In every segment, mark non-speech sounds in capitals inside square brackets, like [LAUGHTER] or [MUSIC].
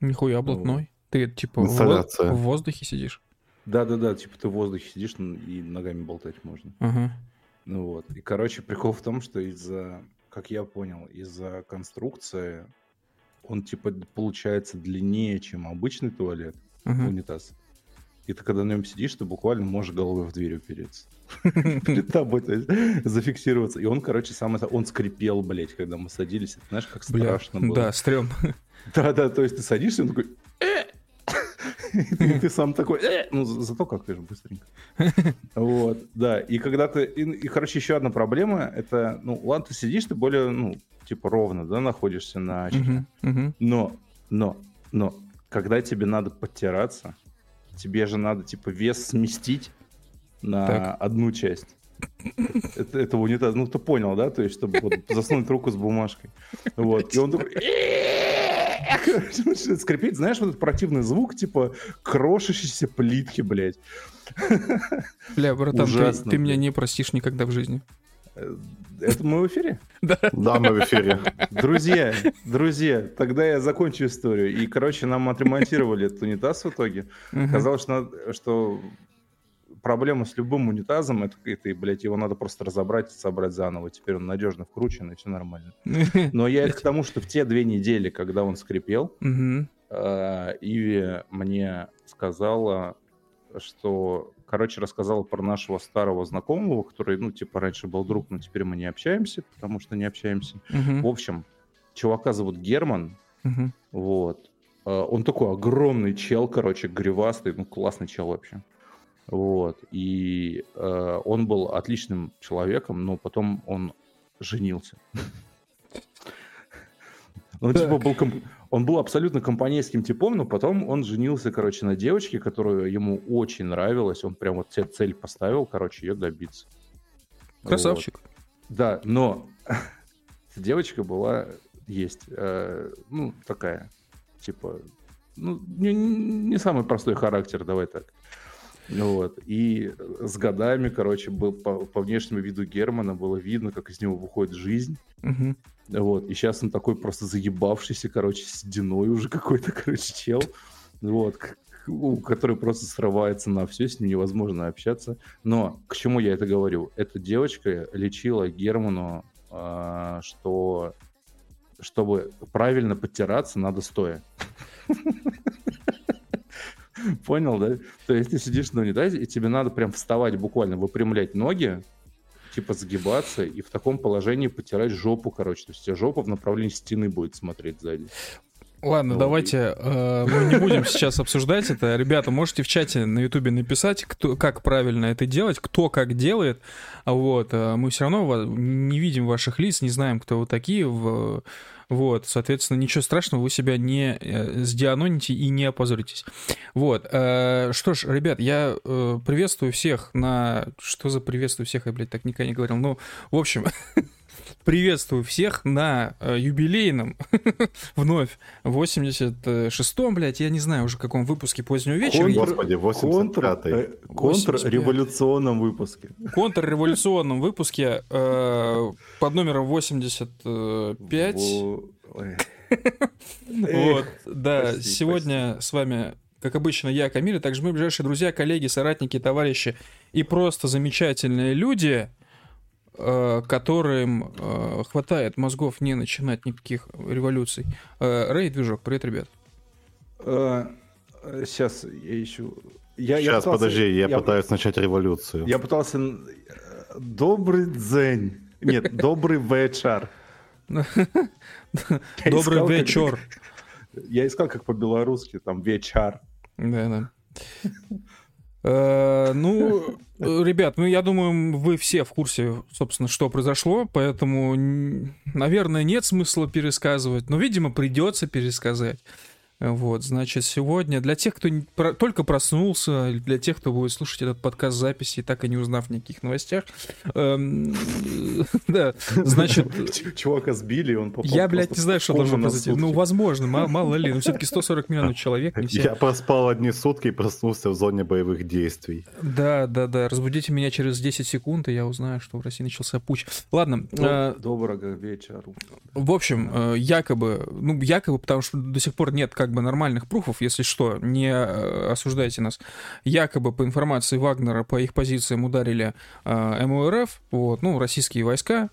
Нихуя блатной. Ты типа в, Инсталляция. в воздухе сидишь. Да-да-да, типа ты в воздухе сидишь ну, и ногами болтать можно. Ага. Ну вот. И, короче, прикол в том, что из-за, как я понял, из-за конструкции он, типа, получается длиннее, чем обычный туалет, ага. унитаз. И ты, когда на нем сидишь, ты буквально можешь головой в дверь упереться. [LAUGHS] Перед тобой, то есть, зафиксироваться. И он, короче, самое... Он скрипел, блядь, когда мы садились. Это знаешь, как страшно было. да, стрём. [LAUGHS] Да-да, то есть ты садишься, он такой... «Э!» [LAUGHS] И ты сам такой... «Э!» Ну, за- зато как же быстренько. Вот, да. И когда ты... И, короче, еще одна проблема, это... Ну, ладно, ты сидишь, ты более, ну, типа, ровно, да, находишься на очке. Но, но, но, когда тебе надо подтираться, тебе же надо, типа, вес сместить на одну часть. Это, этого унитаза. Ну, ты понял, да? То есть, чтобы вот засунуть руку с бумажкой. Вот. И он такой... Скрипеть. Знаешь, вот этот противный звук, типа, крошащейся плитки, блядь. Бля, братан, ты, Ужасно, ты меня блин. не простишь никогда в жизни. Э, Это мы в эфире? [LAUGHS] Да, мы в эфире. Друзья, друзья, тогда я закончу историю. И, короче, нам отремонтировали этот унитаз в итоге. Что, надо- что проблема с любым унитазом, это, это, блядь, его надо просто разобрать и собрать заново. Теперь он надежно вкручен, и все нормально. [LAUGHS] Но я это к тому, что в те две недели, когда он скрипел, э, Иви мне сказала, что, короче, рассказала про нашего старого знакомого, который, ну, типа, раньше был друг, но теперь мы не общаемся, потому что не общаемся. В общем, чувака зовут Герман, вот. Э, Он такой огромный чел, короче, гривастый, ну, классный чел вообще. Вот. И э, он был отличным человеком, но потом он женился. Он, типа, был комп- он был абсолютно компанейским типом, но потом он женился, короче, на девочке, которую ему очень нравилась. Он прям вот себе цель поставил, короче, ее добиться. Вот. Красавчик. Да, но [LAUGHS] девочка была, есть, э, ну, такая, типа, ну, не, не самый простой характер, давай так. Ну Вот. И с годами, короче, был по, по внешнему виду Германа было видно, как из него выходит жизнь. Мгм. Вот. И сейчас он такой просто заебавшийся, короче, сединой уже [LAUGHS] какой-то, короче, чел. Вот. Который просто срывается на все, с ним невозможно общаться. Но к чему я это говорю? Эта девочка лечила Герману, а, что чтобы правильно подтираться, надо стоя. [LAUGHS] [LAUGHS] Понял, да? То есть ты сидишь на унитазе, и тебе надо прям вставать, буквально выпрямлять ноги, типа загибаться и в таком положении потирать жопу, короче. То есть у тебя жопа в направлении стены будет смотреть сзади. Ладно, Вот. давайте э, мы не будем сейчас обсуждать это. Ребята, можете в чате на Ютубе написать, кто, как правильно это делать, кто как делает. А Вот, э, мы все равно не видим ваших лиц, не знаем, кто вы такие. В, вот, соответственно, ничего страшного, вы себя не э, сдианоните и не опозоритесь. Вот, э, что ж, ребят, я э, приветствую всех на... Что за приветствую всех, я, блядь, так никогда не говорил. Ну, в общем, [LAUGHS] приветствую всех на э, юбилейном [LAUGHS] вновь 86-м, блядь, я не знаю уже в каком выпуске позднего вечера. Контр- Господи, Контр, 85-й. э, контрреволюционном выпуске. [LAUGHS] контрреволюционном выпуске э, под номером 85. Во- ой. [LAUGHS] Вот, да, сегодня с вами, как обычно, я, Камиль, а также мои ближайшие друзья, коллеги, соратники, товарищи и просто замечательные люди, которым э, хватает мозгов не начинать никаких революций. Э, Рэй, движок, привет, ребят. Сейчас я ищу. Я, я Сейчас, пытался- подожди, я, пытаюсь начать революцию. Я пытался... э, Добрый день. Нет, [LAUGHS] добрый вечер. [LAUGHS] Я Добрый вечер. [LAUGHS] Я искал, как по-белорусски, там, вечер. Да, да. Э, Ну, э, ребят, ну я думаю, вы все в курсе, собственно, что произошло, поэтому, наверное, нет смысла пересказывать, но, видимо, придется пересказать. Вот, значит, сегодня для тех, кто не- про- только проснулся, для тех, кто будет слушать этот подкаст записи, так и не узнав никаких новостях, эм, [LAUGHS] да, значит, [LAUGHS] Чувака сбили, он попал я, блядь, не знаю, что должно произойти. Ну, возможно, ма- [LAUGHS] мало ли, но все-таки 140 миллионов человек, не все. Я проспал одни сутки и проснулся в зоне боевых действий. Да, да, да. Разбудите меня через 10 секунд, и я узнаю, что в России начался путь. Ладно, Доб- э, Доброго вечера. в общем, э, якобы, ну, якобы, потому что до сих пор нет как как бы нормальных пруфов, если что, не э, осуждайте нас. Якобы по информации Вагнера по их позициям ударили э, МОРФ, вот, ну, российские войска,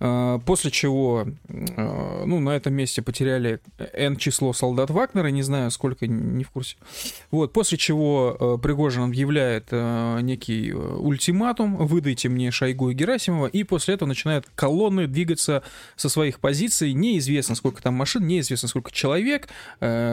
э, после чего, э, ну, на этом месте потеряли N число солдат Вагнера, не знаю, сколько, не в курсе. Вот, после чего э, Пригожин объявляет э, некий э, ультиматум, выдайте мне Шойгу и Герасимова, и после этого начинают колонны двигаться со своих позиций, неизвестно, сколько там машин, неизвестно, сколько человек, э,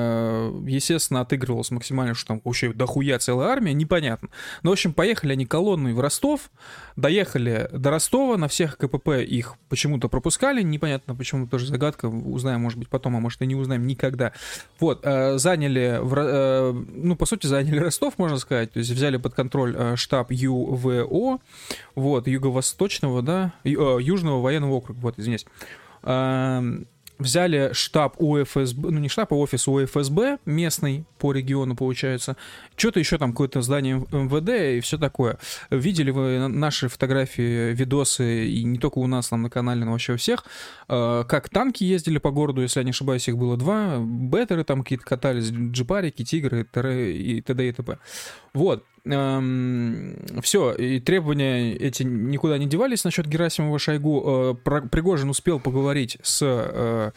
естественно, отыгрывалось максимально, что там вообще дохуя целая армия, непонятно. Но, в общем, поехали они колонной в Ростов, доехали до Ростова, на всех КПП их почему-то пропускали, непонятно почему, тоже загадка, узнаем, может быть, потом, а может и не узнаем никогда. Вот, э, заняли, в, э, ну, по сути, заняли Ростов, можно сказать, то есть взяли под контроль э, штаб ЮВО, вот, Юго-Восточного, да, э, Южного военного округа, вот, извиняюсь. Взяли штаб УФСБ, ну не штаб, а офис УФСБ местный по региону, получается. Что-то еще там, какое-то здание МВД и все такое. Видели вы наши фотографии, видосы, и не только у нас там на канале, но вообще у всех, э, как танки ездили по городу, если я не ошибаюсь, их было два, беттеры там какие-то катались, джипарики, тигры и т.д. и т.п. Вот. Эм, все, и требования эти никуда не девались насчет Герасимова Шойгу. Э, Пригожин успел поговорить с... Э,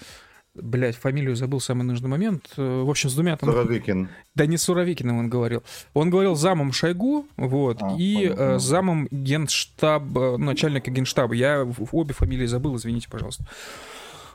Блять, фамилию забыл самый нужный момент. Э, в общем, с двумя там... Суровикин. Да не с Суровикиным он говорил. Он говорил замом Шойгу, вот, А, и понял, э, замом генштаба, начальника генштаба. Я обе фамилии забыл, извините, пожалуйста.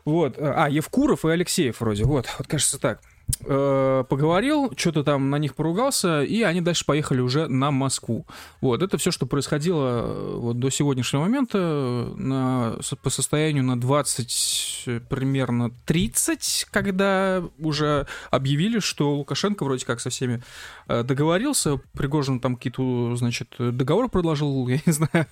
Вот. А, Евкуров и Алексеев вроде. Вот, вот кажется так. Э, Поговорил, что-то там на них поругался, и они дальше поехали уже на Москву. Вот, это все, что происходило э, вот до сегодняшнего момента э, на, по состоянию на 20, э, примерно 30, когда уже объявили, что Лукашенко вроде как со всеми договорился, Пригожин там какие-то, значит, договор предложил, [LAUGHS] я не знаю.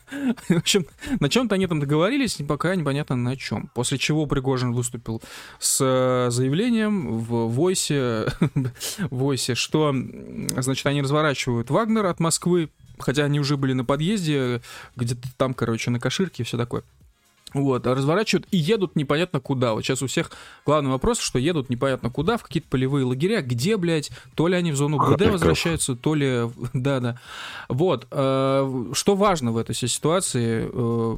В общем, на чем-то они там договорились, пока непонятно на чем. После чего Пригожин выступил с э, заявлением в Войсе, [LAUGHS] Войсе, что, значит, они разворачивают Вагнер от Москвы, хотя они уже были на подъезде, где-то там, короче, на Каширке и все такое. Вот, а разворачивают и едут непонятно куда. Вот сейчас у всех главный вопрос, что едут непонятно куда, в какие-то полевые лагеря, где, блядь, то ли они в зону БД возвращаются, то ли... Да-да. [LAUGHS] Вот, э, что важно в этой всей ситуации, э,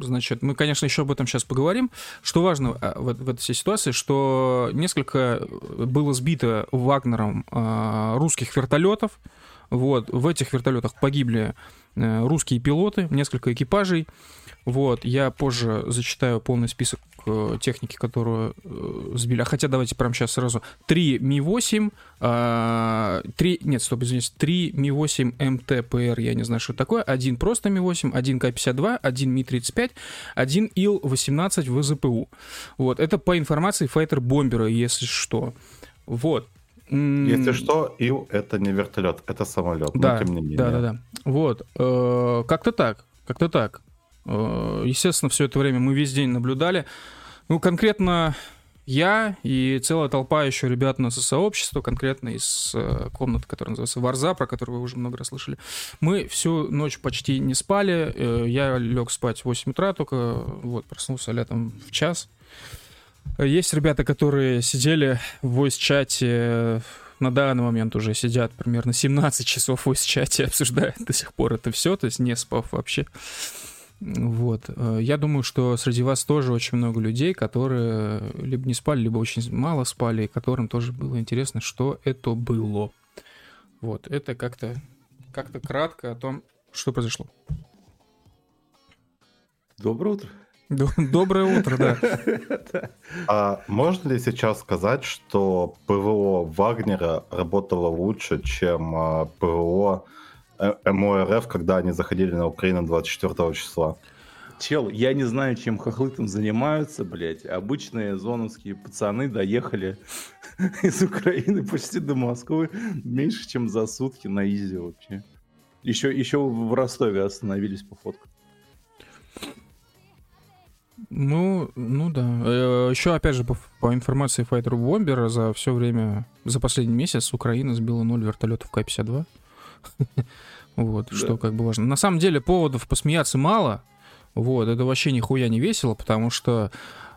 значит, мы, конечно, еще об этом сейчас поговорим, что важно э, в, этой всей ситуации, что несколько было сбито Вагнером русских вертолетов, вот, в этих вертолетах погибли русские пилоты, несколько экипажей, вот, я позже зачитаю полный список э, техники, которую э, сбили. А хотя давайте прямо сейчас сразу. 3 Ми-8, э, 3, нет, стоп, извините, 3 Ми-8 МТПР, я не знаю, что такое, один просто Ми-8, один К-52, один Ми-35, один Ил-18 ВЗПУ. Вот, это по информации файтер-бомбера, если что. Вот. Если что, Ил это не вертолет, это самолет. да, но тем не менее. да, да, да. Вот. э, Как-то так. Как-то так. Э, Естественно, все это время мы весь день наблюдали. Ну, конкретно я и целая толпа еще ребят у нас из сообщества, конкретно из э, комнаты, которая называется Варза, про которую вы уже много раз слышали. Мы всю ночь почти не спали. Э, Я лег спать в 8 утра только, вот, проснулся летом в час. Э, Есть ребята, которые сидели в voice-чате, на данный момент уже сидят примерно 17 часов в voice-чате, [LAUGHS] обсуждают до сих пор это все, то есть не спав вообще. Вот. Э, Я думаю, что среди вас тоже очень много людей, которые либо не спали, либо очень мало спали, и которым тоже было интересно, что это было. Вот. Это как-то как-то кратко о том, что произошло. Доброе утро. До- Доброе утро, [LAUGHS] да. А можно ли сейчас сказать, что ПВО Вагнера работало лучше, чем а, ПВО э, МОРФ, когда они заходили на Украину 24 числа? Чел, я не знаю, чем хохлы там занимаются, блядь. Обычные зоновские пацаны доехали [LAUGHS] из Украины почти до Москвы меньше, чем за сутки на изи вообще. Еще, еще в Ростове остановились по фотку. Ну, ну да. Еще, опять же, по, по информации Fighter Bomber, за все время, за последний месяц Украина сбила 0 вертолетов К-52. [LAUGHS] Вот, Да. что как бы важно. На самом деле поводов посмеяться мало. Вот, это вообще нихуя не весело, потому что,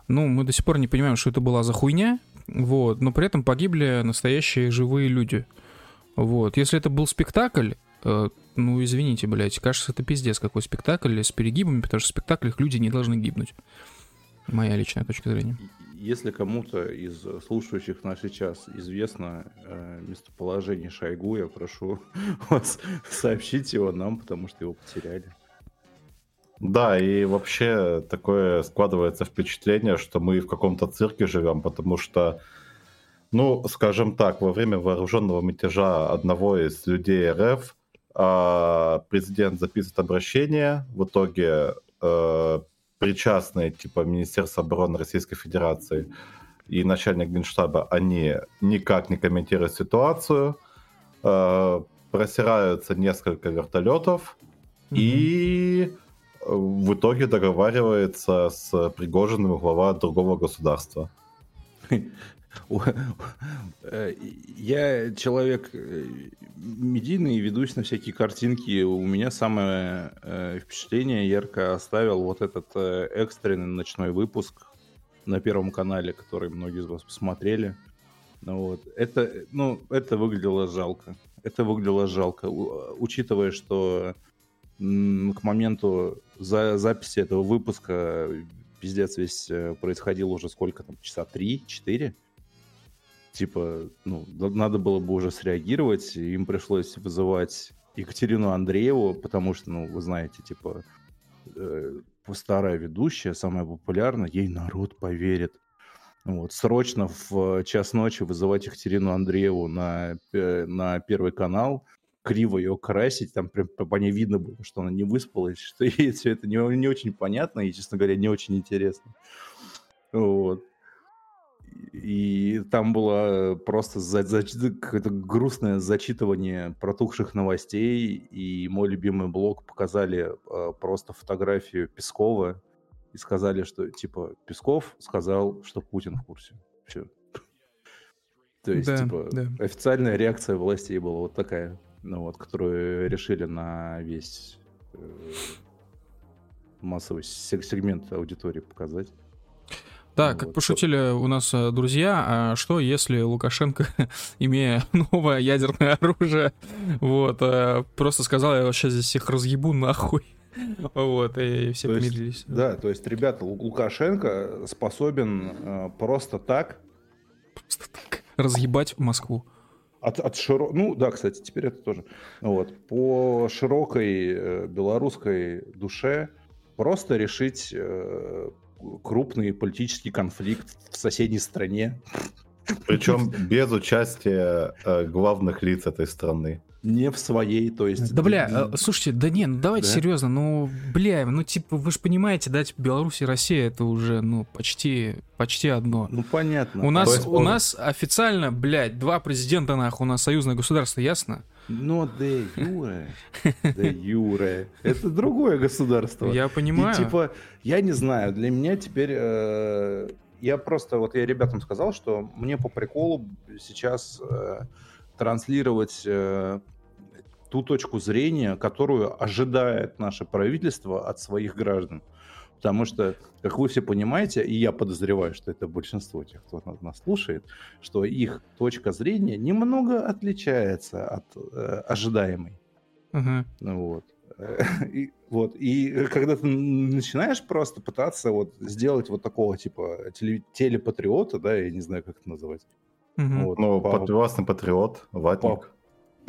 ну, мы до сих пор не понимаем, что это была за хуйня. вот, но при этом погибли настоящие живые люди. Вот, если это был спектакль, э, ну, извините, блядь, кажется, это пиздец какой спектакль с перегибами, потому что в спектаклях люди не должны гибнуть. Моя личная точка зрения. Если кому-то из слушающих нас сейчас известно э, местоположение Шойгу, я прошу [LAUGHS] вас сообщить его нам, потому что его потеряли. Да, и вообще такое складывается впечатление, что мы в каком-то цирке живем, потому что, ну, скажем так, во время вооруженного мятежа одного из людей РФ э, президент записывает обращение, в итоге э, причастные, типа Министерство обороны Российской Федерации и начальник Генштаба, они никак не комментируют ситуацию, э, просираются несколько вертолетов, mm-hmm. и в итоге договаривается с Пригожиным глава другого государства. [LAUGHS] Я человек э, медийный, ведусь на всякие картинки. У меня самое э, впечатление ярко оставил вот этот э, экстренный ночной выпуск на Первом канале, который многие из вас посмотрели. Ну вот. Это, ну, это выглядело жалко. Это выглядело жалко, учитывая, что к моменту за записи этого выпуска пиздец весь происходил уже сколько там, часа три-четыре типа, ну, надо было бы уже среагировать, им пришлось вызывать Екатерину Андрееву, потому что, ну, вы знаете, типа, э, старая ведущая, самая популярная, ей народ поверит. Вот, срочно в час ночи вызывать Екатерину Андрееву на, э, на Первый канал, криво ее красить, там прям по ней видно было, что она не выспалась, [LAUGHS] что ей все это не, не очень понятно и, честно говоря, не очень интересно. Вот и там было просто за, за, какое-то грустное зачитывание протухших новостей, и мой любимый блог показали э, просто фотографию Пескова и сказали, что типа Песков сказал, что Путин в курсе. Все. То есть, да, типа, да. официальная реакция властей была вот такая, ну вот, которую решили на весь э, массовый сегмент аудитории показать. Да, как вот. пошутили у нас э, друзья, а что если Лукашенко, [LAUGHS] имея [LAUGHS] новое ядерное оружие, вот, э, просто сказал, я сейчас здесь всех разъебу нахуй. [LAUGHS] Вот, и все то помирились. Есть, да, то есть, ребята, Лукашенко способен э, просто так... Просто так разъебать Москву. От, от широ... Ну, да, кстати, теперь это тоже. Вот. По широкой э, белорусской душе просто решить э, крупный политический конфликт в соседней стране. Причем без участия э, главных лиц этой страны. Не в своей, то есть... Да, бля, э, слушайте, да не, ну давайте да? серьезно, ну, бля, ну, типа, вы же понимаете, да, типа, Беларусь и Россия, это уже, ну, почти, почти одно. Ну, понятно. У нас, есть, у он... нас официально, блядь, два президента, нахуй, у нас союзное государство, ясно? Но де юре, де юре, это другое государство. Я понимаю. И, типа, я не знаю, для меня теперь... Э, я просто, вот я ребятам сказал, что мне по приколу сейчас э, транслировать э, ту точку зрения, которую ожидает наше правительство от своих граждан. Потому что, как вы все понимаете, и я подозреваю, что это большинство тех, кто нас слушает, что их точка зрения немного отличается от э, ожидаемой. Uh-huh. Вот. [LAUGHS] И, вот. И когда ты начинаешь просто пытаться вот сделать вот такого типа теле, телепатриота, да, я не знаю, как это называть. Угу. Вот, ну, по, классный патриот, ватник по,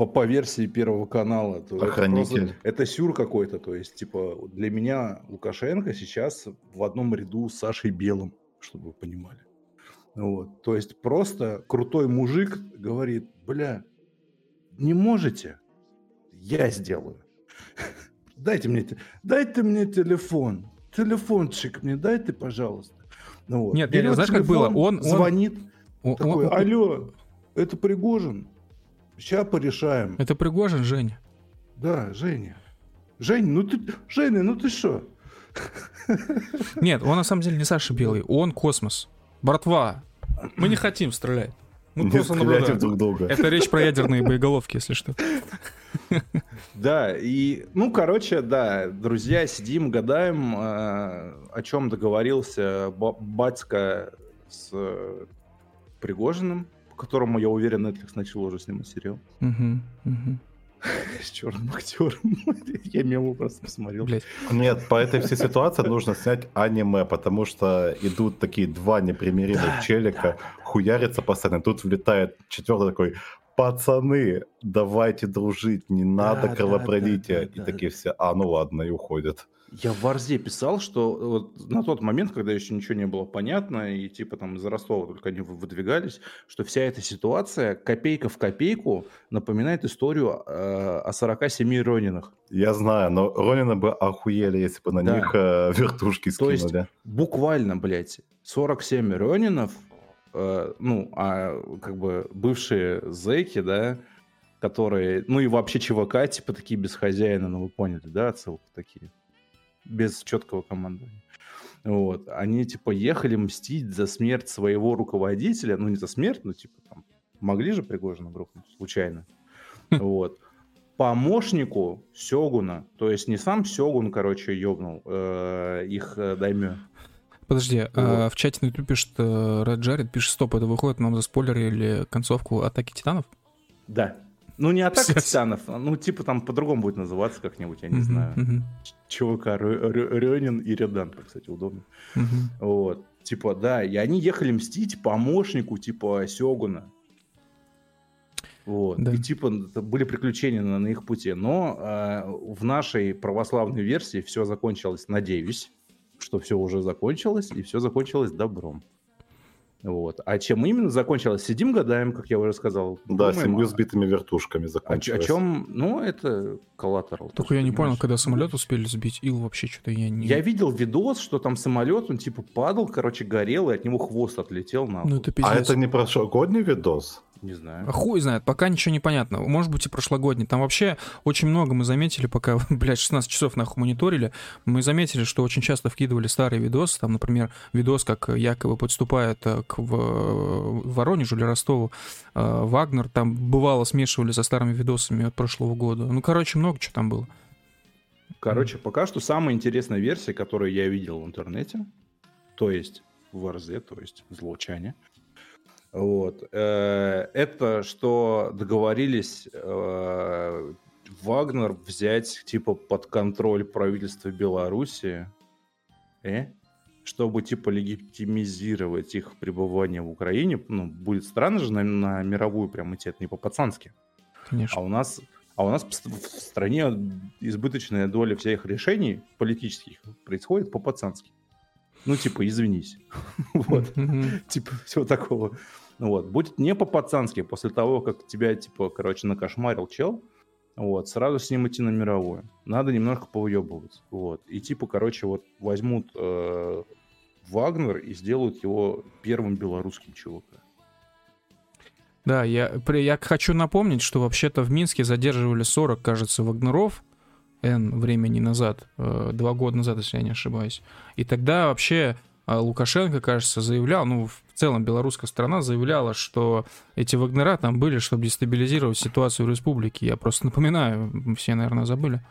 по версии Первого канала. То Охранитель. Это, просто, это сюр какой-то. То есть, типа, для меня Лукашенко сейчас в одном ряду с Сашей Белым, чтобы вы понимали. Вот. То есть просто крутой мужик говорит, бля, не можете? Я сделаю. [LAUGHS] Дайте мне, дайте мне телефон. Телефончик мне дайте, пожалуйста. Ну, вот. Нет, Берет знаешь, телефон, как было? Он звонит, он, такой, он, алло, это Пригожин. Сейчас порешаем. Это Пригожин, Женя? Да, Женя. Женя, ну ты, Женя, ну ты что? Нет, он на самом деле не Саша Белый, он космос. Братва, мы не хотим стрелять. Мы не просто наблюдаем. друг друга. Это речь про ядерные боеголовки, если что. Да, и, ну, короче, да, друзья, сидим, гадаем, э, о чем договорился батька с Пригожиным, по которому, я уверен, Netflix начал уже снимать сериал. Мгм, мгм. [LAUGHS] С черным актером. [LAUGHS] Я мему просто посмотрел. Блядь. Нет, по этой всей ситуации нужно снять аниме, потому что идут такие два непримиримых Да, челика, хуярятся постоянно. Тут влетает четвертый такой, пацаны, давайте дружить, не надо да, кровопролития. да, И да. такие все, а ну ладно, и уходят. Я в Варзе писал, что вот на тот момент, когда еще ничего не было понятно, и типа там из Ростова только они вы- выдвигались, что вся эта ситуация копейка в копейку напоминает историю э, о 47 Ронинах. Я знаю, но Ронина бы охуели, если бы на Да. них э, вертушки То есть скинули. буквально, блядь, 47 Ронинов, э, ну, а как бы бывшие зэки, да, которые, ну и вообще ЧВК, типа такие без хозяина, ну вы поняли, да, отсылки такие, без четкого командования. Вот, они типа ехали мстить за смерть своего руководителя, ну не за смерть, но типа там могли же Пригожина грохнуть случайно. Вот. Помощнику Сёгуна, то есть не сам Сёгун, короче, ёбнул э, их э, даймё. Подожди, а в чате на YouTube пишет э, Red Jared, пишет, стоп, это выходит, нам заспойлерили концовку Атаки Титанов? Да. Ну, не атака титанов, а, ну, типа там по-другому будет называться как-нибудь, я не знаю. ЧВК Рё- Рё- Рёнин и Редан, кстати, удобно. Вот. Типа, да, и они ехали мстить помощнику, типа, Сёгуна. Вот. Да. И типа были приключения на, на их пути. Но э, в нашей православной версии все закончилось, надеюсь, что все уже закончилось, и все закончилось добром. Вот. А чем именно закончилось? Сидим гадаем, как я уже сказал. Да, Думаем, семью а- сбитыми вертушками о, ч- о закончилось. чем? Ну, это коллатерал. Только я не понял, когда самолет успели сбить, ил вообще что-то я не... Я видел видос, что там самолет, он типа падал, короче, горел, и от него хвост отлетел на. Ну это пиздец. А это не прошлогодний видос? Не знаю. А Хуй знает, пока ничего не понятно. Может быть и прошлогодний. Там вообще очень много мы заметили, пока, [LAUGHS] блядь, 16 часов нахуй мониторили, мы заметили, что очень часто вкидывали старые видосы. Там, например, видос, как якобы подступает э, к в- Воронежу или Ростову э, Вагнер. Там бывало смешивали со старыми видосами от прошлого года. Ну, короче, много чего там было. Короче, пока что самая интересная версия, которую я видел в интернете, то есть в Варзе, то есть в Злоучане, вот, э, это что договорились э, Вагнер взять типа под контроль правительства Беларуси, э? чтобы типа легитимизировать их пребывание в Украине. Ну, будет странно же на, на мировую прям идти, это не по-пацански. А Конечно. у нас, а у нас в ст- в стране избыточная доля всех решений политических происходит по-пацански. Ну, типа, извинись. [LAUGHS] Вот. Типа, всего такого. Вот. Будет не по-пацански. После того, как тебя, типа, короче, накошмарил чел, вот, сразу с ним идти на мировую. Надо немножко повыебывать. Вот. И, типа, короче, вот возьмут э, Вагнер и сделают его первым белорусским чуваком. Да, я, я хочу напомнить, что вообще-то в Минске задерживали 40, кажется, вагнеров N времени назад, э, два года назад, если я не ошибаюсь. И тогда вообще Лукашенко, кажется, заявлял, ну, в целом белорусская страна заявляла, что эти вагнера там были, чтобы дестабилизировать ситуацию в республике. Я просто напоминаю, все, наверное, забыли.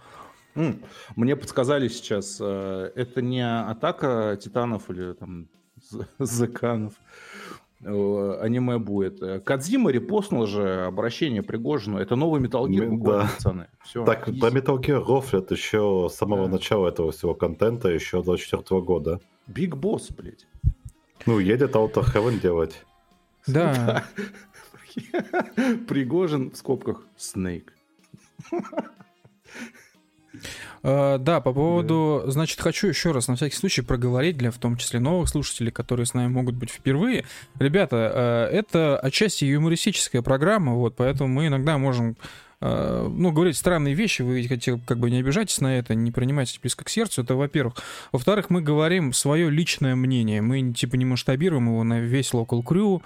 Мне подсказали сейчас, э, это не атака титанов или там з- зеканов. Э, Аниме будет. Э, Кадзима репостнул же обращение Пригожину. Это новый Metal Gear, да. пацаны. Все. Так, про Metal Gear рофлят еще с самого Да. начала этого всего контента, еще 24 года. Биг Босс, блядь. Ну, едет Outer Heaven делать. [LAUGHS] Да, Пригожин в скобках Снейк. Э, да, по поводу, значит, хочу еще раз на всякий случай проговорить для в том числе новых слушателей, которые с нами могут быть впервые. Ребята, э, это отчасти юмористическая программа, вот, поэтому мы иногда можем э, ну, говорить странные вещи, вы хотя как бы не обижайтесь на это, не принимайте близко к сердцу, это во-первых. Во-вторых, мы говорим свое личное мнение, мы типа не масштабируем его на весь Local Crew,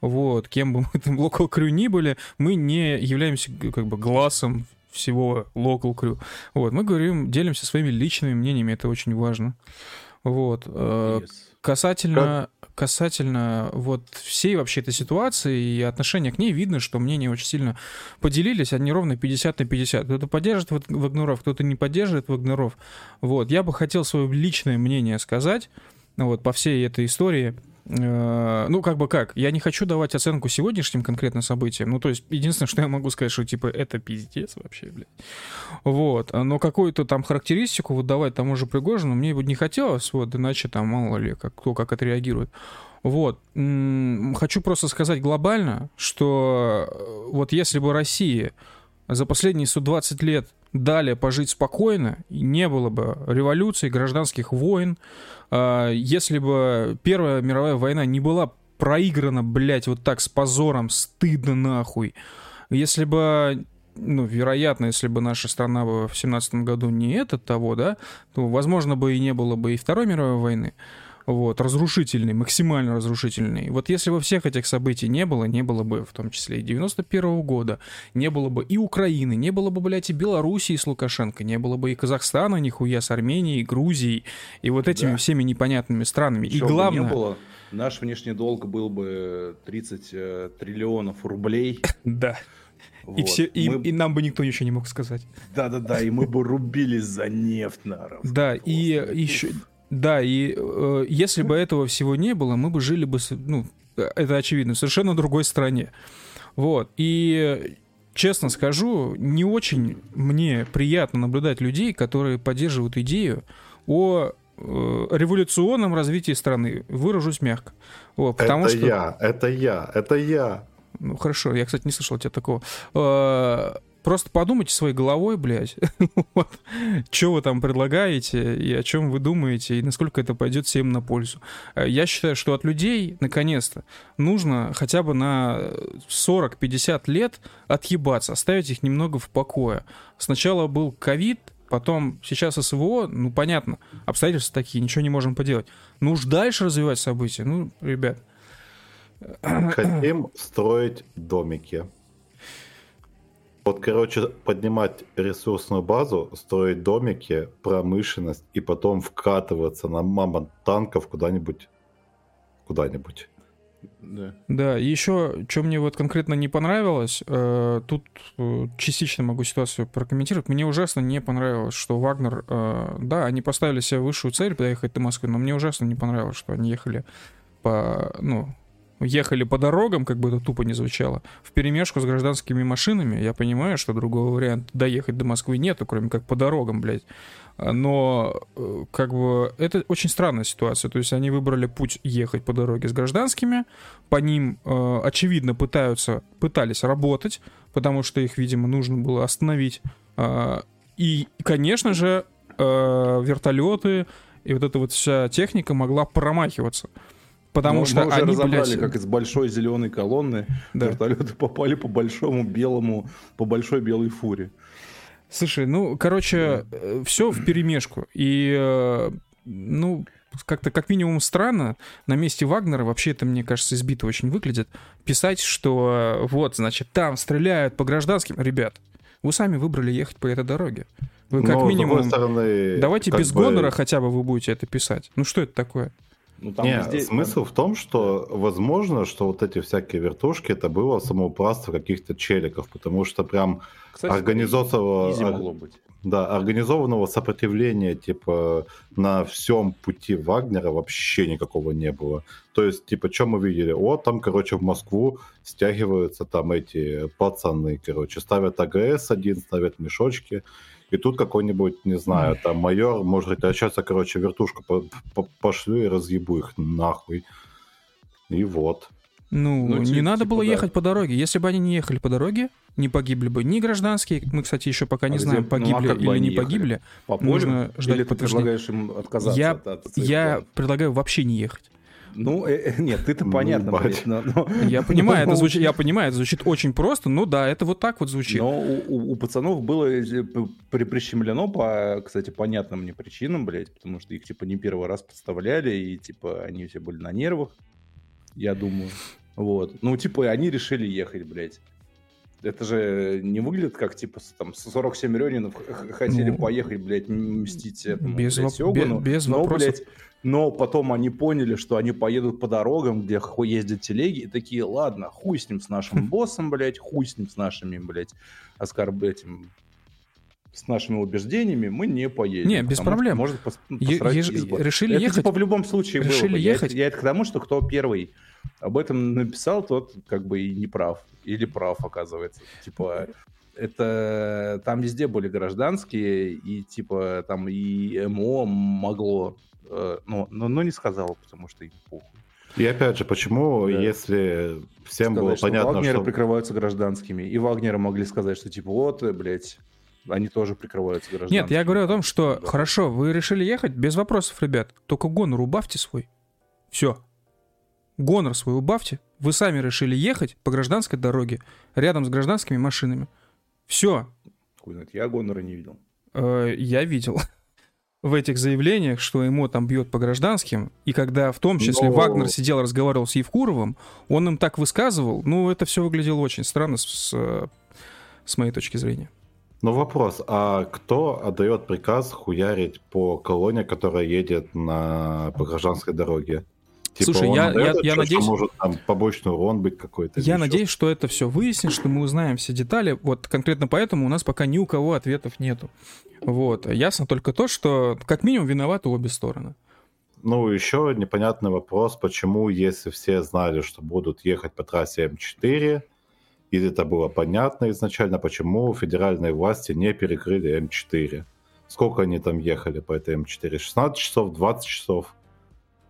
вот, кем бы мы там [LAUGHS] Local Crew ни были, мы не являемся как бы глазом всего Local Crew. Вот, мы говорим, делимся своими личными мнениями, это очень важно. Вот. э, Yes. Касательно, касательно вот всей вообще этой ситуации и отношения к ней, видно, что мнения очень сильно поделились, они ровно 50 на 50. Кто-то поддерживает Ваг- Вагнеров, кто-то не поддерживает Вагнеров. Вот, я бы хотел свое личное мнение сказать, ну вот, по всей этой истории. Э, ну, как бы как, я не хочу давать оценку сегодняшним конкретно событиям. Ну, то есть, единственное, что я могу сказать, что, типа, это пиздец вообще, блядь. Вот. Но какую-то там характеристику выдавать тому же Пригожину мне бы не хотелось, вот, иначе там мало ли, как, кто как отреагирует. Вот. Хочу просто сказать глобально, что э, вот если бы Россия за последние 120 лет дали пожить спокойно, не было бы революций, гражданских войн, если бы Первая мировая война не была проиграна, блядь, вот так с позором, стыдно нахуй, если бы ну, вероятно, если бы наша страна бы в семнадцатом году не это того, да, то, возможно, бы и не было бы и Второй мировой войны вот, разрушительный, максимально разрушительный. Вот если бы всех этих событий не было, не было бы в том числе и 91 -го года, не было бы и Украины, не было бы, блядь, и Белоруссии с Лукашенко, не было бы и Казахстана нихуя с Арменией, Грузией, и вот этими да. всеми непонятными странами. Чего и главное... не было, наш внешний долг был бы 30 э, триллионов рублей. [LAUGHS] Да. Вот. И, все, и, мы... и нам бы никто ничего не мог сказать. Да-да-да, и мы бы рубились за нефть, народ. Да, и еще, да, и э, если бы этого всего не было, мы бы жили бы, ну, это очевидно, в совершенно другой стране. Вот. И честно скажу, не очень мне приятно наблюдать людей, которые поддерживают идею о э, революционном развитии страны. Выражусь мягко. Вот, потому это что... я, это я, это я. Ну хорошо, я, кстати, не слышал тебя такого. Э, Просто подумайте своей головой, блядь, [LAUGHS] вот, что вы там предлагаете и о чем вы думаете, и насколько это пойдет всем на пользу. Э, я считаю, что от людей, наконец-то, нужно хотя бы на 40-50 лет отъебаться, оставить их немного в покое. Сначала был ковид, потом сейчас СВО, ну, понятно, обстоятельства такие, ничего не можем поделать. Ну уж дальше развивать события, ну, ребят. Хотим строить домики. Вот, короче, поднимать ресурсную базу, строить домики, промышленность и потом вкатываться на мамонт танков куда-нибудь, куда-нибудь. Да. да, и еще, что мне вот конкретно не понравилось, э, тут э, частично могу ситуацию прокомментировать. Мне ужасно не понравилось, что Вагнер, э, да, они поставили себе высшую цель поехать до Москвы, но мне ужасно не понравилось, что они ехали по, ну, ехали по дорогам, как бы это тупо не звучало, в перемешку с гражданскими машинами. Я понимаю, что другого варианта доехать до Москвы нету, кроме как по дорогам, блядь. Но э, как бы это очень странная ситуация. То есть они выбрали путь ехать по дороге с гражданскими, по ним э, очевидно пытаются, пытались работать, потому что их, видимо, нужно было остановить. Э, и, конечно же, вертолеты и вот эта вот вся техника могла промахиваться. Потому мы, что мы уже они, разобрали, блядь... как из большой зеленой колонны да. вертолеты попали по большому белому, по большой белой фуре. Слушай, ну, короче, да. Э, все в перемешку. И, э, ну, как-то как минимум странно на месте Вагнера, вообще это, мне кажется, избито очень выглядит, писать, что э, вот, значит, там стреляют по гражданским. Ребят, вы сами выбрали ехать по этой дороге. Вы как Но, минимум... Стороны, давайте без бы... гонора хотя бы вы будете это писать. Ну что это такое? Ну, там Не, везде... смысл в том, что возможно, что вот эти всякие вертушки это было самоуправство каких-то челиков, потому что прям Кстати, организованного, да, организованного сопротивления типа на всем пути Вагнера вообще никакого не было. То есть, типа, что мы видели? О, там, короче, в Москву стягиваются там эти пацаны, короче, ставят АГС один, ставят мешочки, и тут какой-нибудь, не знаю, там майор может говорить, а сейчас я, короче, вертушку по -по пошлю и разъебу их нахуй. И вот. Ну, ну не типа, надо было да. ехать по дороге. Если бы они не ехали по дороге, не погибли бы ни гражданские. Мы, кстати, еще пока не а знаем, где, погибли ну, а или не ехали? погибли. По полю? Нужно ждать или ты предлагаешь им отказаться я, от, от Я предлагаю вообще не ехать. Ну, э, э, нет, ты-то ну, понятно, ну, блядь, но, но... Я понимаю, это звучит, я понимаю, это звучит очень просто, но да, это вот так вот звучит. Но у, у пацанов было э, при, прищемлено по, кстати, понятным мне причинам, блядь, потому что их, типа, не первый раз подставляли, и, типа, они все были на нервах, я думаю. Вот. Ну, типа, они решили ехать, блядь. Это же не выглядит как, типа, там, 47 Рёнинов хотели ну, поехать, блядь, мстить этому, без блядь, Сёгуну. Без, без но, вопросов. блядь, но потом они поняли, что они поедут по дорогам, где ездят телеги, и такие, ладно, хуй с ним, с нашим [LAUGHS] боссом, блядь, хуй с ним, с нашими, блядь, оскорб этим с нашими убеждениями мы не поедем. Не, без проблем. Может пос, е- еж... Решили это, ехать. Типа, в любом случае решили было бы. ехать. Я, я это к тому, что кто первый об этом написал, тот как бы и не прав. Или прав, оказывается. Типа, это там везде были гражданские, и типа там и МО могло, э, но, но, но не сказал, потому что им похуй. И опять же, почему, Да. если всем Сказать, было что понятно, Вагнеры что... прикрываются гражданскими, и Вагнеры могли сказать, что типа вот, блядь, они тоже прикрываются гражданскими. Нет, я говорю о том, что Да. хорошо, вы решили ехать, без вопросов, ребят. Только гонор убавьте свой. Все. Гонор свой убавьте. Вы сами решили ехать по гражданской дороге, рядом с гражданскими машинами. Все. Я Гонора не видел. Э, я видел [LAUGHS] в этих заявлениях, что ему там бьет по гражданским, и когда в том числе Но- Вагнер сидел, разговаривал с Евкуровым, он им так высказывал, ну, это все выглядело очень странно с, с, э, с моей точки зрения. Ну вопрос, а кто отдает приказ хуярить по колонне, которая едет на по гражданской дороге? Слушай, он я- я- я надеюсь- может там побочный урон быть какой-то. Я надеюсь, что это все выяснит, что мы узнаем все детали. Вот конкретно поэтому у нас пока ни у кого ответов нету. Вот. Ясно только то, что как минимум виноваты обе стороны. Ну, еще непонятный вопрос, почему, если все знали, что будут ехать по трассе М4, и это было понятно изначально, почему федеральные власти не перекрыли М4? Сколько они там ехали по этой М4? 16 часов, 20 часов?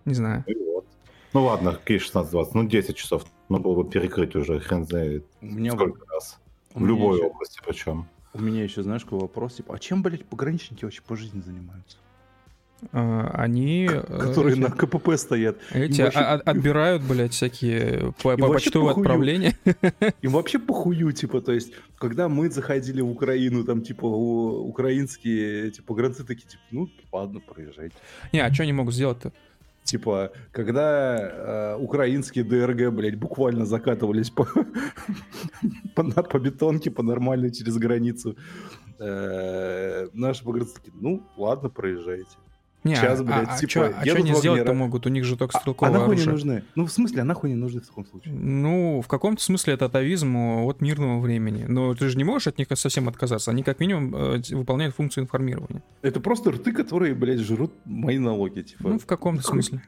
Не знаю. Ну, и вот. ну ладно, какие 16-20? Ну, 10 часов. Ну, было бы перекрыть уже, хрен знает У меня, сколько раз. у В любой еще- области причем. у меня еще, знаешь, какой вопрос, типа, а чем, блядь, пограничники вообще по жизни занимаются? А, Они... э, Которые эти- на КПП стоят. Эти вообще- отбирают, блядь, всякие по- по почтовые похую. отправления. [LAUGHS] Им вообще похую, типа, то есть, когда мы заходили в Украину, там, типа, у- украинские, типа, гранцы такие, типа, ну, ладно, проезжайте. Не, а что они могут сделать-то? Типа, когда э, украинские ДРГ, блядь, буквально закатывались по, [LAUGHS] по бетонке, по нормальной через границу, э, наши погранцы такие, ну, ладно, проезжайте. Не, Сейчас, а- блядь, а, типа, а едут они сделать-то могут? У них же только А, а стрелковое нахуй не оружие. нужны? Ну, в смысле, а нахуй не нужны в таком случае? Ну, в каком-то смысле это атовизм от мирного времени. Но ты же не можешь от них совсем отказаться. Они как минимум э, выполняют функцию информирования. Это просто рты, которые, блядь, жрут мои налоги, типа. Ну, в каком-то Нахуй- смысле.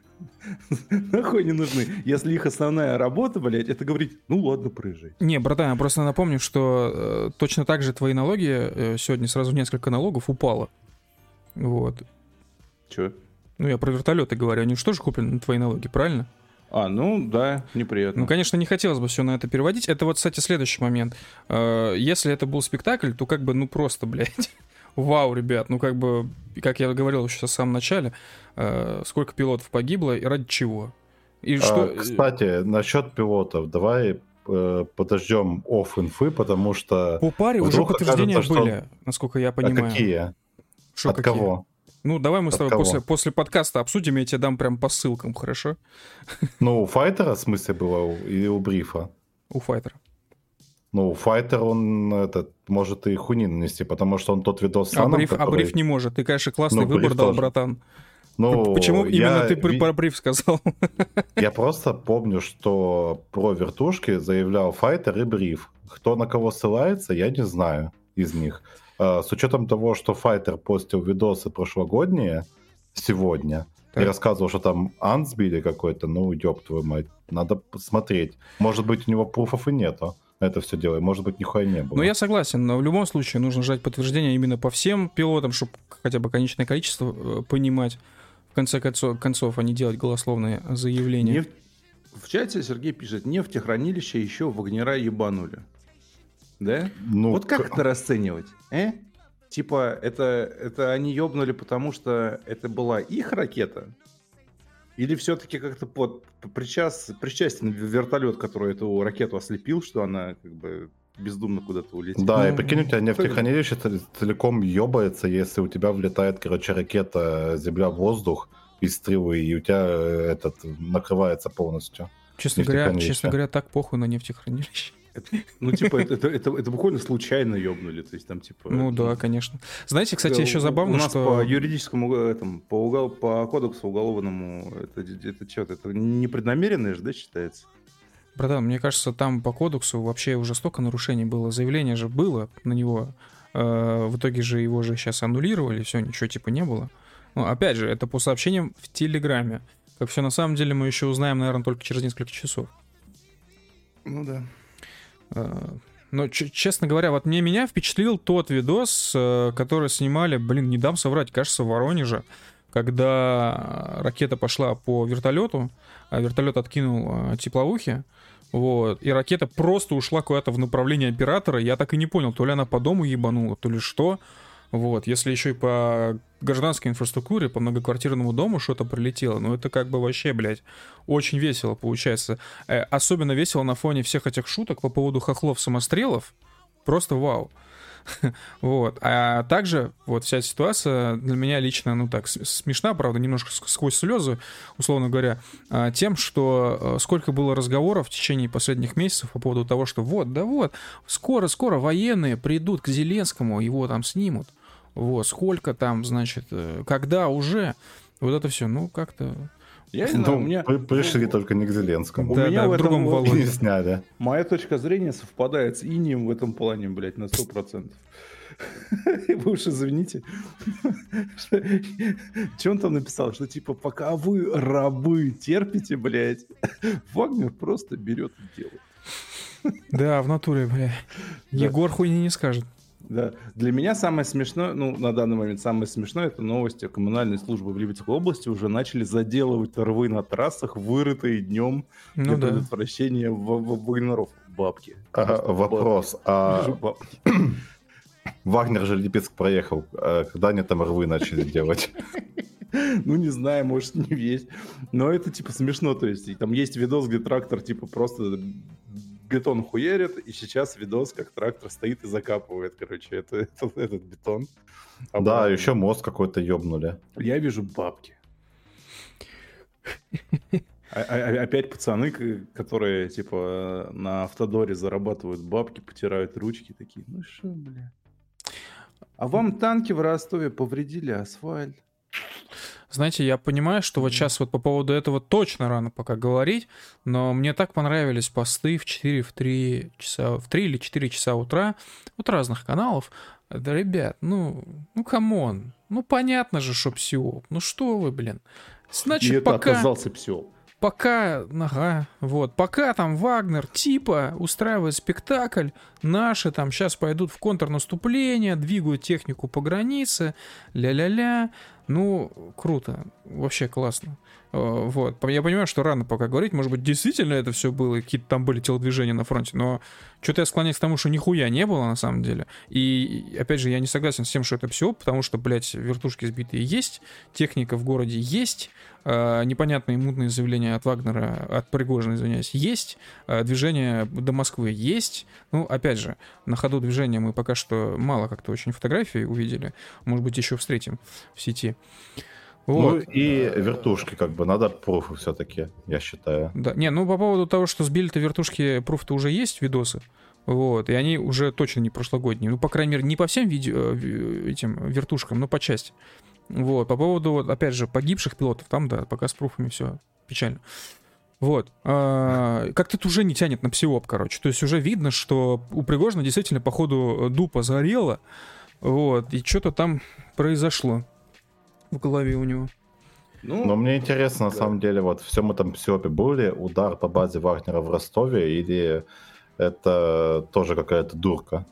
[LAUGHS] Нахуй не нужны. Если их основная работа, блядь, это говорить, ну ладно, проезжай. Не, братан, я просто напомню, что э, точно так же твои налоги, э, сегодня сразу несколько налогов упало. Вот. Че? Ну, я про вертолеты говорю, они же тоже куплены на твои налоги, правильно? А, ну да, неприятно. Ну, конечно, не хотелось бы все на это переводить. Это вот, кстати, следующий момент. Э, Если это был спектакль, то как бы, ну, просто, блядь. [LAUGHS] Вау, ребят, ну, как бы, как я говорил еще в самом начале, э, сколько пилотов погибло и ради чего? И А, что... кстати, насчет пилотов, давай э, подождем офф инфы, потому что... По паре уже подтверждения окажется, что- были, насколько я А понимаю. какие? Шо От какие? кого? Ну, давай мы с От тобой кого? после, после подкаста обсудим, я тебе дам прям по ссылкам, хорошо? Ну, у Файтера в смысле было или у Брифа? У файтера. Ну, Файтер, он этот, может и хуни нанести, потому что он тот видос с А бриф, а который- бриф не может. Ты, конечно, классный Ну, выбор дал, тоже. братан. Ну, Почему я именно ты ви- про бриф сказал? [LAUGHS] Я просто помню, что про вертушки заявлял Файтер и Бриф. Кто на кого ссылается, я не знаю из них. А, С учетом того, что Файтер постил видосы прошлогодние сегодня и Так. рассказывал, что там ан сбили какой-то, ну, ёб твою мать, надо посмотреть. Может быть, у него пруфов и нету. Это все дело. Может быть, нихуя не было. Ну, я согласен, но в любом случае нужно ждать подтверждения именно по всем пилотам, чтобы хотя бы конечное количество э, понимать. В конце концов, концов, а не делать голословные заявления. Нефть- В чате Сергей пишет, нефтехранилище еще Вагнера ебанули. Да? Ну, вот как к- это расценивать? э? Типа, это, это они ебнули, потому что это была их ракета? Или все-таки как-то под причас, причастен вертолет, который эту ракету ослепил, что она как бы бездумно куда-то улетела? Да, и прикинь, у тебя нефтехранилище цел- целиком ебается, если у тебя влетает, короче, ракета Земля-воздух из стрелы, и у тебя э, этот накрывается полностью. Честно говоря, честно говоря, так похуй на нефтехранилище. Ну, типа, это, это, это- это буквально случайно ебнули. То есть там, типа... Ну да, конечно. Знаете, кстати, еще забавно, у нас что... по юридическому этому, по, угол, по кодексу уголовному это, это что-то это непреднамеренное же, да, считается? Братан, мне кажется, там по кодексу вообще уже столько нарушений было. Заявление же было на него. Э, в итоге же его же сейчас аннулировали, все, ничего типа не было. Ну, опять же, это по сообщениям в Телеграме. Как все на самом деле мы еще узнаем, наверное, только через несколько часов. Ну да. Э, но, честно говоря, вот мне меня впечатлил тот видос, э, который снимали, блин, не дам соврать, кажется, в Воронеже, когда ракета пошла по вертолету, а вертолет откинул э, тепловухи, вот, и ракета просто ушла куда-то в направлении оператора, я так и не понял, то ли она по дому ебанула, то ли что, вот, если еще и по гражданской инфраструктуре, по многоквартирному дому что-то прилетело, ну это как бы вообще, блядь, очень весело получается. Э, особенно весело на фоне всех этих шуток по поводу хохлов-самострелов. Просто вау. [LAUGHS] Вот. А также вот вся ситуация для меня лично, ну так, смешна, правда, немножко сквозь слезы, условно говоря, а, тем, что э, сколько было разговоров в течение последних месяцев по поводу того, что вот, да вот, скоро-скоро военные придут к Зеленскому, его там снимут. Вот, сколько там, значит, э, когда уже. Вот это все, ну, как-то я не знаю, у меня... Пришли только не к Зеленскому. У да, меня да, в этом другом Володе. [LAUGHS] Не сняли. Моя точка зрения совпадает с Инием в этом плане, блядь, на 100%. [LAUGHS] Вы уж извините. [LAUGHS] Что он там написал? Что типа, пока вы рабы терпите, блядь, Вагнер просто берет и делает. Да, в натуре, бля. Егор хуйни не скажет. Да. Для меня самое смешное, ну, на данный момент самое смешное, это новости коммунальной службы в Липецкой области уже начали заделывать рвы на трассах, вырытые днем ну, для да. предотвращения вагнеров. Бабки. Ага, вопрос. А... [COUGHS] Вагнер же Липецк проехал. А когда они там рвы начали делать? [LAUGHS] Ну, не знаю, может, не весь. Но это, типа, смешно. То есть, там есть видос, где трактор, типа, просто бетон хуярит, и сейчас видос, как трактор стоит и закапывает, короче, это, [LAUGHS] это, этот бетон. А да, потом... еще мост какой-то ёбнули. Я вижу бабки. А, а, опять пацаны, которые, типа, на автодоре зарабатывают бабки, потирают ручки, такие, ну что, бля. А вам танки в Ростове повредили асфальт. Знаете, я понимаю, что вот сейчас вот по поводу этого точно рано пока говорить, но мне так понравились посты в 4, в 3 часа, в 3 или 4 часа утра от разных каналов. Да, ребят, ну, ну, come on, ну, понятно же, что psyop. Ну, что вы, блин. Значит, И это пока... оказался псиоп пока, ага, вот, пока там Вагнер типа устраивает спектакль, наши там сейчас пойдут в контрнаступление, двигают технику по границе, ля-ля-ля, ну, круто, вообще классно. Э, вот. Я понимаю, что рано пока говорить, может быть, действительно это все было, какие-то там были телодвижения на фронте, но что-то я склоняюсь к тому, что нихуя не было на самом деле. И, опять же, я не согласен с тем, что это все, потому что, блядь, вертушки сбитые есть, техника в городе есть, э, непонятные мутные заявления от Вагнера, от Пригожина, извиняюсь, есть, э, движение до Москвы есть. Ну, опять же, на ходу движения мы пока что мало как-то очень фотографий увидели, может быть, еще встретим в сети. Ну вот. Ну и вертушки, как бы, надо пруфы все-таки, я считаю. Да, не, ну по поводу того, что сбили-то вертушки, пруф-то уже есть, видосы. Вот, и они уже точно не прошлогодние. Ну, по крайней мере, не по всем видео, э, этим вертушкам, но по части. Вот, по поводу, вот, опять же, погибших пилотов, там, да, пока с пруфами все печально. Вот. А, как-то это уже не тянет на псиоп, короче. То есть уже видно, что у Пригожина действительно, походу, дупа зарела. Вот, и что-то там произошло в голове у него. Ну, Но мне интересно, на самом деле, вот все мы там Псиопе были, удар по базе Вагнера в Ростове, или это тоже какая-то дурка?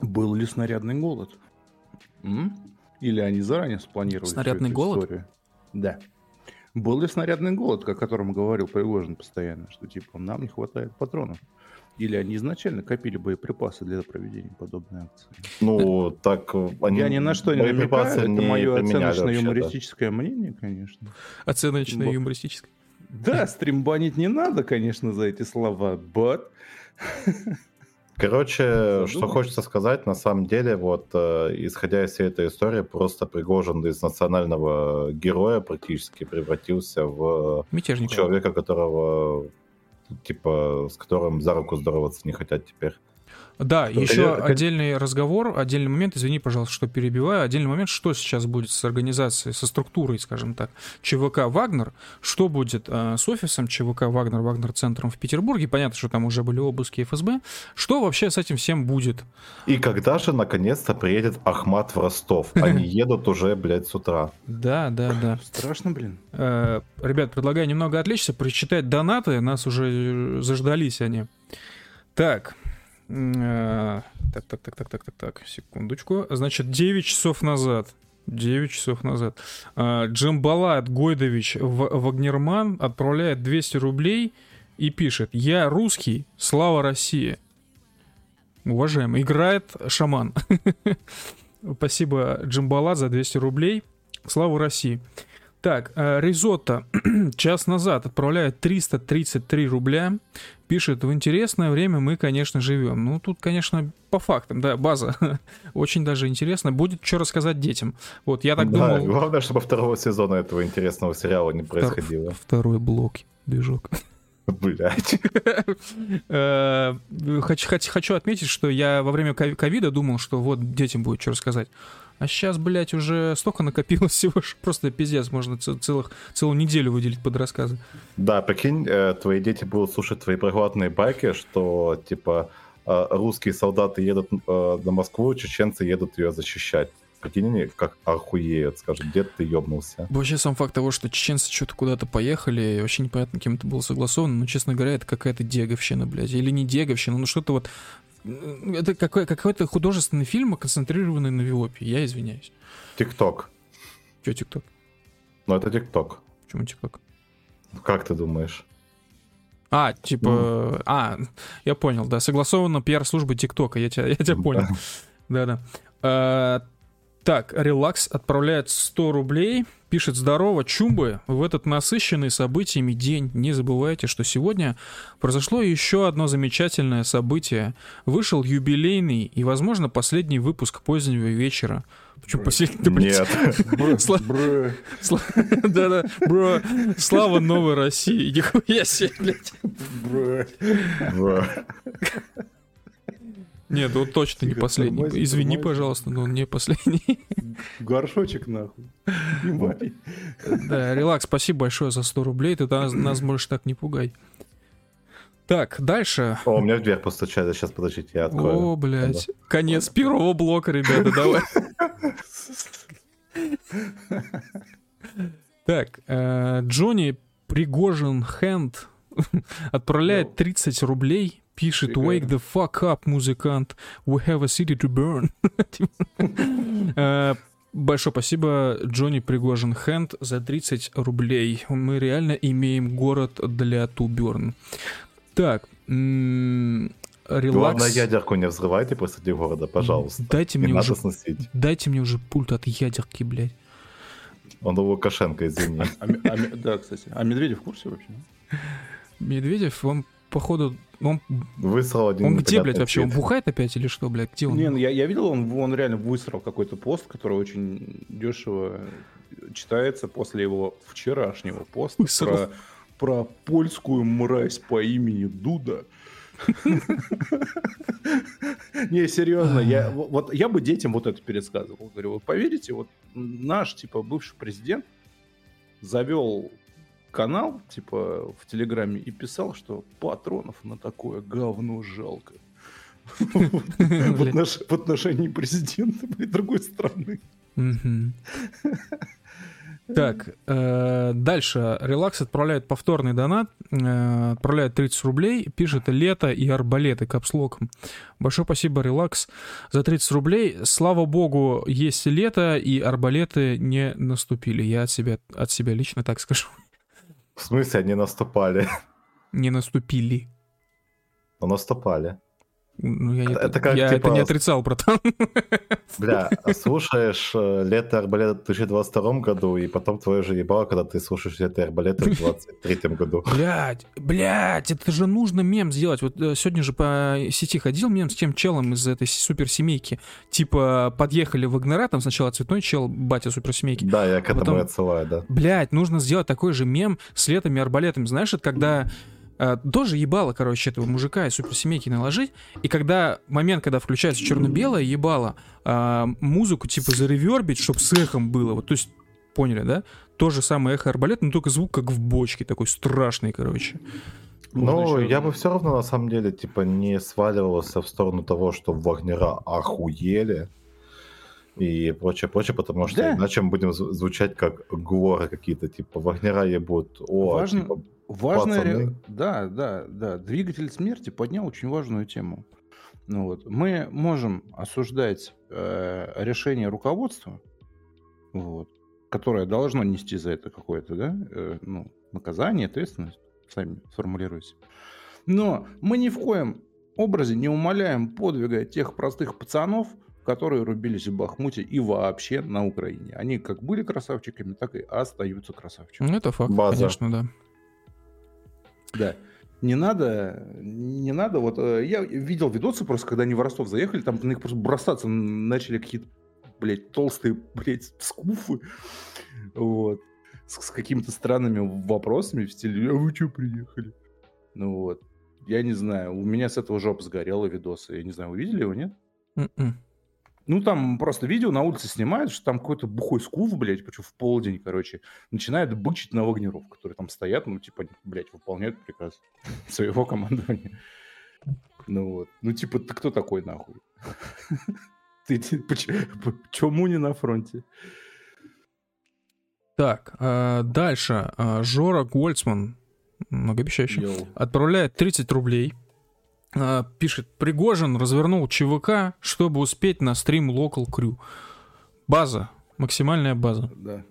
Был ли снарядный голод? М? Или они заранее спланировали Снарядный голод? Историю? Да. Был ли снарядный голод, о котором говорил Пригожин постоянно, что типа нам не хватает патронов? Или они изначально копили боеприпасы для проведения подобной акции? Ну, так они... Я ни на что не намекаю, это мое оценочное юмористическое мнение, конечно. Оценочное юмористическое? Да, [LAUGHS] стримбанить не надо, конечно, за эти слова, but... Короче, что хочется сказать, на самом деле, вот, э, исходя из всей этой истории, просто Пригожин из национального героя практически превратился в Мятежника. человека, которого типа, с которым за руку здороваться не хотят теперь. Да, Что, еще как- отдельный разговор, отдельный момент, извини, пожалуйста, что перебиваю, отдельный момент, что сейчас будет с организацией, со структурой, скажем так, ЧВК «Вагнер», что будет э, с офисом ЧВК «Вагнер», «Вагнер-центром» в Петербурге, понятно, что там уже были обыски ФСБ, что вообще с этим всем будет? И когда же наконец-то приедет Ахмат в Ростов? Они [LAUGHS] едут уже, блядь, с утра. Да, да, да. Страшно, блин. Э, Ребят, предлагаю немного отвлечься, прочитать донаты, нас уже э, заждались они. Так, так, так, так, так, так, так, так, секундочку. Значит, 9 часов назад, 9 часов назад, э, Джамбалат Гойдович Вагнерман отправляет 200 рублей и пишет «Я русский, слава России». Уважаемый, играет шаман. [LAUGHS] Спасибо, Джамбалат, за 200 рублей. Слава России. Так, э, Ризотто [CLEARS THROAT] час назад отправляет 333 рубля. Пишет, в интересное время мы, конечно, живем. Ну, тут, конечно, по фактам, да, база. [LAUGHS] Очень даже интересно. Будет что рассказать детям. Вот, я так Да, думал... главное, чтобы второго сезона этого интересного сериала не происходило. Второй блок, движок. [LAUGHS] Блять. Э, Хочу, отметить, что я во время кови- ковида думал, что вот детям будет что рассказать. А сейчас, блядь, уже столько накопилось [LAUGHS] всего, что просто пиздец, можно целых, целую неделю выделить под рассказы. Да, прикинь, э, твои дети будут слушать твои проглотные байки, что, типа, э, русские солдаты едут э, на Москву, чеченцы едут ее защищать. Прикинь, они как охуеют, скажут, дед ты ёбнулся. Вообще сам факт того, что чеченцы что-то куда-то поехали, вообще непонятно, кем это было согласовано, но, честно говоря, это какая-то деговщина, блядь, или не деговщина, ну что-то вот... Это какой- какой-то художественный фильм, концентрированный на Виопе, я извиняюсь. Тикток. Че, ТикТок? Ну, это тикток. Почему ТикТок? Как ты думаешь? А, типа... А, я понял, да, согласовано пиар-службы ТикТока, я тебя, я тебя понял. Да-да. Так, Релакс отправляет 100 рублей, пишет «Здорово, чумбы, в этот насыщенный событиями день не забывайте, что сегодня произошло еще одно замечательное событие. Вышел юбилейный и, возможно, последний выпуск позднего вечера». Почему последний? Да. Нет. Да-да, бро, слава новой России, нихуя себе, блядь. Бро. Нет, он точно не последний. Извини, пожалуйста, но он не последний. [LAUGHS] Горшочек нахуй. Да, релакс, спасибо большое за 100 рублей, ты нас, можешь так не пугай. Так, дальше. О, у меня в дверь постучали. Сейчас, подождите, я открою. О, блядь. Конец первого блока, ребята, давай. [LAUGHS] Так, э, Джонни Пригожин Хэнд отправляет 30 рублей, пишет. «Wake the fuck up, музыкант, we have a city to burn». [LAUGHS] Э, Большое спасибо, Джонни Пригожин Хэнд, за 30 рублей. Мы реально имеем город для Туберн. Так, м, релакс. Главное, ядерку не взрывайте посреди города, пожалуйста. Дайте Не мне надо уже, сносить. дайте мне уже пульт от ядерки, блядь. Он у Лукашенко, извини. А а ме- Да, кстати. А Медведев в курсе вообще? Медведев, он, походу, он, Высрал один он где, блядь, вообще? Он бухает опять или что, блядь? Где он? Не, ну я, я видел, он, он реально высрал какой-то пост, который очень дешево читается после его вчерашнего поста Высрал. про, про польскую мразь по имени Дуда. Не, серьезно, я, вот вот я бы детям вот это пересказывал. Говорю, вы поверите, вот наш, типа, бывший президент завел канал, типа, в Телеграме и писал, что патронов на такое говно жалко. [LAUGHS] В отношении президента блядь, другой страны. Так, э, дальше. Релакс отправляет повторный донат, э, отправляет 30 рублей, пишет «Лето и арбалеты» капслоком. Большое спасибо, Релакс, за 30 рублей. Слава богу, есть лето, и арбалеты не наступили. Я от себя, от себя лично так скажу. В смысле, они наступали? Не наступили. Но наступали. Ну, я, Это- это, это как, я типа, это не отрицал, братан. [LAUGHS] Бля, а слушаешь э, «Лето арбалета» в 2022 году, и потом твое же ебало, когда ты слушаешь «Лето арбалета» в 2023 году. [LAUGHS] Блять, блять, это же нужно мем сделать. Вот э, сегодня же по сети ходил мем с тем челом из этой суперсемейки. Типа подъехали в Вагнера, там сначала цветной чел, батя суперсемейки. Да, я к этому Потом- и отсылаю, да. Блять, нужно сделать такой же мем с летами арбалетами. Знаешь, это когда э, тоже ебало, короче, этого мужика и суперсемейки наложить, и когда момент, когда включается черно-белое ебало, э, музыку типа заревербить, чтобы с эхом было, вот, то есть, поняли, да? То же самое эхо арбалет, но только звук как в бочке, такой страшный, короче. Ну, еще- я бы все равно, на самом деле, типа, не сваливался в сторону того, что Вагнера охуели и прочее, прочее, потому что Да. иначе мы будем зв- звучать как горы какие-то, типа, Вагнера ебут, о, Важно- типа, Важная, ре- да, да, да. Двигатель смерти поднял очень важную тему. Ну вот, мы можем осуждать э, решение руководства, вот, которое должно нести за это какое-то, да, э, ну, наказание, ответственность, сами сформулируйте. Но мы ни в коем образе не умаляем подвига тех простых пацанов, которые рубились в Бахмуте и вообще на Украине. Они как были красавчиками, так и остаются красавчиками. Ну, это факт, База. конечно, да. Да. Не надо, не надо, вот э, я видел видосы просто, когда они в Ростов заехали, там на них просто бросаться начали какие-то, блядь, толстые, блядь, скуфы, вот, с, с какими-то странными вопросами в стиле, а вы что приехали? Ну вот, я не знаю, у меня с этого жопа сгорела видосы, я не знаю, вы видели его, нет? М-м. Ну, там просто видео на улице снимают, что там какой-то бухой скуф, блядь, причем в полдень, короче, начинает бычить на вагнеров, которые там стоят, ну, типа, блядь, выполняют приказ своего командования. Ну вот. Ну, типа, ты кто такой, нахуй? [LAUGHS] Ты ты поч- почему не на фронте? Так, э, дальше. Э, Жора Гольцман, многообещающий, отправляет 30 рублей. Э, Пишет, Пригожин развернул ЧВК, чтобы успеть на стрим Local Crew. База, максимальная база. Да.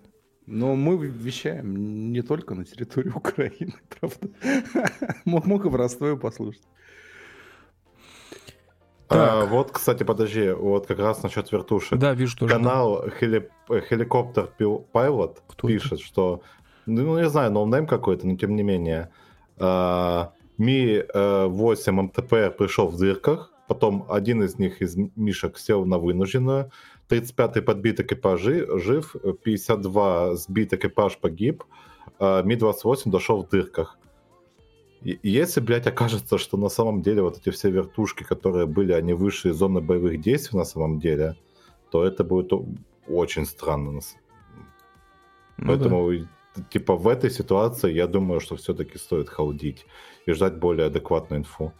Но мы вещаем не только на территории Украины, [LAUGHS] правда. Мог, мог и в Ростове послушать. А, вот, кстати, подожди, вот как раз насчет вертушек. Да, вижу тоже. Канал Heli- э, Pil- Pilot Кто это? пишет, что, ну, не знаю, noname какой-то, но тем не менее, а, Ми-8 МТП пришел в дырках, потом один из них из Мишек сел на вынужденную, 35-й подбит экипаж жи- жив, 52 сбит экипаж погиб, а Ми-28 дошел в дырках. Если, блядь, окажется, что на самом деле вот эти все вертушки, которые были, они выше из зоны боевых действий на самом деле, то это будет очень странно. Ну да. Поэтому, и, типа, в этой ситуации я думаю, что все-таки стоит халдить и ждать более адекватную инфу.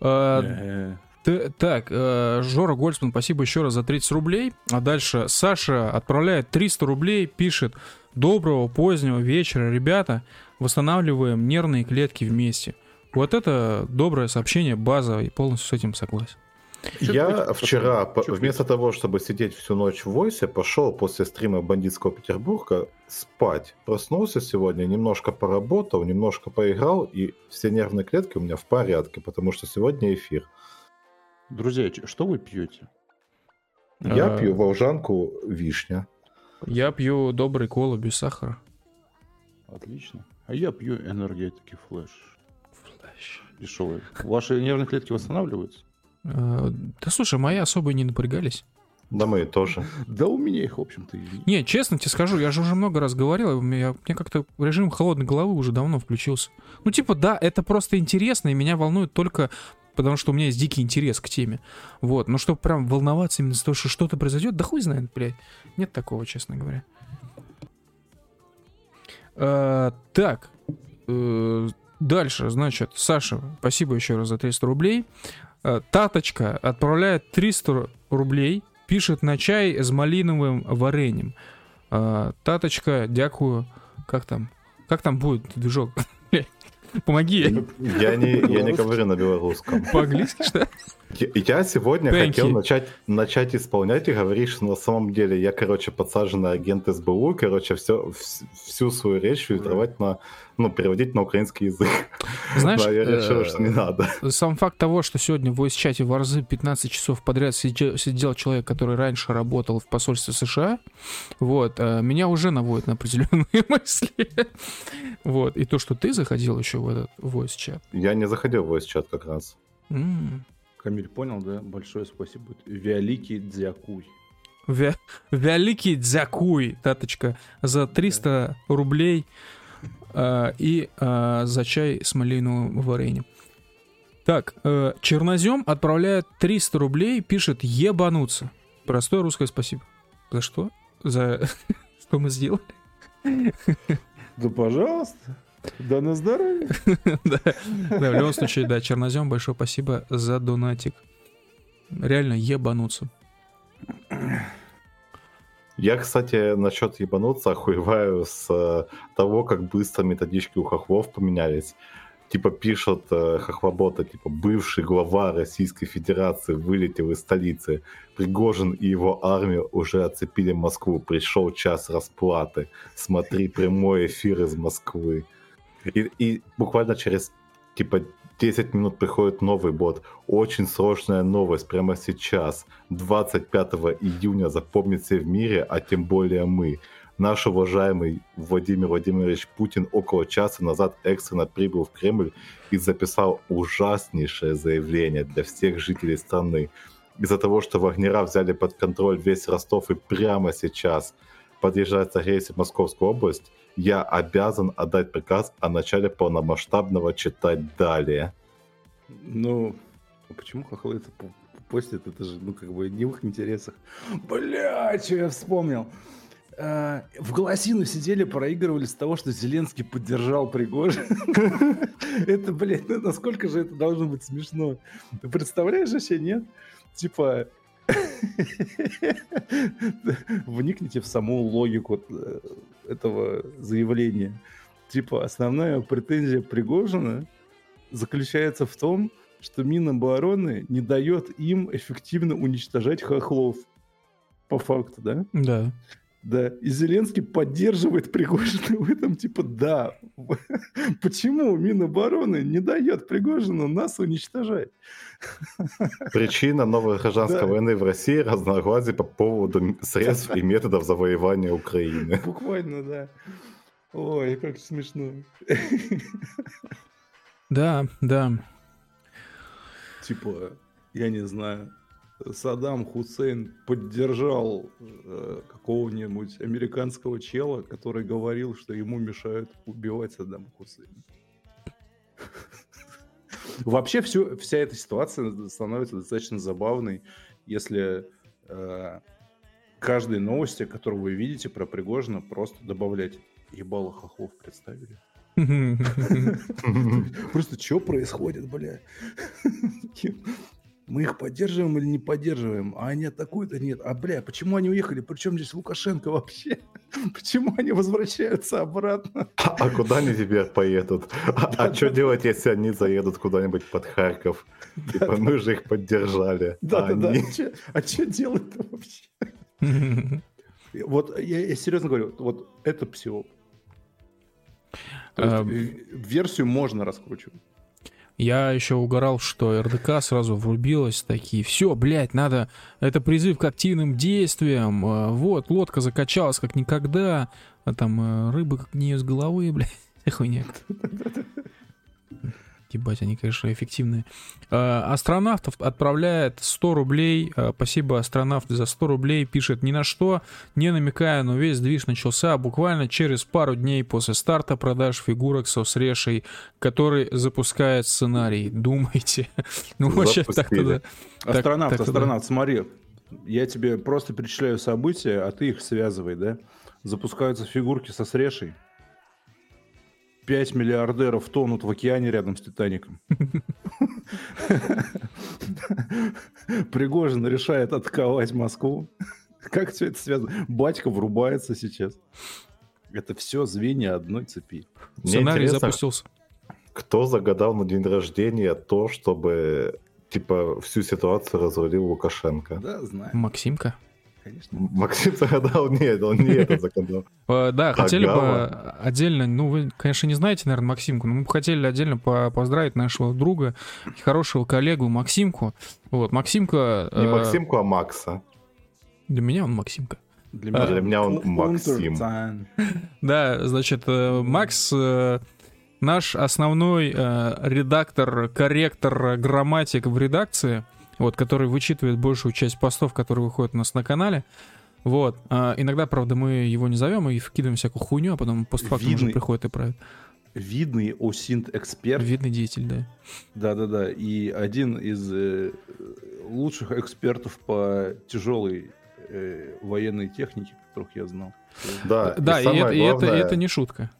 Э, Э, Т- Так, э, Жора Гольцман, спасибо еще раз за 30 рублей. А дальше Саша отправляет 300 рублей, пишет «Доброго позднего вечера, ребята, восстанавливаем нервные клетки вместе». Вот это доброе сообщение, база, и полностью с этим согласен. Я ты вчера, по- вместо того, чтобы сидеть всю ночь в войсе, пошел после стрима бандитского Петербурга спать. Проснулся сегодня, немножко поработал, немножко поиграл, и все нервные клетки у меня в порядке, потому что сегодня эфир. Друзья, что вы пьете? Я Э, пью волжанку вишня. Я пью добрый кола без сахара. Отлично. А я пью энергетики Flash. Дешевые. Ваши нервные клетки восстанавливаются? Э, Да слушай, мои особо не напрягались. Да мы тоже. [LAUGHS] Да у меня их, в общем-то, и... Не, честно тебе скажу, я же уже много раз говорил, у меня, мне как-то режим холодной головы уже давно включился. Ну, типа, да, это просто интересно, и меня волнует только потому, что у меня есть дикий интерес к теме. Вот, но чтобы прям волноваться именно за то, что что-то произойдет, да хуй знает, блядь. Нет такого, честно говоря. А, так, э, дальше, значит, Саша, спасибо еще раз за 300 рублей. Э, Таточка отправляет 300 рублей, пишет на чай с малиновым вареньем. Э, Таточка, дякую. Как там? Как там будет движок? [LAUGHS] Помоги. Я не, я не говорю на белорусском. По-английски, что ли? Я- сегодня Thank хотел начать, начать исполнять и говорить, что на самом деле я, короче, подсаженный агент СБУ, короче, все, всю свою речь фильтровать на, ну, переводить на украинский язык. Знаешь, [LAUGHS] я решил, э, что не надо. сам факт того, что сегодня в voice-чате в Арзы 15 часов подряд сидел, сидел человек, который раньше работал в посольстве США, вот, э, меня уже наводит на определенные [LAUGHS] мысли. Вот, и то, что ты заходил еще в этот voice-чат. Я не заходил в voice-чат как раз. Камиль, понял, да? Большое спасибо. Великий дзякуй. Вя- Великий дзякуй, таточка, за 300 рублей. э, и э, за чай с малиновым вареньем. Так, э, Чернозем отправляет 300 рублей, пишет «ебануться». Простое русское спасибо. За что? За [LAUGHS] что мы сделали? Да пожалуйста. Да на здоровье. [LAUGHS] да, да, в любом случае, да, Чернозем, большое спасибо за донатик. Реально ебануться. Я, кстати, насчет ебануться охуеваю с э, того, как быстро методички у хохлов поменялись. Типа пишут э, хохлобота, типа бывший глава Российской Федерации вылетел из столицы. Пригожин и его армию уже оцепили Москву. Пришел час расплаты. Смотри прямой эфир из Москвы. И, и буквально через типа 10 минут приходит новый бот. Очень срочная новость прямо сейчас. 25 июня запомнит все в мире, а тем более мы. Наш уважаемый Владимир Владимирович Путин около часа назад экстренно прибыл в Кремль и записал ужаснейшее заявление для всех жителей страны. Из-за того, что вагнера взяли под контроль весь Ростов и прямо сейчас подъезжает с агрессией в Московскую область, я обязан отдать приказ о начале полномасштабного читать далее. Ну, а почему хохлы это постят? Это же, ну, как бы не в их интересах. Бля, что я вспомнил. А, в голосину сидели, проигрывали с того, что Зеленский поддержал Пригожин. [LAUGHS] Это, блядь, ну насколько же это должно быть смешно? Ты представляешь вообще, нет? Типа, [LAUGHS] Вникните в саму логику э, этого заявления. Типа, основная претензия Пригожина заключается в том, что Минобороны не дает им эффективно уничтожать хохлов. По факту, да? Да. Да, и Зеленский поддерживает Пригожина в этом, типа, да. [LAUGHS] Почему Минобороны не дает Пригожину нас уничтожать? [LAUGHS] Причина новой гражданской да. войны в России – разногласия по поводу средств и методов завоевания Украины. [LAUGHS] Буквально, да. Ой, как смешно. Да, да. Типа, я не знаю, Саддам Хусейн поддержал э, какого-нибудь американского чела, который говорил, что ему мешают убивать Саддама Хусейна. Вообще все, вся эта ситуация становится достаточно забавной, если э, каждой новости, которую вы видите про Пригожина, просто добавлять ебало хохлов представили. Просто что происходит, бля? Мы их поддерживаем или не поддерживаем, а они атакуют, а нет. А, бля, почему они уехали? Причем здесь Лукашенко вообще? [LAUGHS] Почему они возвращаются обратно? А, а куда они теперь поедут? [LAUGHS] А, а что делать, если они заедут куда-нибудь под Харьков? [LAUGHS] Типа, мы же их поддержали. Да-да-да. А что делать-то вообще? Вот я, я серьезно говорю, вот это псиоп. Э, версию можно раскручивать. Я еще угорал, что РДК сразу врубилась, такие, все, блядь, надо, это призыв к активным действиям, э, вот, лодка закачалась как никогда, а там э, рыба как не из головы, [LAUGHS] блядь, хуйня. [LAUGHS] Ебать, они, конечно, эффективные. А, астронавтов отправляет 100 рублей. А, спасибо, астронавт, за 100 рублей. Пишет ни на что, не намекая, но весь движ начался буквально через пару дней после старта продаж фигурок со срешей, который запускает сценарий. Думайте. [LAUGHS] Ну, вообще так тогда... Астронавт, астронавт, смотри. Я тебе просто перечисляю события, а ты их связывай, да? Запускаются фигурки со срешей. 5 миллиардеров тонут в океане рядом с Титаником. Пригожин решает атаковать Москву. Как все это связано? Батька врубается сейчас. Это все звенья одной цепи. Сценарий запустился. Кто загадал на день рождения то, чтобы типа всю ситуацию развалил Лукашенко? Да, знаю. Максимка конечно. Максим загадал, нет, он не [LAUGHS] это загадал. Да, хотели бы отдельно, ну, вы, конечно, не знаете, наверное, Максимку, но мы бы хотели отдельно поздравить нашего друга, хорошего коллегу Максимку. Вот, Максимка... Не э, Максимку, а Макса. Для меня он Максимка. Для меня, Для меня он Максим. [LAUGHS] Да, значит, э, Макс э, наш основной редактор, корректор, грамматик в редакции вот, который вычитывает большую часть постов, которые выходят у нас на канале. Вот. А иногда, правда, мы его не зовем и вкидываем всякую хуйню, а потом постфактум уже Видный- приходит и правит. Видный осинт-эксперт. Видный деятель, да. Да-да-да. И один из э, лучших экспертов по тяжелой э, военной технике, которых я знал. Да, Да, и, самое это, и это- и главное- это не шутка.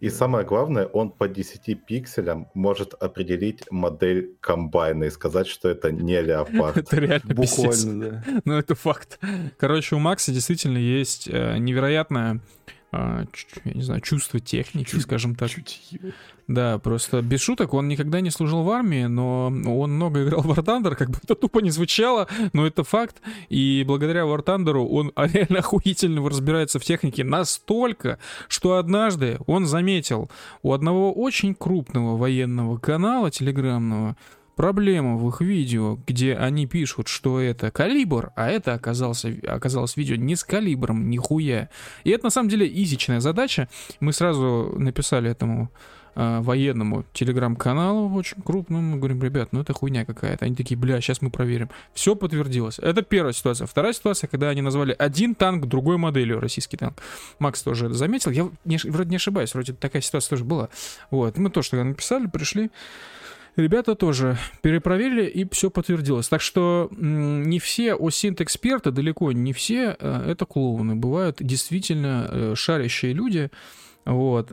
И самое главное, он по 10 пикселям может определить модель комбайна и сказать, что это не леопард. [LAUGHS] Это реально. Буквально, да. [LAUGHS] Ну, это факт. Короче, у Макса действительно есть э, невероятное, ч- я не знаю, чувство техники, скажем так. Чутье. Да, просто без шуток, он никогда не служил в армии, но он много играл в War Thunder, как бы это тупо не звучало, но это факт. И благодаря War Thunder он реально охуительно разбирается в технике настолько, что однажды он заметил у одного очень крупного военного канала телеграмного проблему в их видео, где они пишут, что это калибр, а это оказался, оказалось видео не с калибром, нихуя. И это на самом деле изичная задача. Мы сразу написали этому э, военному телеграм-каналу очень крупному, мы говорим, ребят, ну это хуйня какая-то. Они такие, бля, сейчас мы проверим. Все подтвердилось. Это первая ситуация. Вторая ситуация, когда они назвали один танк другой моделью, российский танк. Макс тоже это заметил. Я не вроде не ошибаюсь, вроде такая ситуация тоже была. Вот, мы тоже тогда написали, пришли. Ребята тоже перепроверили, и все подтвердилось. Так что не все осинт-эксперты, далеко не все, э, это клоуны. Бывают действительно э, шарящие люди. Вот.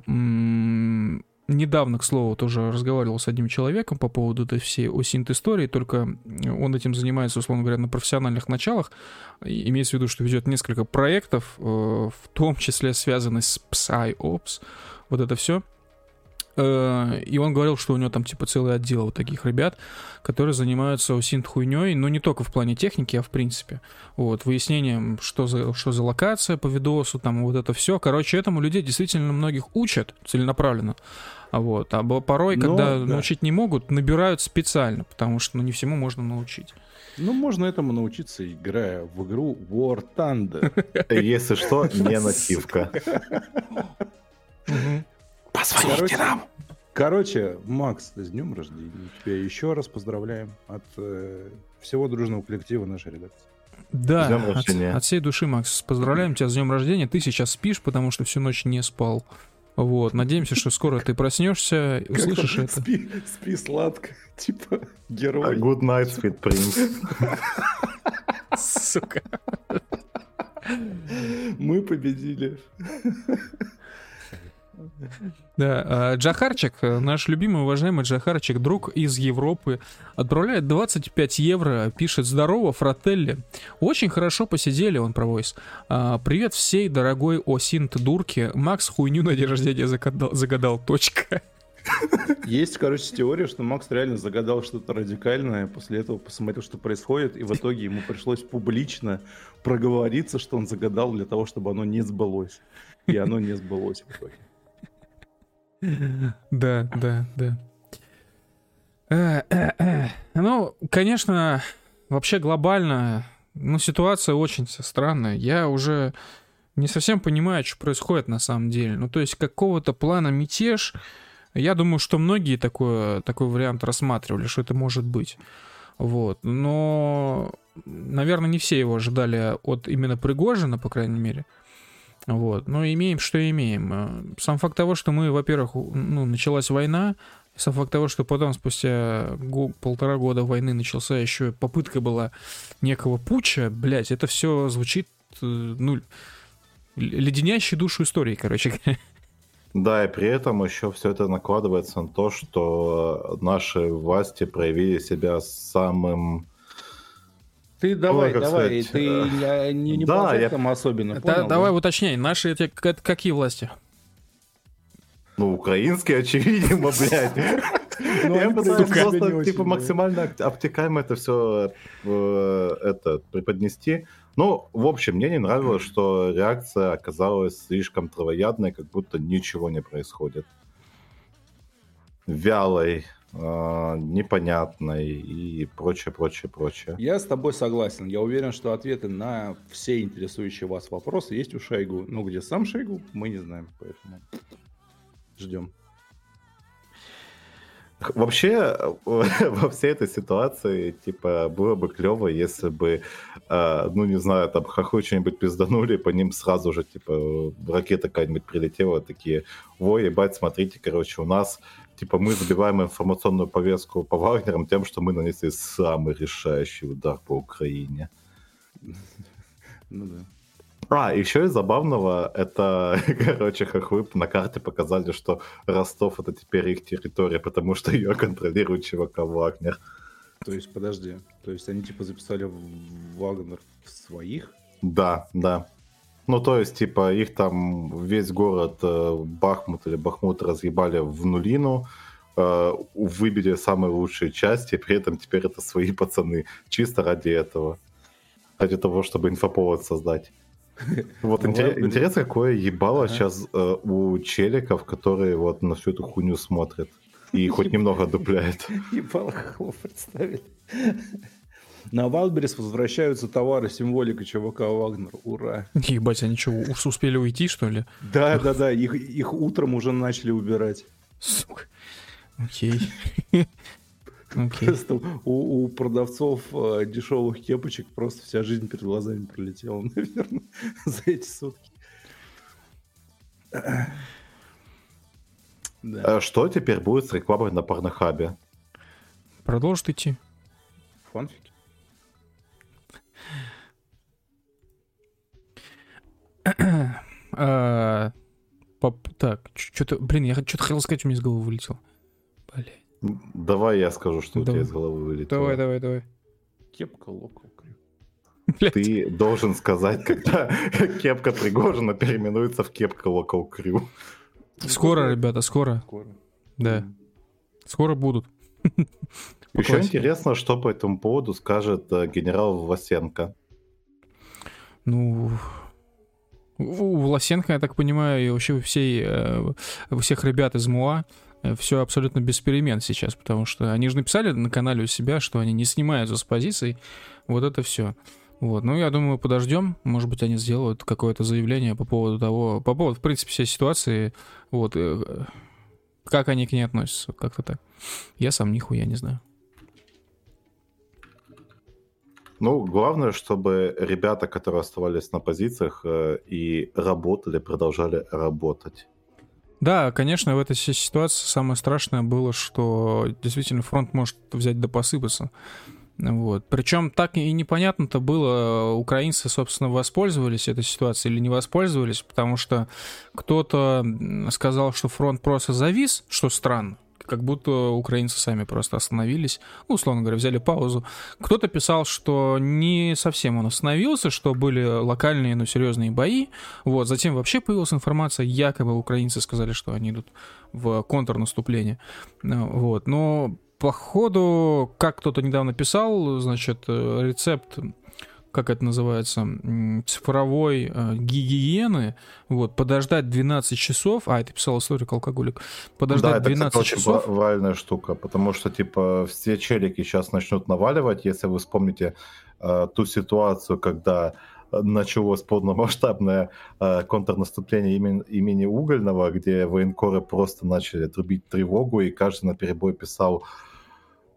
Недавно, к слову, тоже разговаривал с одним человеком по поводу этой всей осинт-истории, только он этим занимается, условно говоря, на профессиональных началах. Имеется в виду, что ведет несколько проектов, э, в том числе связанных с PsyOps, вот это все. Э, И он говорил, что у него там типа целый отдел вот таких ребят, которые занимаются осинт хуйней, но не только в плане техники, а в принципе. Вот, выяснением, что за, что за локация по видосу, там вот это все. Короче, этому людей действительно многих учат целенаправленно. А вот, а порой, Ну, когда да. научить не могут, набирают специально, потому что ну, не всему можно научить. Ну, можно этому научиться, играя в игру War Thunder. [LAUGHS] Если что, не [LAUGHS] нативка. [LAUGHS] Короче, Короче, Макс, с днем рождения. Тебя еще раз поздравляем от э, всего дружного коллектива нашей редакции. Да, от, от всей души, Макс, поздравляем тебя с днем рождения. Ты сейчас спишь, потому что всю ночь не спал. Вот, надеемся, что скоро ты проснешься, и услышишь это. Спи, спи сладко, [LAUGHS] типа А герой. Good night, sweet prince. Сука. Мы победили. [LAUGHS] Да, а, Джахарчик, э, наш любимый, уважаемый Джахарчик, друг из Европы, отправляет 25 евро, пишет «Здорово, фрателли». Очень хорошо посидели, он про войс. А, Привет всей дорогой осинт дурке. Макс хуйню на день рождения загадал, загадал. Точка. Есть, короче, теория, что Макс реально загадал что-то радикальное, после этого посмотрел, что происходит, и в итоге ему пришлось публично проговориться, что он загадал для того, чтобы оно не сбылось. И оно не сбылось в итоге. Да, да, да. Э, э, э. Ну, конечно, вообще глобально, ну, ситуация очень странная. Я уже не совсем понимаю, что происходит на самом деле. Ну, то есть какого-то плана мятеж, я думаю, что многие такое, такой вариант рассматривали, что это может быть. Вот. Но, наверное, не все его ожидали от именно Пригожина, по крайней мере. Вот. Но имеем, что имеем. Э, Сам факт того, что мы, во-первых, ну, началась война, сам факт того, что потом, спустя го- полтора года войны, начался еще попытка была некого путча, блядь, это все звучит, э, ну, леденящей душу истории, короче. Да, и при этом еще все это накладывается на то, что наши власти проявили себя самым... Ты давай, как давай, сказать, ты э, не, не, не да, по я- особенно, Да, понял, давай да? уточняй, наши эти какие власти? Ну, украинские, [LAUGHS] очевидно, блядь. Ну, Я пытаюсь просто, типа, максимально об- обтекаемо это все это преподнести. Ну, в общем, мне не нравилось, что реакция оказалась слишком травоядной, как будто ничего не происходит. Вялой, э, непонятной и прочее, прочее, прочее. Я с тобой согласен. Я уверен, что ответы на все интересующие вас вопросы есть у Шойгу. Ну, где сам Шойгу, мы не знаем, поэтому ждем. Вообще, [LAUGHS] во всей этой ситуации, типа, было бы клево, если бы, э, ну, не знаю, там, хохлы что-нибудь пизданули, по ним сразу же, типа, ракета какая-нибудь прилетела, такие, ой, ебать, смотрите, короче, у нас, типа, мы забиваем информационную повестку по Вагнерам тем, что мы нанесли самый решающий удар по Украине. Ну да. А, еще из забавного, это, [LAUGHS] короче, хохлы на карте показали, что Ростов это теперь их территория, потому что ее контролирует ЧВК Вагнер. То есть, подожди, то есть они типа записали Вагнер в своих? Да, да. Ну, то есть, типа, их там весь город э, Бахмут или Бахмут разъебали в нулину, э, выбили самые лучшие части, при этом теперь это свои [LAUGHS] пацаны, чисто ради этого. Ради того, чтобы инфоповод создать. Вот Ну, интерес- какое ебало Ага. сейчас э, у челиков, которые вот на всю эту хуйню смотрят и хоть немного [LAUGHS] дупляют. Ебало хохлов представили. На Wildberries возвращаются товары символика ЧВК Вагнер. Ура. Ебать, они что, уж успели уйти, что ли? Да, да, да, их, их утром уже начали убирать. Сука. Окей. Окей. [LAUGHS] Просто у, у продавцов э, дешевых кепочек просто вся жизнь перед глазами пролетела, [LAUGHS] наверное, за эти сутки. [CLEARS THROAT] Да, Э, Что теперь будет с рекламой на Порнохабе? Продолжит идти. фанфики. [CLEARS THROAT] А, Так, что-то, блин, я что-то хотел сказать, у меня из головы вылетело. Давай я скажу, что у Давай. тебя из головы вылетело. Давай, давай, давай. Кепка локал крю. Блядь. Ты должен сказать, когда [LAUGHS] кепка Пригожина переименуется в кепка Local Crew. Скоро, ребята, скоро. Скоро. Да, скоро будут. [LAUGHS] Еще интересно, что по этому поводу скажет э, генерал Власенко. Ну, у Власенко, я так понимаю, и вообще у всей, э, у всех ребят из МУА все абсолютно без перемен сейчас, потому что они же написали на канале у себя, что они не снимаются с позиций. Вот это все. Вот, ну, я думаю, подождем. Может быть, они сделают какое-то заявление по поводу того, по поводу, в принципе, всей ситуации. Вот, э, как они к ней относятся, как-то так. Я сам нихуя не знаю. Ну, главное, чтобы ребята, которые оставались на позициях э, и работали, продолжали работать. Да, конечно, в этой си- ситуации самое страшное было, что действительно фронт может взять да посыпаться. Вот. Причем так и непонятно-то было, украинцы, собственно, воспользовались этой ситуацией или не воспользовались, потому что кто-то сказал, что фронт просто завис, что странно, как будто украинцы сами просто остановились, ну, условно говоря, взяли паузу. Кто-то писал, что не совсем он остановился, что были локальные, но серьезные бои, вот, затем вообще появилась информация, якобы украинцы сказали, что они идут в контрнаступление. Ну, Вот. Но походу, как кто-то недавно писал, значит, э, рецепт, как это называется, цифровой э, гигиены, вот, подождать 12 часов, а, это писал историк алкоголик, подождать да, это, 12 кстати, очень часов, ва- правильная штука, потому что, типа, все челики сейчас начнут наваливать, если вы вспомните э, ту ситуацию, когда э, началось полномасштабное э, контрнаступление имени, имени Угольного, где военкоры просто начали трубить тревогу, и каждый на перебой писал,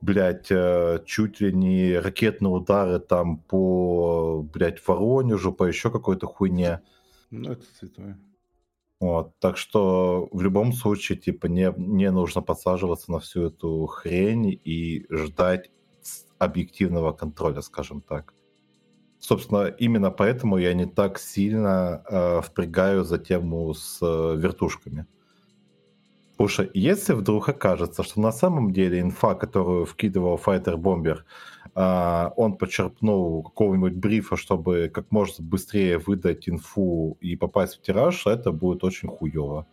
блядь, э, чуть ли не ракетные удары там по, блядь, Воронежу, по еще какой-то хуйне. Ну, это святое. Вот, так что в любом случае, типа, не, не нужно подсаживаться на всю эту хрень и ждать объективного контроля, скажем так. Собственно, именно поэтому я не так сильно э, впрягаю за тему с э, вертушками. Потому если вдруг окажется, что на самом деле инфа, которую вкидывал Bomber, а, он почерпнул какого-нибудь брифа, чтобы как можно быстрее выдать инфу и попасть в тираж, это будет очень хуево.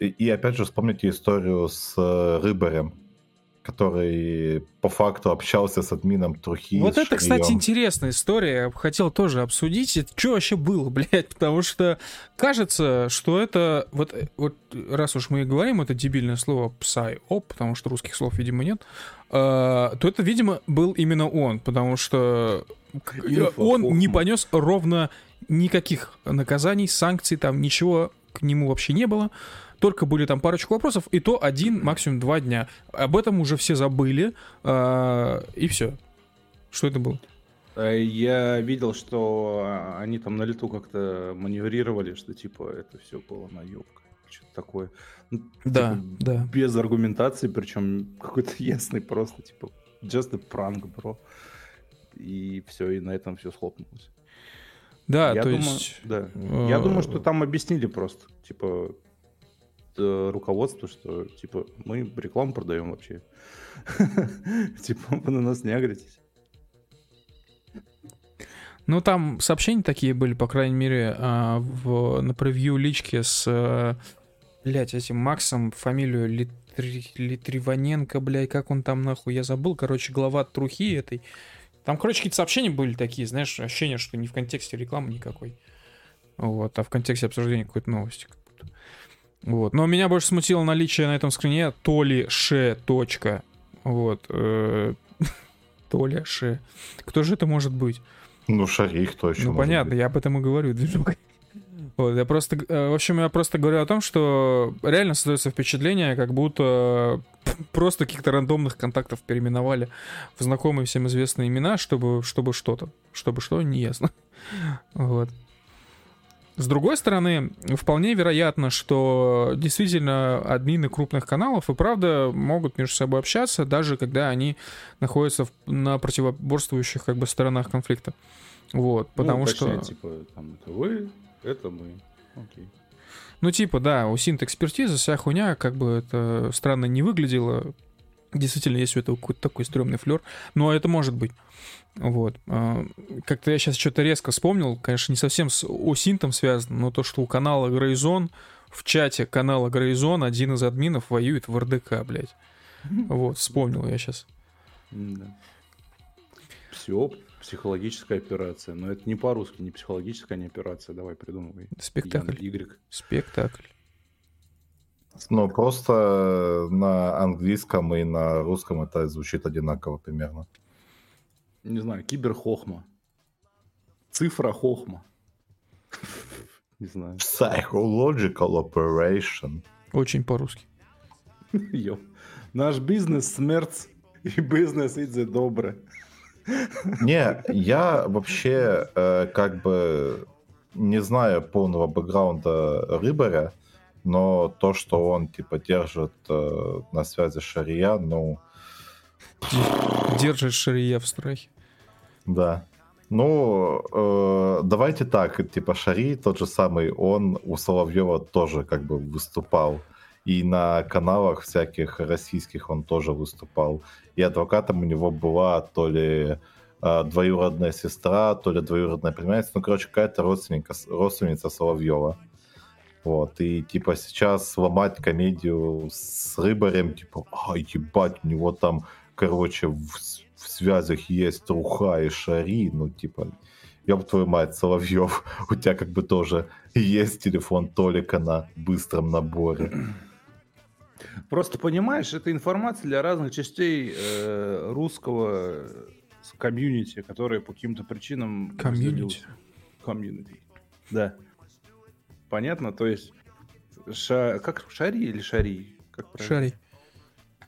И, и опять же вспомните историю с э, Рыбарем, который по факту общался с админом Трухи. Вот это, кстати, интересная история. Я бы хотел тоже обсудить. Что вообще было, [LAUGHS] блядь? Потому что кажется, что это... Вот, вот раз уж мы и говорим это дебильное слово psyop, потому что русских слов, видимо, нет, э, то это, видимо, был именно он, потому что Инфа, он не понес ровно никаких наказаний, санкций, там ничего к нему вообще не было. Только были там парочку вопросов, и то один, максимум два дня. Об этом уже все забыли, э, и все. Что это было? Э, Я видел, что а, они там на лету как-то маневрировали, что типа это все было наебка. Что-то такое. Ну, Да, типа, да. Без аргументации, причем какой-то ясный просто, типа, just a prank, бро. И все, и на этом все схлопнулось. Да, Я то думаю, есть... да. Я э, думаю, что там объяснили просто, типа, э, руководство, что, типа, мы рекламу продаем вообще. [LAUGHS] Типа, вы на нас не агритесь. Ну, там сообщения такие были, по крайней мере, а, в, на превью личке с, э, блядь, этим Максом, фамилию Литри- Литриваненко, блядь, как он там нахуй, я забыл, короче, глава трухи этой. Там, короче, какие-то сообщения были такие, знаешь, ощущение, что не в контексте рекламы никакой. Вот, а в контексте обсуждения какой-то новости. Вот. Но меня больше смутило наличие на этом скрине Толи Ше. Точка. Вот. э, [LAUGHS] Толя Ше. Кто же это может быть? Ну, шарик точно. Ну, понятно, быть. я об этом и говорю, движуха. Вот, я просто, э, в общем, я просто говорю о том, что реально создается впечатление, как будто [LAUGHS] просто каких-то рандомных контактов переименовали в знакомые всем известные имена, чтобы, чтобы что-то, чтобы что, не ясно. [LAUGHS] Вот. С другой стороны, вполне вероятно, что действительно админы крупных каналов и правда могут между собой общаться, даже когда они находятся на противоборствующих как бы сторонах конфликта. Вот, потому Ну, что... точнее, типа, там, это вы, это мы. Окей. Ну, типа, да, у синт экспертиза, вся хуйня, как бы это странно не выглядело. Действительно, есть у этого какой-то такой стрёмный флер. Но это может быть. Вот. А, Как-то я сейчас что-то резко вспомнил. Конечно, не совсем с осинтом связано, но то, что у канала Грейзон, в чате канала Грейзон один из админов воюет в РДК, блядь. [LAUGHS] Вот, вспомнил я сейчас. Да. Все, психологическая операция. Но это не по-русски, не психологическая, не операция. Давай придумывай. Спектакль. Y. Спектакль. Ну, просто на английском и на русском это звучит одинаково примерно. Не знаю, киберхохма. Цифра хохма. [LAUGHS] Не знаю. Psychological operation. Очень по-русски. [LAUGHS] Йо. Наш бизнес смерть и бизнес идзе добре. Не, я вообще э, как бы не знаю полного бэкграунда Рыбаря, но то, что он типа держит э, на связи Шария, ну Держит Шария в страхе. да. Ну, э, давайте так, типа Шари, тот же самый, он у Соловьева тоже как бы выступал. И на каналах всяких российских он тоже выступал. И адвокатом у него была то ли э, двоюродная сестра, то ли двоюродная племянница, ну, короче, какая-то родственника, родственница Соловьева. Вот, и типа сейчас ломать комедию с Рыбарем, типа, а, ебать, у него там, короче, в, в связях есть Труха и Шари, ну, типа, ёб твою мать, Соловьев, у тебя как бы тоже есть телефон Толика на быстром наборе. Просто понимаешь, это информация для разных частей э, русского комьюнити, которые по каким-то причинам... Комьюнити. Комьюнити. Да. Понятно? То есть, ша... как Шари или Шари? Как правильно? Шарий.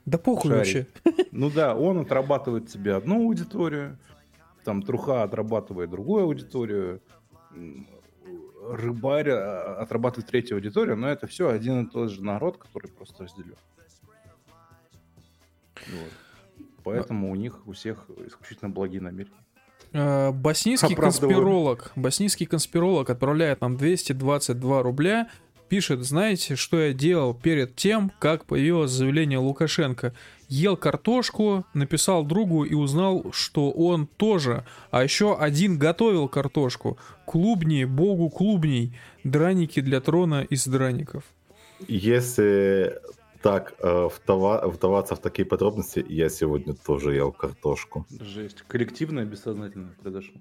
Да похуй Шарий. вообще. [LAUGHS] Ну да, он отрабатывает себе одну аудиторию, там Труха отрабатывает другую аудиторию, Рыбарь а, отрабатывает третью аудиторию, но это все один и тот же народ, который просто разделен. Вот. Поэтому у них у всех исключительно благие намерения. Э, Боснийский конспиролог. Боснийский конспиролог отправляет нам 222 рубля. Пишет, знаете, что я делал перед тем, как появилось заявление Лукашенко? Ел картошку, написал другу и узнал, что он тоже. А еще один готовил картошку. Клубни, богу клубней. Драники для трона из драников. Если так э, вдава- вдаваться в такие подробности, я сегодня тоже ел картошку. Жесть. Коллективное бессознательное произошло.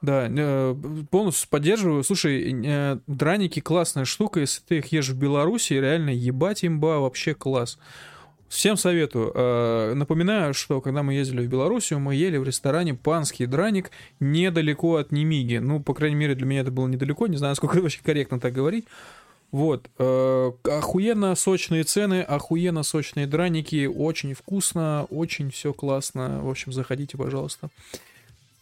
Да, э, полностью поддерживаю. Слушай, э, драники классная штука, если ты их ешь в Беларуси, реально ебать имба, вообще класс. Всем советую. Э, Напоминаю, что когда мы ездили в Белоруссию, мы ели в ресторане «Панский драник» недалеко от Немиги. Ну, по крайней мере, для меня это было недалеко. Не знаю, насколько это [LAUGHS] вообще корректно так говорить. Вот. Э, охуенно сочные цены, охуенно сочные драники. Очень вкусно, очень все классно. В общем, заходите, пожалуйста.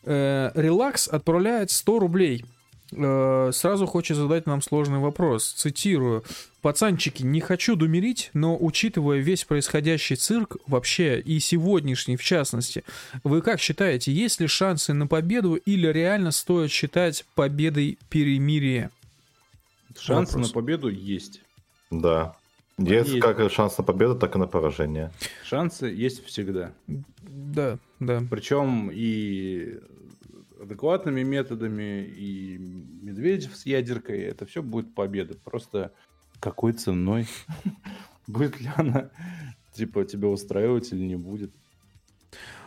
Э, Релакс отправляет 100 рублей. Э, сразу хочет задать нам сложный вопрос. Цитирую. Пацанчики, не хочу думерить, но учитывая весь происходящий цирк вообще и сегодняшний в частности, вы как считаете, есть ли шансы на победу или реально стоит считать победой перемирия? Шансы Вопрос. на победу есть. Да. Есть Есть. как шанс на победу, так и на поражение. Шансы есть всегда. Да, да. Причем и адекватными методами, и Медведев с ядеркой, это все будет победа. Просто какой ценой? [LAUGHS] Будет ли она, типа, тебя устраивать или не будет?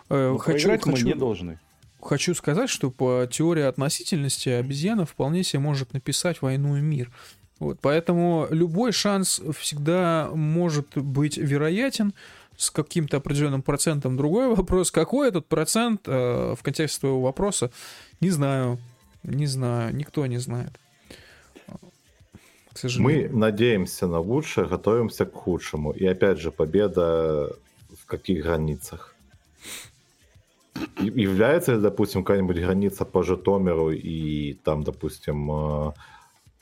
Э, Но хочу, проиграть мы не должны. Хочу сказать, что по теории относительности обезьяна вполне себе может написать войну и мир. Вот, поэтому любой шанс всегда может быть вероятен с каким-то определенным процентом. Другой вопрос, какой этот процент э, в контексте твоего вопроса, не знаю, не знаю, никто не знает. К Мы сожалению. надеемся на лучшее, готовимся к худшему. И опять же, победа в каких границах? Является ли, допустим, какая-нибудь граница по Житомиру и там, допустим, э,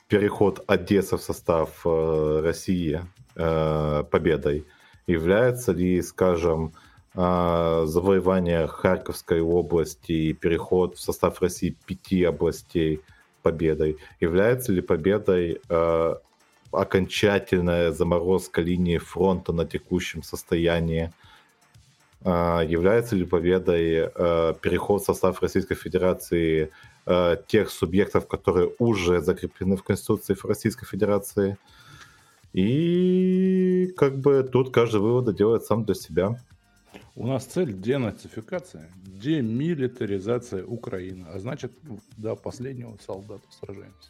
переход Одессы в состав э, России э, победой? Является ли, скажем, завоевание Харьковской области и переход в состав России пяти областей победой? Является ли победой окончательная заморозка линии фронта на текущем состоянии? Э, является ли победой э, переход в состав Российской Федерации э, тех субъектов, которые уже закреплены в Конституции Российской Федерации? И как бы тут каждый вывод делает сам для себя. У нас цель денацификация, демилитаризация Украины. А значит, до последнего солдата сражаемся.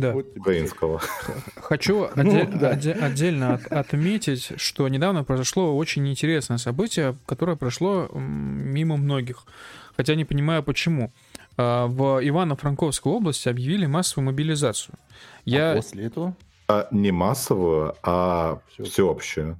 Да. Вот Украинского. Хочу Ну, да. отдельно от- отметить, что недавно произошло очень интересное событие, которое прошло мимо многих. Хотя не понимаю почему. А, В Ивано-Франковской области объявили массовую мобилизацию. А Я, после этого А не массовую, а Всё. всеобщую.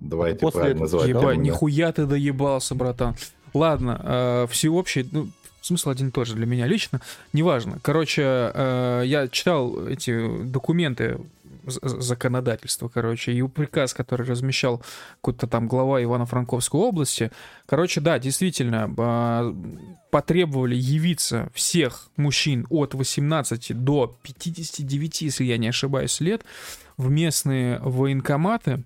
Давайте после правильно этого называть. Термины. нихуя ты доебался, братан. Ладно, э, всеобщий, ну, смысл один и тот же для меня лично, неважно. Короче, э, я читал эти документы законодательства, короче, и приказ, который размещал какой-то там глава Ивано-Франковской области. Короче, да, действительно, э, потребовали явиться всех мужчин от 18 до 59, если я не ошибаюсь, лет в местные военкоматы,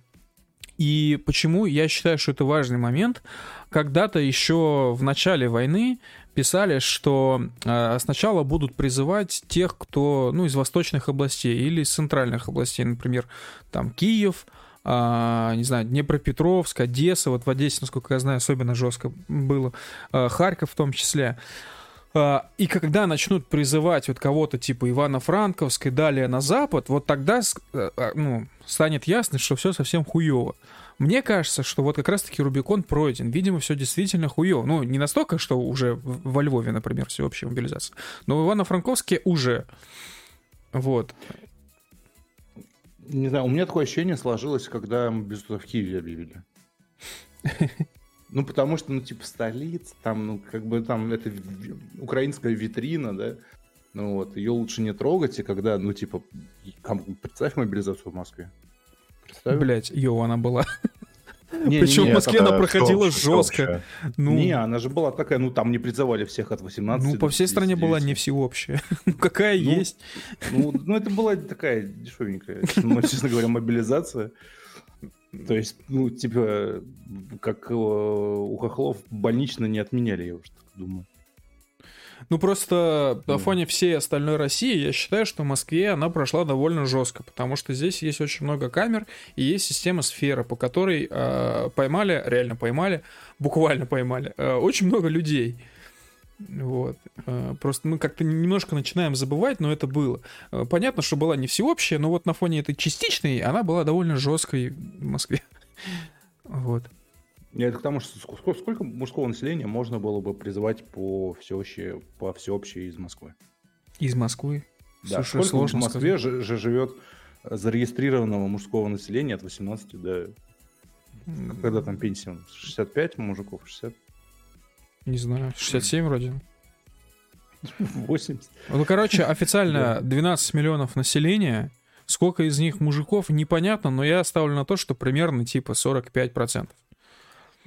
и почему я считаю, что это важный момент? Когда-то еще в начале войны писали, что э, сначала будут призывать тех, кто ну, из восточных областей или из центральных областей, например, там Киев, а, не знаю, Днепропетровск, Одесса, вот в Одессе, насколько я знаю, особенно жестко было, а, Харьков в том числе. А, И когда начнут призывать вот кого-то типа Ивано-Франковской, далее на Запад, вот тогда э, э, ну, станет ясно, что все совсем хуево. Мне кажется, что вот как раз-таки Рубикон пройден. Видимо, все действительно хуево. Ну, не настолько, что уже во Львове, например, всеобщая мобилизация, но в Ивано-Франковске уже. Вот. Не знаю, у меня такое ощущение сложилось, когда мобилизацию в Киеве объявили. [LAUGHS] Ну, потому что, ну, типа, столица, там, ну, как бы там, это украинская витрина, да, ну вот, ее лучше не трогать, и когда, ну, типа, представь мобилизацию в Москве. Представь. Блять, йоу, она была. Не, не, причем не, в Москве она проходила жестко. Ну, Не, она же была такая, ну, там не призывали всех от 18 ну, по всей стране была не 59. всеобщая. [LAUGHS] Ну, какая Ну, есть. Ну, ну, это была такая дешевенькая, ну, честно говоря, мобилизация. То есть, ну, типа, как э, у хохлов больнично не отменяли, я уж так думаю. Ну, просто на Ну. фоне всей остальной России я считаю, что в Москве она прошла довольно жестко, потому что здесь есть очень много камер и есть система сфера, по которой э, поймали, реально поймали, [LAUGHS] буквально поймали, э, очень много людей. Вот. Э, Просто мы как-то немножко начинаем забывать, но это было. Понятно, что была не всеобщая, но вот на фоне этой частичной она была довольно жесткой в Москве. [LAUGHS] Вот. Это к тому, что ск- сколько, мужского населения можно было бы призывать по всеобщей, по всеобщей из Москвы? Из Москвы. Да, Слушай, сколько сложно в Москве же, же живет зарегистрированного мужского населения от 18 до... Когда там пенсия? 65 мужиков? 60? Не знаю, 67 вроде. [LAUGHS] 80? Ну, короче, [LAUGHS] официально 12 миллионов населения. Сколько из них мужиков, непонятно, но я ставлю на то, что примерно типа 45%.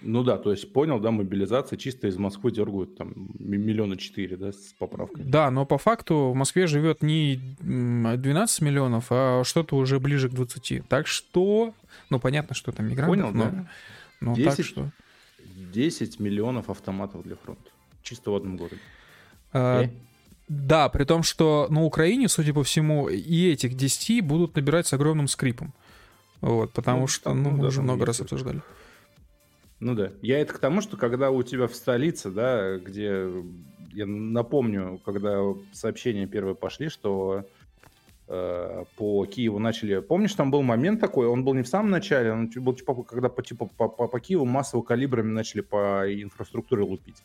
Ну да, то есть понял, да, мобилизация чисто из Москвы дергают там миллиона четыре, да, с поправкой. Да, но по факту в Москве живет не м, 12 миллионов, а что-то уже ближе к 20. Так что, ну понятно, что там мигранты, Понял, но, да? но так 10 что... 10 миллионов автоматов для фронта. Чисто в одном городе. А, Э? да, при том, что на Украине, судя по всему, и этих 10 будут набирать с огромным скрипом. Вот, потому Ну, что, там, ну, ну мы да, уже много раз это. Ну да. Я это к тому, что когда у тебя в столице, да, где, я напомню, когда сообщения первые пошли, что э, по Киеву начали... Помнишь, там был момент такой, он был не в самом начале, он был типа, когда по, типа, по, по- по Киеву массово калибрами начали по инфраструктуре лупить.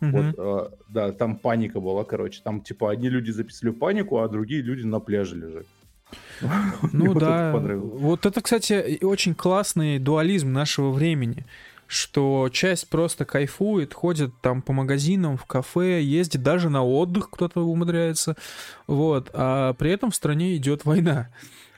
Мгм. Вот, э, да, там паника была, короче. Там, типа, одни люди записали панику, а другие люди на пляже лежат. [LAUGHS] Ну вот это да, вот это, кстати, очень классный дуализм нашего времени, что часть просто кайфует, ходит там по магазинам, в кафе, ездит даже на отдых, кто-то умудряется, вот, а при этом в стране идет война.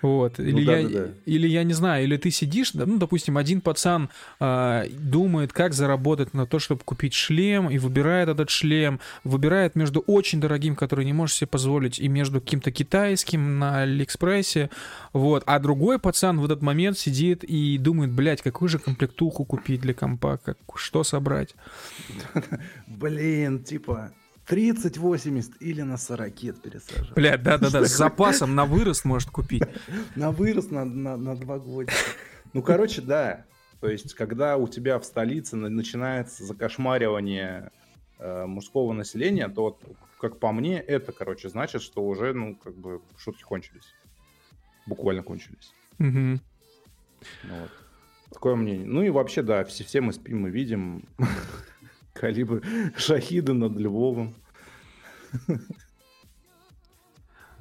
Вот. Или, да, я, да, да. или я не знаю, или ты сидишь, ну, допустим, один пацан а, думает, как заработать на то, чтобы купить шлем, и выбирает этот шлем, выбирает между очень дорогим, который не можешь себе позволить, и между каким-то китайским на Алиэкспрессе, вот. А другой пацан в этот момент сидит и думает, блядь, какую же комплектуху купить для компа, как, что собрать. [LAUGHS] Блин, типа 30-80 или на 40 пересаживать. Блядь, да-да-да, с запасом на вырост может купить. [LAUGHS] На вырост на, на, на два года. Ну, короче, да. То есть, когда у тебя в столице на- начинается закошмаривание э, мужского населения, то, как по мне, это, короче, значит, что уже, ну, как бы, шутки кончились. Буквально кончились. Ну вот. Такое мнение. Ну и вообще, да, все, все мы спим, мы видим [LAUGHS] калибр шахида над Львовом.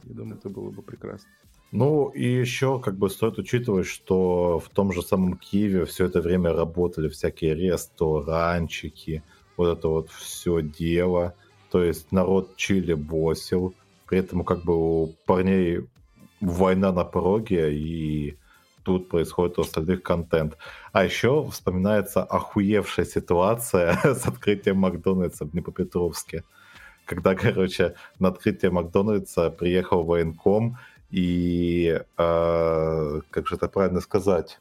Я думаю, это было бы прекрасно. Ну, и еще как бы стоит учитывать, что в том же самом Киеве все это время работали всякие ресторанчики, вот это вот все дело. То есть народ чили босил, при этом как бы у парней война на пороге, и тут происходит у остальных контент. А еще вспоминается охуевшая ситуация [LAUGHS] с открытием Макдональдса в Днепропетровске. Когда, короче, на открытие Макдональдса приехал военком, и э, как же это правильно сказать?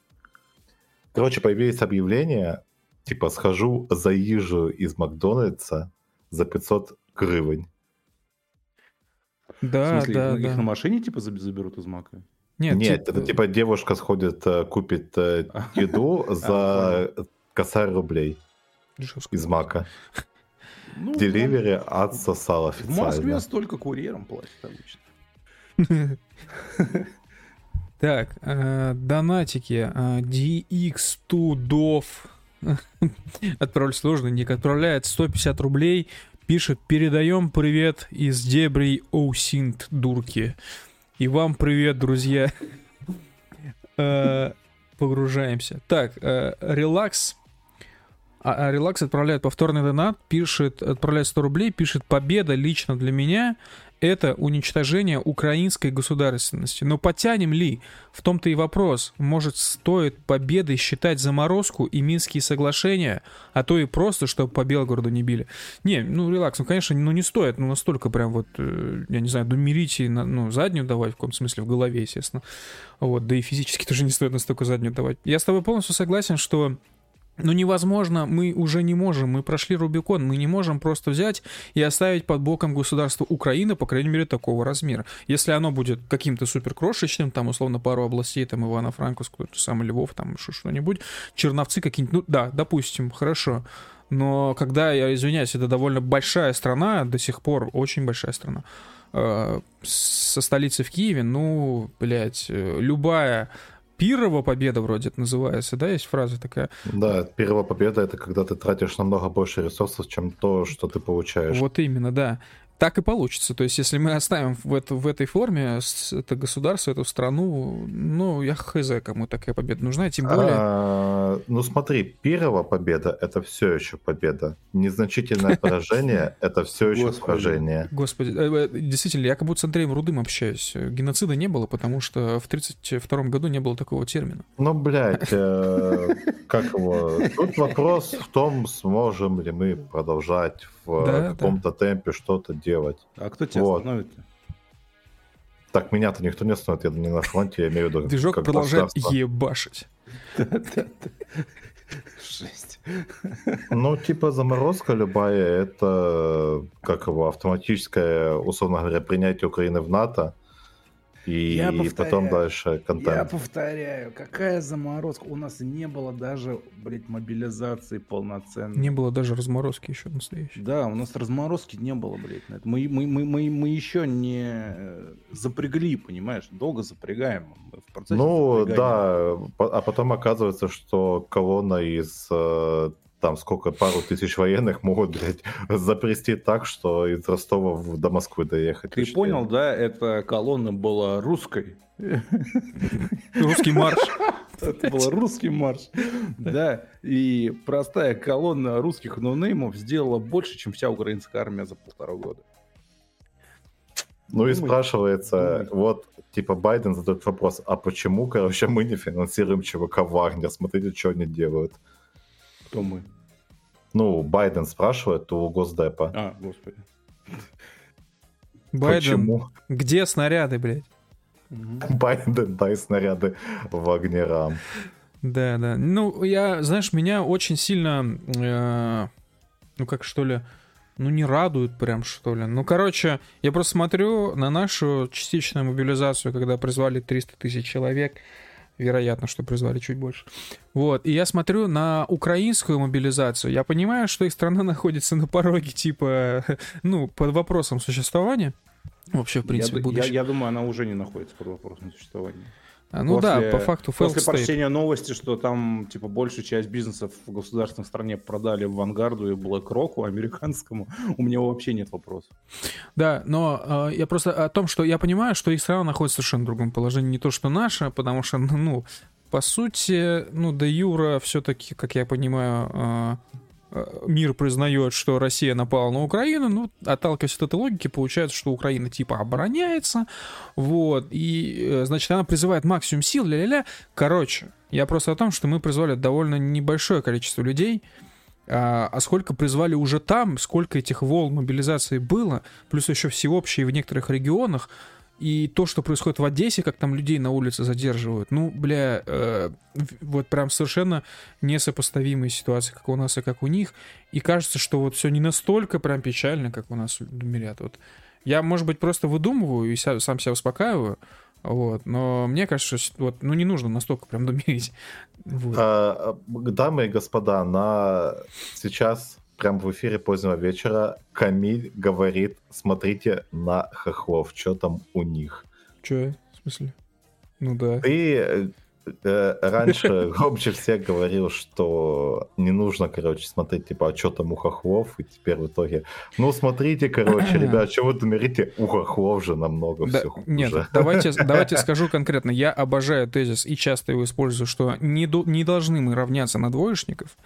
Короче, появились объявления, типа схожу за ежу из Макдональдса за 500 гривен. В Да, смысле, да, их, их да. на машине, типа, заб- заберут из мака? Нет, Нет, типа- это типа девушка сходит, э, купит э, [LAUGHS] еду за косарь рублей из мака. [LAUGHS] Ну, Деливери отсосал В Москве официально. столько курьерам платят обычно. [LAUGHS] Так, э, донатики. э, DX2DOF. Отправлять сложно, Ник отправляет 150 рублей. Пишет, передаем привет из дебрей Оусинт Дурки. И вам привет, друзья. Э, Погружаемся. Так, э, релакс. А, а релакс отправляет повторный донат, пишет, отправляет 100 рублей, пишет, победа лично для меня это уничтожение украинской государственности. Но потянем ли? В том-то и вопрос. Может, стоит победой считать заморозку и Минские соглашения, а то и просто, чтобы по Белгороду не били. Не, ну, релакс, ну, конечно, ну, не стоит, ну, настолько прям вот, э, я не знаю, на- ну, заднюю давать, в каком смысле, в голове, естественно. Вот, да и физически тоже не стоит настолько заднюю давать. Я с тобой полностью согласен, что ну, невозможно, мы уже не можем, мы прошли Рубикон, мы не можем просто взять и оставить под боком государство Украины, по крайней мере, такого размера. Если оно будет каким-то супер крошечным, там, условно, пару областей, там, Ивано-Франковск, тот же самый Львов, там, ш- что-нибудь, Черновцы какие-нибудь, ну, да, допустим, хорошо. Но когда, я извиняюсь, это довольно большая страна, до сих пор очень большая страна, э, со столицей в Киеве, ну, блядь, э, любая пирова победа вроде это называется, да, есть фраза такая. Да, первая победа это когда ты тратишь намного больше ресурсов, чем то, что ты получаешь. Вот именно, да. Так и получится. То есть, если мы оставим в, это, в этой форме это государство, эту страну, ну, я хз, кому такая победа нужна, тем более... А, ну смотри, первая победа это все еще победа. Незначительное поражение это все еще поражение. Господи, э, э, действительно, я как будто с Андреем Рудым общаюсь. Геноцида не было, потому что в 1932 году не было такого термина. Ну, блядь, э, как его? Тут вопрос в том, сможем ли мы продолжать в Да, да. каком-то темпе что-то делать. А кто тебя Вот. остановит? Так, меня-то никто не остановит, я не на фронте, я имею в виду. Движок как продолжает государство. ебашить. Жесть. Ну, типа заморозка любая, это как его автоматическое, условно говоря, принятие Украины в НАТО. И Я потом повторяю. дальше Я контент. повторяю, какая заморозка? У нас не было даже, блядь, мобилизации полноценной. Не было даже разморозки еще настоящей. Да, у нас разморозки не было, блядь. Мы, мы, мы, мы, мы еще не э, запрягли, понимаешь? Долго запрягаем. Мы в процессе Ну, запрягания. да, а потом оказывается, что колонна из э, там сколько, пару тысяч военных могут, блядь, запрести так, что из Ростова в- до Москвы доехать. Ты понял, да? Эта колонна была русской. [LAUGHS] Русский марш. Это был русский марш. Да, и простая колонна русских ноунеймов сделала больше, чем вся украинская армия за полтора года. Ну и спрашивается, вот, типа, Байден задает вопрос, а почему, короче, мы не финансируем ЧВК Вагнер? Смотрите, что они делают. Кто мы? Ну, Байден спрашивает у Госдепа. А, господи. Байден, Почему где снаряды, блядь? Байден дай снаряды Вагнерам? Да, да. Ну, я, знаешь, меня очень сильно, э, ну как что ли, ну не радует прям что ли. Ну, короче, я просто смотрю на нашу частичную мобилизацию, когда призвали 300 тысяч человек. Вероятно, что призвали чуть больше. Вот. И я смотрю на украинскую мобилизацию. Я понимаю, что их страна [LAUGHS] находится на пороге, типа, [LAUGHS] ну, под вопросом существования. Вообще, в принципе, я, будущее. я, я думаю, она уже не находится под вопросом существования. А, ну да, после- по факту После state. прочтения новости, что там, типа, большую часть бизнесов в государственной стране продали Вангарду и BlackRock американскому, [LAUGHS] у меня вообще нет вопросов. Да, но э, я просто о том, что я понимаю, что их страна находится в совершенно другом положении, не то, что наша, потому что, [LAUGHS] ну, по сути, ну, до Юра все-таки, как я понимаю, э, мир признает, что Россия напала на Украину, ну, отталкиваясь от этой логики, получается, что Украина типа обороняется, вот, и, э, значит, она призывает максимум сил, ля-ля-ля. Короче, я просто о том, что мы призвали довольно небольшое количество людей, а, а сколько призвали уже там, сколько этих волн мобилизации было, плюс еще всеобщие в некоторых регионах, и то, что происходит в Одессе, как там людей на улице задерживают, ну, бля, э, вот прям совершенно несопоставимые ситуации, как у нас и как у них. И кажется, что вот все не настолько прям печально, как у нас думерят. Вот. Я, может быть, просто выдумываю и ся- сам себя успокаиваю, вот, но мне кажется, что вот, ну, не нужно настолько прям думерить. Вот. А, Дамы и господа, на сейчас прям в эфире позднего вечера Камиль говорит, смотрите на хохлов, что там у них. Че? В смысле? Ну да. Ты э, раньше [LAUGHS] громче всех говорил, что не нужно, короче, смотреть, типа, а что там у хохлов, и теперь в итоге, ну, смотрите, короче, [CLEARS THROAT] ребят, что вы думаете, у хохлов же намного Да, все хуже. нет, давайте, давайте скажу конкретно. Я обожаю тезис и часто его использую, что не, до- не должны мы равняться на двоечников.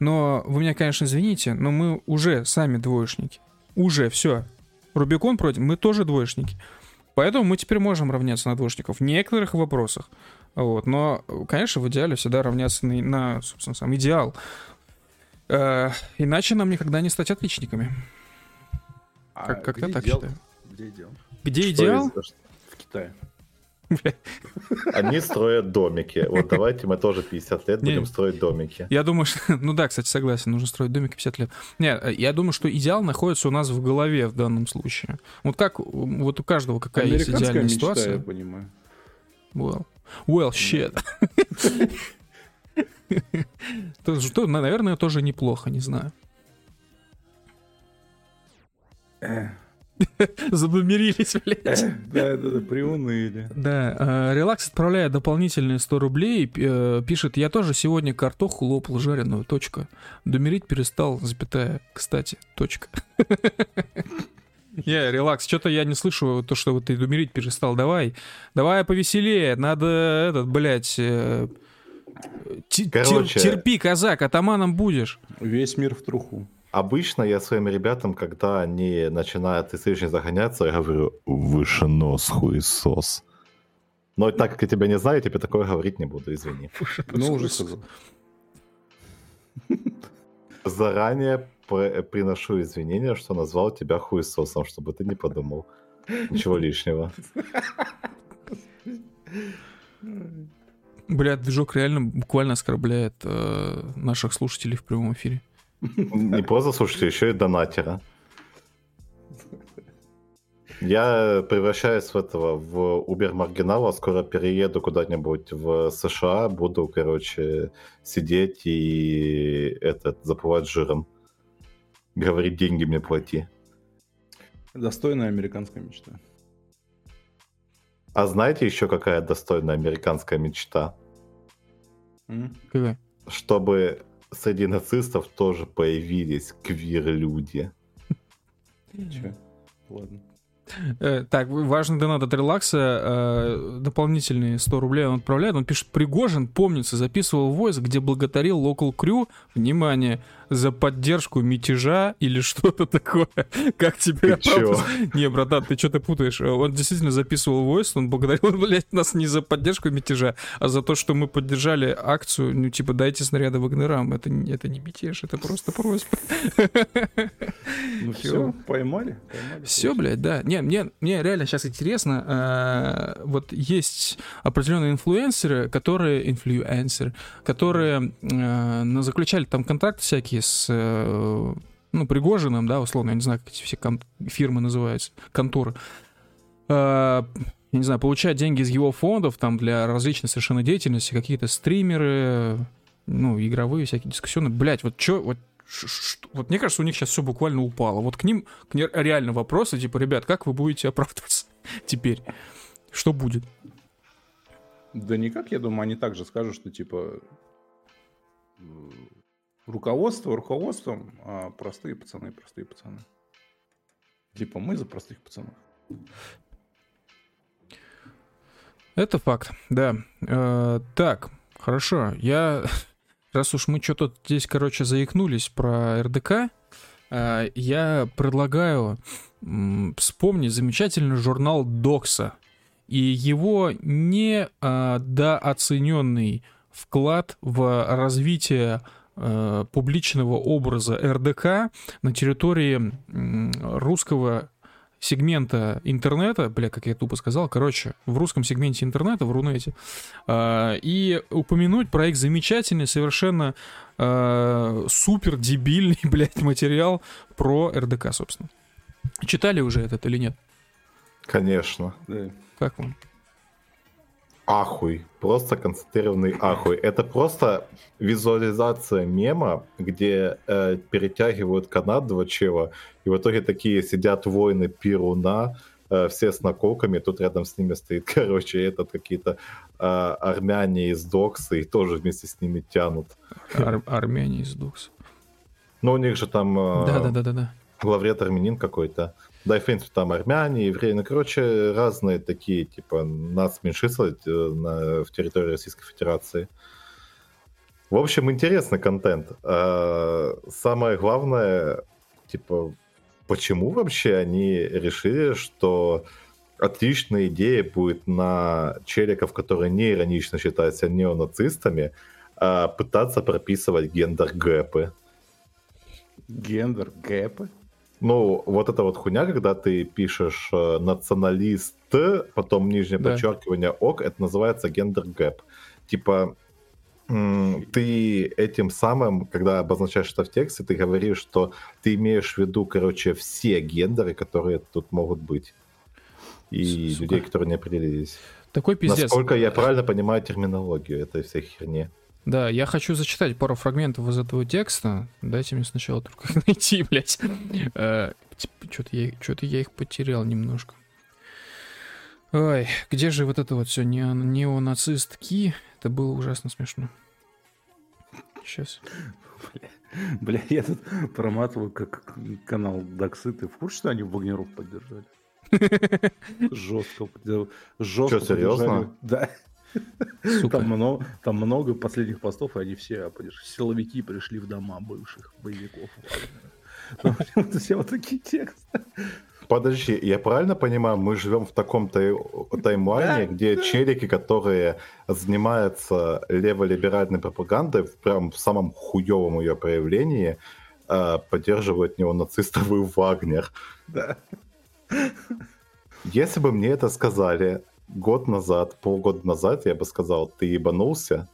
Но вы меня, конечно, извините, но мы уже сами двоечники. Уже, все. Рубикон пройден, мы тоже двоечники. Поэтому мы теперь можем равняться на двоечников в некоторых вопросах. Вот. Но, конечно, в идеале всегда равняться на, на, собственно, сам идеал. Э, иначе нам никогда не стать отличниками. А Как- как-то где так идеал? считаю. Где идеал? Где Что идеал? из- В Китае. [LAUGHS] Они строят домики. Вот давайте мы тоже 50 лет Не. будем строить домики. Я думаю, что... [LAUGHS] Ну да, кстати, согласен, нужно строить домик 50 лет. Нет, э, я думаю, что идеал находится у нас в голове в данном случае. Вот как... Вот у каждого какая есть идеальная мечта, я ситуация. понимаю. Well, well shit. То, что, на- наверное, тоже неплохо, не знаю. Забомерились, блядь. Да, да, да, приуныли. Да, э, Релакс отправляет дополнительные 100 рублей, э, пишет, я тоже сегодня картоху лопал жареную, точка. Думерить перестал, запятая, кстати, точка. Не, релакс, что-то я не слышу то, что вот ты думерить перестал. Давай, давай повеселее, надо этот, блядь, э, Короче. терпи, казак, атаманом будешь. Весь мир в труху. Обычно я своим ребятам, когда они начинают излишне загоняться, я говорю «Выше нос, хуесос». Но так как я тебя не знаю, я тебе такое говорить не буду, извини. Ну, уже сказал. Заранее приношу извинения, что назвал тебя хуесосом, чтобы ты не подумал. Ничего лишнего. Блядь, движок реально буквально оскорбляет э, наших слушателей в прямом эфире. Не просто слушайте, еще и донатера. Я превращаюсь в этого, в убер-маргинала, скоро перееду куда-нибудь в США, буду, короче, сидеть и этот, заплывать жиром. Говорить, деньги мне плати. Достойная американская мечта. А знаете еще какая достойная американская мечта? Какая? Чтобы среди нацистов тоже появились квир-люди. Ладно. Э, так, важный донат от релакса. э, дополнительные 100 рублей он отправляет. Он пишет, Пригожин, помнится, записывал войс, где благодарил Local Crew, внимание, за поддержку мятежа или что-то такое. [LAUGHS] Как тебе? Не, братан, ты что-то путаешь. Э, Он действительно записывал войс, он благодарил, [LAUGHS] блядь, нас не за поддержку мятежа, а за то, что мы поддержали акцию, ну, типа, дайте снаряды вагнерам. Это, это не мятеж, это просто просьба. [LAUGHS] Ну все, поймали. Все, блядь, да. Не, мне, мне реально сейчас интересно. э, вот есть определенные инфлюенсеры, которые... Инфлюенсеры, которые э, заключали там контракты всякие с... э, ну, Пригожиным, да, условно, я не знаю, как эти все кон- фирмы называются, конторы. Э, я не знаю, получать деньги из его фондов там для различной совершенно деятельности, какие-то стримеры, ну, игровые всякие дискуссионные. Блять, вот что, вот вот мне кажется, у них сейчас все буквально упало. Вот к ним к ним реально вопросы, типа, ребят, как вы будете оправдываться [LAUGHS] теперь? Что будет? Да никак, я думаю, они также скажут, что типа э, руководство руководством, а простые пацаны, простые пацаны. Типа мы за простых пацанов. Это факт, да. Э, так, хорошо. Я, раз уж мы что-то здесь, короче, заикнулись про РДК, э, я предлагаю вспомнить замечательный журнал Докса и его недооцененный вклад в развитие э, публичного образа РДК на территории русского сегмента интернета, бля, как я тупо сказал, короче, в русском сегменте интернета, в Рунете, а, и упомянуть про их замечательный, совершенно а, супер дебильный, [LAUGHS] блядь, материал про РДК, собственно. Читали уже этот или нет? Конечно. Как вам? Ахуй. Просто концентрированный ахуй. Это просто визуализация мема, где э, перетягивают канат два чела, и в итоге такие сидят воины Пируна, э, все с наколками, тут рядом с ними стоит, [LAUGHS] короче, этот какие-то э, армяне из Докса, и тоже вместе с ними тянут. Ар- Армяне из Дукс. Но у них же там э, Да-да-да-да-да. главред армянин какой-то. Да, и в принципе там армяне, евреи, ну, короче, разные такие, типа, нас меньшинства э, на, в территории Российской Федерации. В общем, интересный контент. А, самое главное, типа, почему вообще они решили, что отличная идея будет на челиков, которые не иронично считаются неонацистами, а пытаться прописывать gender gap ы. Gender gap ы. Ну, вот эта вот хуйня, когда ты пишешь э, националист, потом нижнее Да. подчеркивание ок, это называется gender gap. Типа, ты этим самым, когда обозначаешь это в тексте, ты говоришь, что ты имеешь в виду, короче, все гендеры, которые тут могут быть. И Сука. людей, которые не определились. Такой пиздец. Насколько я правильно понимаю терминологию этой всей херни. Да, я хочу зачитать пару фрагментов из этого текста. Дайте мне сначала только их [LAUGHS] найти, блядь. Что-то я, чё-то я их потерял немножко. Ой, где же вот это вот все неонацистки? Это было ужасно смешно. Сейчас. Бля, я тут проматываю как канал Доксы. Ты в курсе, что они Вагнеров поддержали? [LAUGHS] Жестко поддержали. Жестко Чё, серьезно? Да. Сука. Там много, там много последних постов, и они все поддержали. Силовики пришли в дома бывших боевиков. Там вот все вот такие тексты. Подожди, я правильно понимаю, мы живем в таком тай- таймлайне, Да, где да. челики, которые занимаются леволиберальной пропагандой в прям в самом хуевом ее проявлении, э, поддерживают неонацистов и Вагнер. Да. Если бы мне это сказали год назад, полгода назад, я бы сказал, ты ебанулся.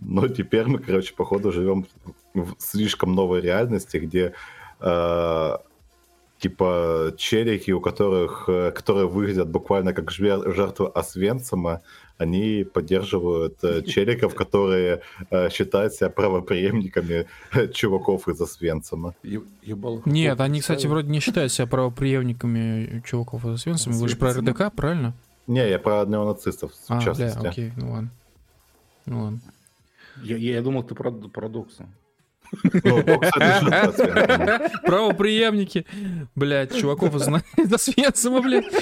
Но теперь мы, короче, походу живем в слишком новой реальности, где э, типа челики, у которых, э, которые выглядят буквально как жертвы Освенцима, они поддерживают э, [LAUGHS] челиков, которые э, считают себя правопреемниками э, чуваков из Освенцима. Нет, они, кстати, вроде не считают себя правоприемниками чуваков из Освенцима. Вы же про. РДК, правильно? Не, я про неонацистов, в А, бля, частности. окей, ну ладно. Ну ладно. Я, я думал, ты про, про Докса. Ну, Освенцима. Правоприемники. Блядь, чуваков из Освенцима, блядь.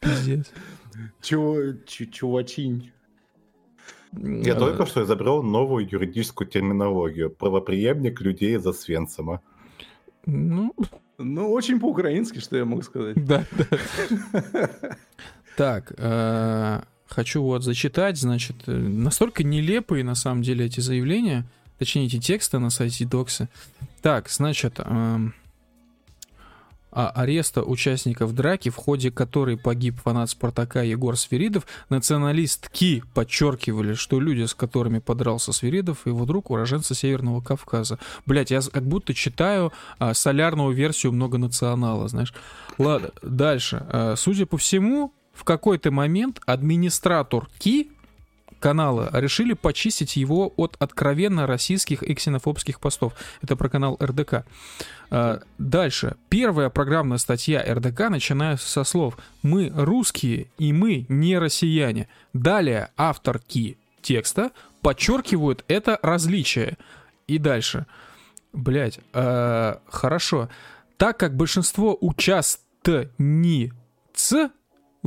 Пиздец. Чувачинь? Я только что изобрел новую юридическую терминологию. Правоприемник людей из Освенцима. Ну, Ну, очень по-украински, что я могу сказать. да, да. Так, э, хочу вот зачитать, значит, э, настолько нелепые на самом деле эти заявления, точнее эти тексты на сайте Докса. Так, значит, эм, а ареста участников драки, в ходе которой погиб фанат Спартака Егор Свиридов, националистки подчеркивали, что люди, с которыми подрался Свиридов, его друг уроженцы Северного Кавказа. Блять, я как будто читаю а, солярную версию многонационала, знаешь. Ладно, дальше. А, судя по всему, в какой-то момент администратор Ки канала решили почистить его от откровенно российских и ксенофобских постов. Это про канал РДК. А, Дальше. Первая программная статья РДК, начиная со слов «Мы русские и мы не россияне». Далее автор Ки текста подчеркивают это различие. И дальше. Блять, хорошо. Так как большинство участниц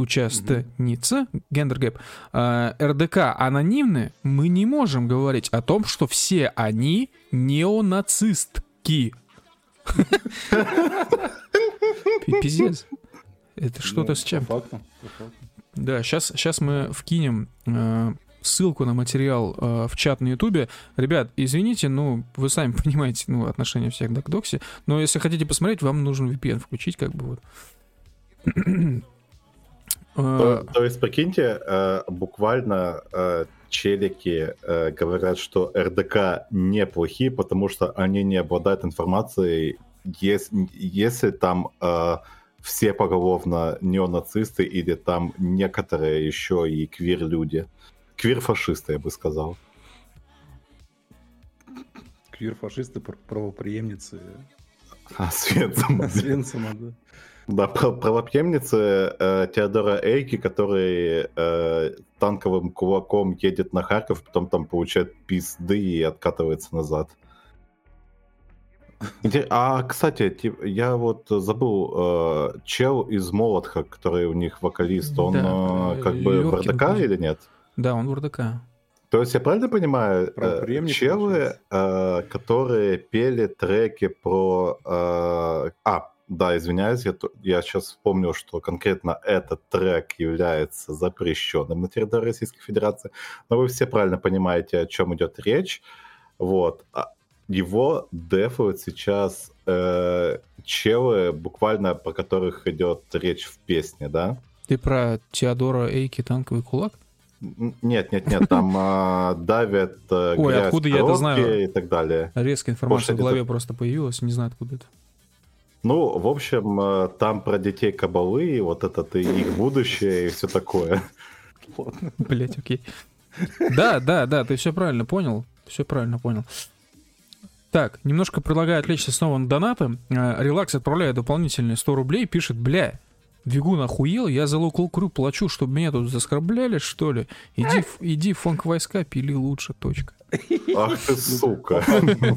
участница, гендер гэп, э, РДК анонимны, мы не можем говорить о том, что все они неонацистки. Пи- Пиздец. Это что-то с чем? Да, сейчас, сейчас мы вкинем э, ссылку на материал э, в чат на Ютубе. Ребят, извините, ну, вы сами [LAUGHS] понимаете, ну, отношение всех да, к Доксе, но если хотите посмотреть, вам нужно VPN включить, как бы вот. То, Э, то есть, прикиньте, э, буквально э, челики э, говорят, что РДК неплохие, потому что они не обладают информацией, если, если там все поголовно неонацисты или там некоторые еще и квир-люди. Квир-фашисты, я бы сказал. Квир-фашисты, пр- правоприемницы А, Свенцем. Освенцима, [LAUGHS] да. Да, [LAUGHS] про- правоприемницы э, Теодора Эйки, который э, танковым кулаком едет на Харьков, потом там получает пизды и откатывается назад. А, кстати, я вот забыл, э, чел из Молотха, который у них вокалист, он Да, э, как бы в лёгкий РДК вроде. или нет? Да, он в РДК. То есть я правильно понимаю, э, челы, э, которые пели треки про... э, а, да, извиняюсь, я, я сейчас вспомнил, что конкретно этот трек является запрещенным на территории Российской Федерации, но вы все правильно понимаете, о чем идет речь. Вот. А Его дефают сейчас э, челы, буквально про которых идет речь в песне, да? Ты про Теодора Эйки танковый кулак? Нет, нет, нет, там а, давят э, Ой, откуда в я это знаю? и так далее. Резкая информация в Слушай, голове просто появилась, не знаю откуда это. Ну, в общем, э, там про детей кабалы, и вот это и их будущее и все такое. Блять, окей. Да, да, да, ты все правильно понял. Все правильно понял. Так, немножко предлагаю отвлечься снова на донаты. Э, Релакс отправляет дополнительные 100 рублей, пишет, бля, Двигун охуел, я за локал крю плачу, чтобы меня тут заскорбляли, что ли? Иди, иди фанк войска, пили лучше, точка. Ах ты, сука.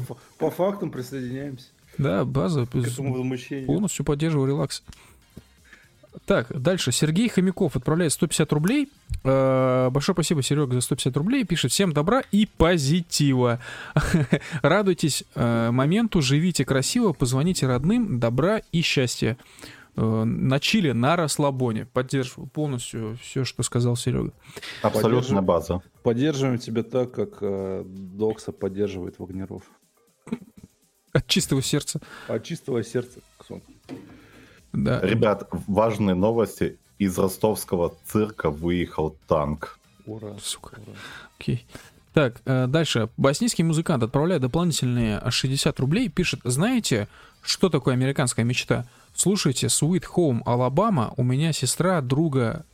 По, по фактам присоединяемся Да, база полностью поддерживаю релакс. Так, дальше. Сергей Хомяков отправляет 150 рублей. Э, Большое спасибо, Серега, за 150 рублей. Пишет всем добра и позитива. [LAUGHS] Радуйтесь э, моменту, живите красиво, позвоните родным, добра и счастья. Э, На чиле, на расслабоне. Поддерживаю полностью все, что сказал Серега. Абсолютная база. Поддерживаем тебя так, как Докса поддерживает Вагнеров. [LAUGHS] От чистого сердца. От чистого сердца, Ксон. Да. Ребят, важные новости. Из ростовского цирка выехал танк. Ура. Сука. ура. Окей. Так, э, дальше. Боснийский музыкант отправляет дополнительные 60 рублей. Пишет, знаете, что такое американская мечта? Слушайте, Sweet Home Alabama. У меня сестра друга...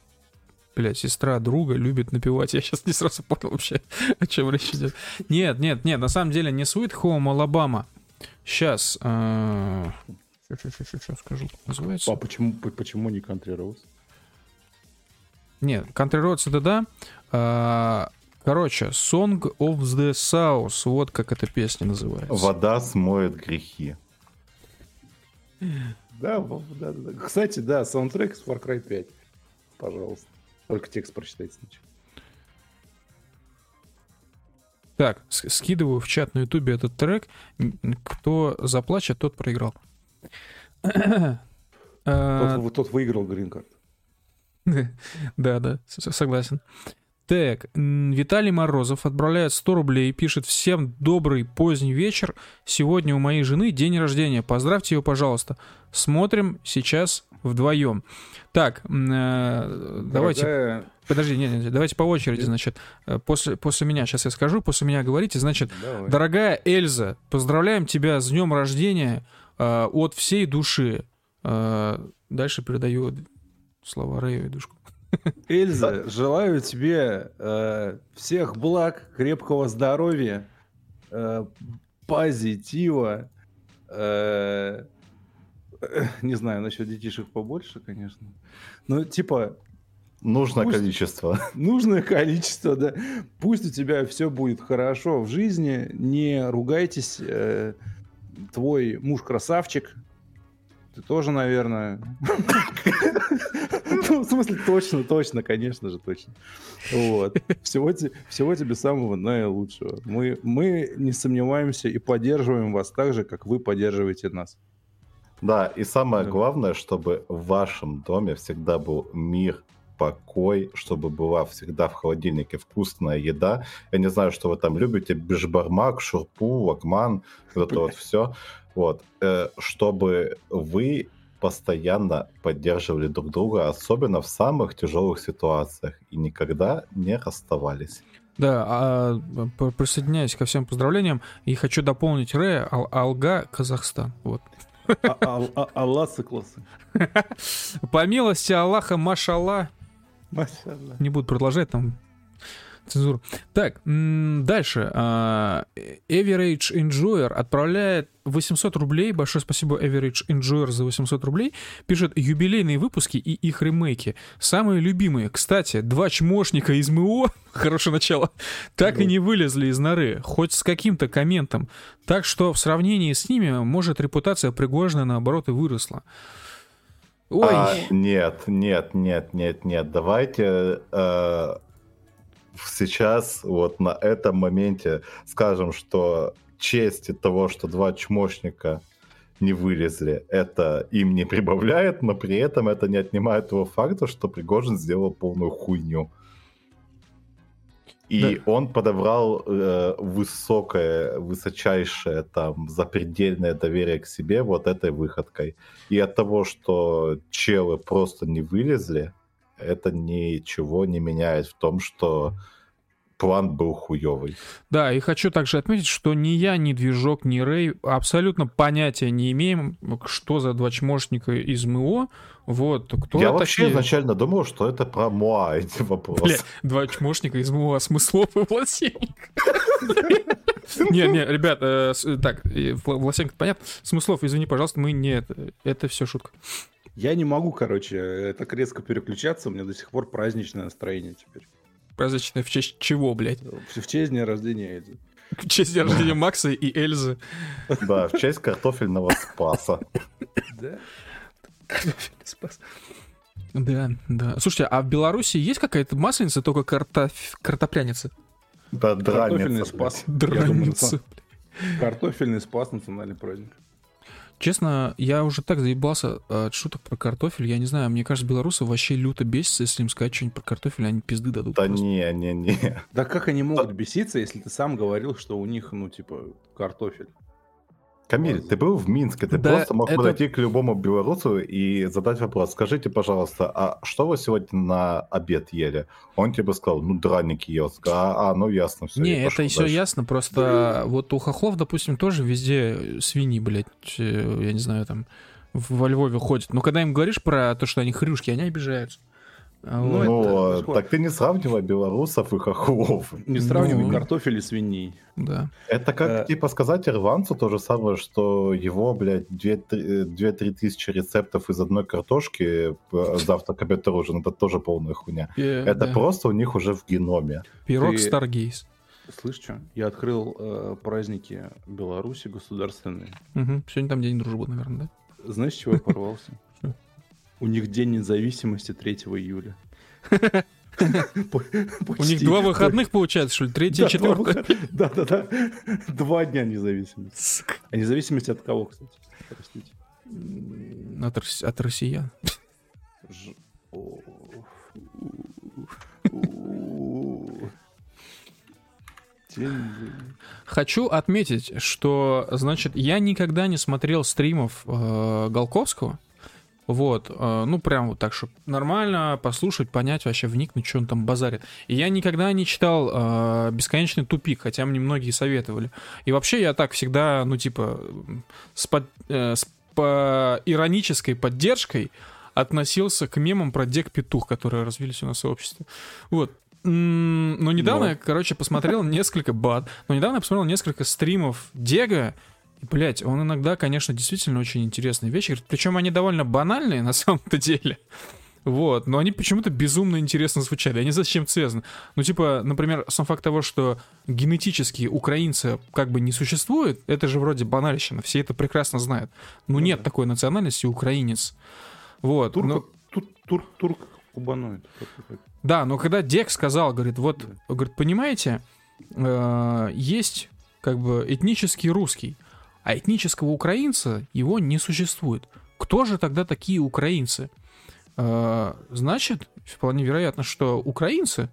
Блять, сестра друга любит напевать. Я сейчас не сразу понял вообще, [LAUGHS] о чем речь идет. Нет, нет, нет, на самом деле не Sweet Home Alabama. Сейчас... Сейчас скажу, как называется. А почему, по- почему не Country Roads? Нет, Country Roads это да. А, Короче, Song of the South, вот как эта песня называется. Вода смоет грехи. Да, да, да. Кстати, да, саундтрек с Far Cry 5. Пожалуйста. Только текст прочитайте сначала. Так, скидываю в чат на ютубе этот трек. Кто заплачет, тот проиграл. Тот, тот выиграл грин-карт. [LAUGHS] Да, да, согласен. Так, Виталий Морозов отправляет 100 рублей и пишет «Всем добрый поздний вечер. Сегодня у моей жены день рождения. Поздравьте ее, пожалуйста. Смотрим сейчас вдвоем». Так, э, давайте... Дорогая- Подожди, нет, нет, давайте по очереди, значит. Э, После, после меня, сейчас я скажу, после меня говорите. Значит, Давай. дорогая Эльза, поздравляем тебя с днем рождения э, от всей души. Э, дальше передаю слова Рэю и Душку. Эльза, желаю тебе э, всех благ, крепкого здоровья, э, позитива. э, э, не знаю, насчет детишек побольше, конечно. Но типа Нужное Пусть- количество. нужное количество, да. Пусть у тебя все будет хорошо в жизни, не ругайтесь. э, твой муж красавчик. Ты тоже, наверное. Ну, в смысле, точно, точно, конечно же, точно. Вот. Всего, те- всего тебе самого наилучшего. Мы, мы не сомневаемся и поддерживаем вас так же, как вы поддерживаете нас. Да, и самое Да. главное, чтобы в вашем доме всегда был мир, покой, чтобы была всегда в холодильнике вкусная еда. Я не знаю, что вы там любите, бешбармак, шурпу, лагман, вот это вот все. Вот, э, чтобы вы постоянно поддерживали друг друга, особенно в самых тяжелых ситуациях, и никогда не расставались. Да, а, п- присоединяюсь ко всем поздравлениям и хочу дополнить Рэя Ал- Алга, Казахстан. Вот. А- а- а- Алласы классы. По милости Аллаха, машалла. Машалла. Не буду продолжать, там цензура. Так, дальше. А, Average Enjoyer отправляет 800 рублей. Большое спасибо Average Enjoyer за 800 рублей. Пишет юбилейные выпуски и их ремейки. Самые любимые. Кстати, два чмошника из МО, [LAUGHS] хорошее начало, так и не вылезли из норы, хоть с каким-то комментом. Так что в сравнении с ними, может, репутация Пригожина, наоборот, и выросла. Ой, А, нет, нет, нет, нет, нет. Давайте э, сейчас вот на этом моменте скажем, что честь того, что два чмошника не вылезли, это им не прибавляет, но при этом это не отнимает того факта, что Пригожин сделал полную хуйню. И он подобрал э, высокое, высочайшее, там, запредельное доверие к себе вот этой выходкой. И от того, что челы просто не вылезли, это ничего не меняет в том, что план был хуёвый. Да, и хочу также отметить, что ни я, ни движок, ни Рэй абсолютно понятия не имеем, что за два чмошника из МО. Вот, кто Я вообще такие? изначально думал, что это про Моа эти вопросы. [LAUGHS] Бля, два чмошника из МО, смыслов и Власенко. [LAUGHS] Не, не, ребят, э, так, э, Вла- Власенко понятно. Смыслов, извини, пожалуйста, мы не... Это все шутка. Я не могу, короче, э, так резко переключаться, у меня до сих пор праздничное настроение теперь. Праздничное в честь чего, блядь? В в честь дня рождения Эльзы. В честь дня рождения Макса и Эльзы. Да, в честь картофельного спаса. Да? Спас. Да, да. Слушайте, а в Беларуси есть какая-то масленица, только картоф... картопляница? Да, Картофельный драница. спас. Я думаю, Драница. Картофельный спас национальный праздник. Честно, я уже так заебался от шуток про картофель. Я не знаю, мне кажется, белорусы вообще люто бесятся, если им сказать что-нибудь про картофель, они пизды дадут. Да просто. не, не, не. Да как они могут беситься, если ты сам говорил, что у них, ну, типа, картофель? Камиль, ты был в Минске, ты Да, просто мог это- подойти к любому белорусу и задать вопрос. Скажите, пожалуйста, а что вы сегодня на обед ели? Он тебе сказал, ну, драники ел. А, а, ну, ясно, все. Не, это все ясно, просто вот у хохлов, допустим, тоже везде свиньи, блядь, э, я не знаю, там, во Львове ходят. Но когда им говоришь про то, что они хрюшки, они обижаются. А Ну, вот. Ну, это- э, так ты не сравнивай белорусов и хохлов. Не сравнивай Ну. картофель и свиней. Да. Это как, Э. типа, сказать ирландцу то же самое, что его, блядь, 2-3 тысячи рецептов из одной картошки э, завтрак, обед, ужин. Это тоже полная хуйня. Э, Это да. просто у них уже в геноме. Пирог Ты- Старгейс. Слышь, что? Я открыл э, праздники Беларуси государственные. Мгм. Сегодня там день дружбы, наверное, да? Знаешь, чего я порвался? У них день независимости 3 июля. У них два выходных получается, что ли? Третье, четвертое. Да, да, да. Два дня независимости. А независимость от кого, кстати? Простите. От, рос- от россиян. Хочу отметить, что, значит, я никогда не смотрел стримов э, Голковского. Вот, э, ну прям вот так, чтобы нормально послушать, понять, вообще вникнуть, что он там базарит. И я никогда не читал э, «Бесконечный тупик», хотя мне многие советовали. И вообще я так всегда, ну типа, с, под- э, с по иронической поддержкой относился к мемам про Дек-петух, которые развились у нас в сообществе. Вот. Но недавно Но. я, короче, посмотрел несколько бат, но недавно я посмотрел несколько стримов Дега, и, блядь, он иногда, конечно, действительно очень интересные вещи. Причем они довольно банальные [LAUGHS] на самом-то деле. Вот, но они почему-то безумно интересно звучали. Они зачем связаны? Ну, типа, например, сам факт того, что генетически украинцы как бы не существует, это же вроде банальщина, все это прекрасно знают. Ну, Ну нет да. такой национальности украинец. Вот. Турк, ну- тур, тур, турк кубаноид. да, но когда Дек сказал, говорит, вот, Да. говорит, понимаете, э, есть как бы этнический русский, а этнического украинца его не существует. Кто же тогда такие украинцы? Э, значит, вполне вероятно, что украинцы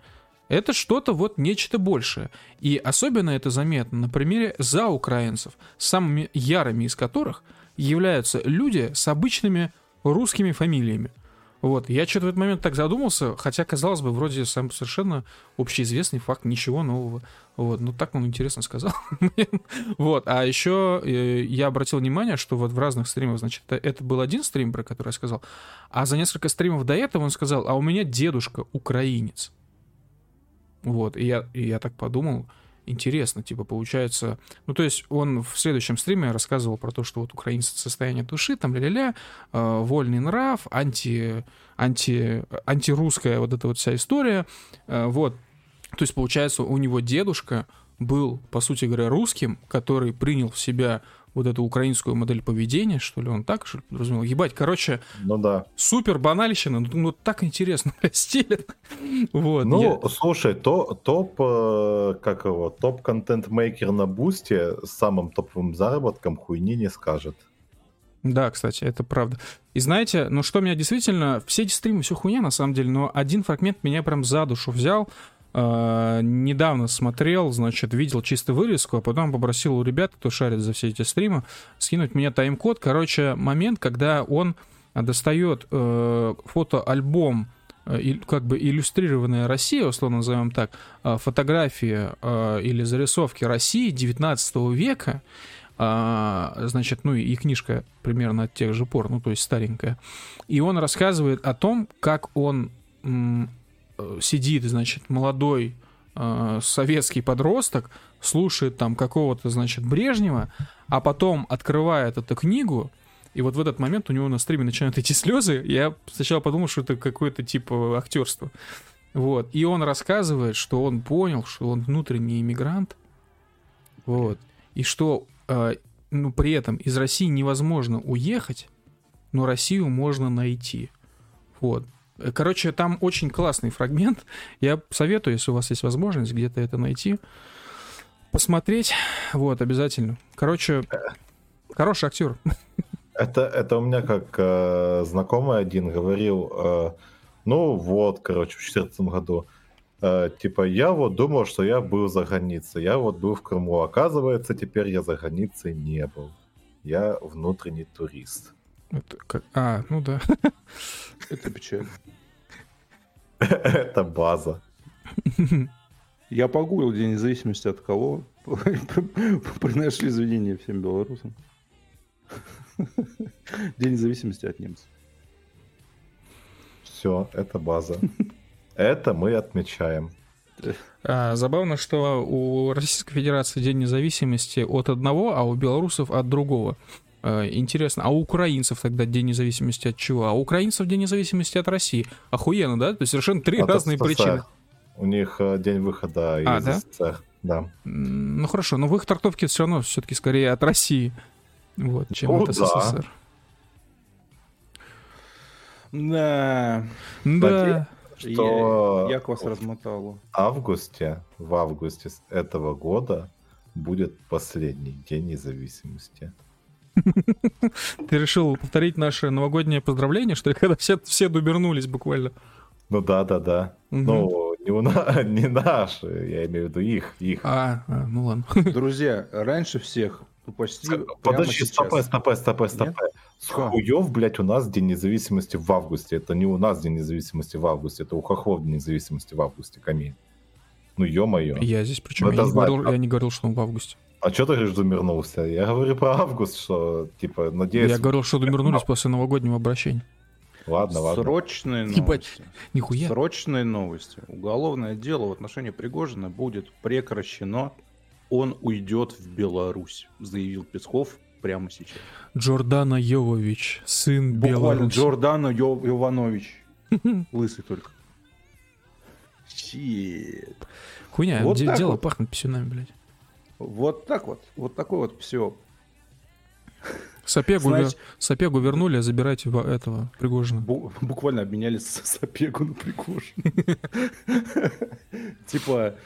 это что-то вот нечто большее. И особенно это заметно на примере заукраинцев, самыми ярыми из которых являются люди с обычными русскими фамилиями. Вот, я что-то в этот момент так задумался, хотя, казалось бы, вроде сам совершенно общеизвестный факт, ничего нового. Вот, ну так он интересно сказал. [LAUGHS] Вот, а еще э, я обратил внимание, что вот в разных стримах, значит, это- был один стрим, про который я сказал, а за несколько стримов до этого он сказал, а у меня дедушка украинец. Вот, и я, и я так подумал, интересно, типа, получается... Ну, то есть он в следующем стриме рассказывал про то, что вот украинцы состояние души, там, ля-ля-ля, э, вольный нрав, анти, анти, антирусская вот эта вот вся история. Э, вот. То есть, получается, у него дедушка был, по сути говоря, русским, который принял в себя вот эту украинскую модель поведения, что ли, он так, что ли, подразумевал? Ебать, короче, Ну да. супер банальщина, ну, ну, так интересно [LAUGHS] стилит. Вот, Ну, я- слушай, то, топ, э, как его, топ контент-мейкер на бусте с самым топовым заработком хуйни не скажет. Да, кстати, это правда. И знаете, ну что меня действительно, все эти стримы, все хуйня на самом деле, но один фрагмент меня прям за душу взял. Э, недавно смотрел, значит, видел чисто вырезку, а потом попросил у ребят, кто шарит за все эти стримы, скинуть мне тайм-код. Короче, момент, когда он достает э, фотоальбом, э, как бы иллюстрированная Россия, условно назовем так, э, фотографии э, или зарисовки России 19 века, а, значит, ну и книжка примерно от тех же пор, ну то есть старенькая. И он рассказывает о том, как он сидит, значит, молодой э, советский подросток, слушает там какого-то, значит, Брежнева, а потом открывает эту книгу И вот в этот момент у него на стриме начинают идти слезы. Я сначала подумал, что это какое-то типа актерство. Вот. И он рассказывает, что он понял, что он внутренний иммигрант. Вот. И что э, ну, при этом из России невозможно уехать, но Россию можно найти. Вот. Короче, там очень классный фрагмент. Я советую, если у вас есть возможность где-то это найти, посмотреть. Вот, обязательно. Короче, хороший актер. Это, это у меня как э, знакомый один говорил, э, ну вот, короче, в 2014 году, э, типа, я вот думал, что я был за границей, я вот был в Крыму, оказывается, теперь я за границей не был. Я внутренний турист. Это как... А, ну да. [LAUGHS] Это печально. Это база. Я погуглил День независимости от кого. [LAUGHS] Приношу извинения всем белорусам. [LAUGHS] День независимости от немцев. Все, это база. Это мы отмечаем. А, забавно, что у Российской Федерации День независимости от одного, а у белорусов от другого. А, интересно, а у украинцев тогда День независимости от чего? А у украинцев День независимости от России. Охуенно, да? То есть совершенно три От разные СССР. причины. У них э, день выхода А, из да? СССР. Да. Ну хорошо, но в их трактовке все равно все-таки скорее от России, вот, чем Ну от да. СССР. Да. Да. Что Я- Як вас размотало. в августе, в августе этого года будет последний день независимости. Ты решил повторить наше новогоднее поздравление, что ли, когда все, все добернулись буквально. Ну да, да, да. Мгм. Ну, не, у на- [LAUGHS] не наши, я имею в виду их, их. А, а, ну ладно. Друзья, раньше всех, ну, почти Подожди, стопэ, стопэ, стопэ, стопэ. С хуев, блядь, у нас День независимости в августе. Это не у нас День независимости в августе, это у хохлов День независимости в августе, камень. Ну, ё-моё. Я здесь причем, я, это не знать говорил, надо. я не говорил, что он в августе. А что ты говоришь, замернулся? Я говорю про август, что, типа, надеюсь... Я говорил, что домернулись после новогоднего обращения. Ладно, ладно. Срочные Ебать. новости. Нихуя. Срочные новости. Уголовное дело в отношении Пригожина будет прекращено. Он уйдет в Беларусь, заявил Песков прямо сейчас. Джордана Йовович, сын Буквально Беларуси. Джордано Йо- Йованович. Лысый только. Щит. Хуйня, Вот де- так дело вот. пахнет писюнами, блядь. Вот так вот. Вот такой вот все. Сапегу, Значит- вер- Сапегу вернули, а забирайте этого Пригожина. буквально обменялись Сапегу на Пригожина. [LAUGHS] Типа,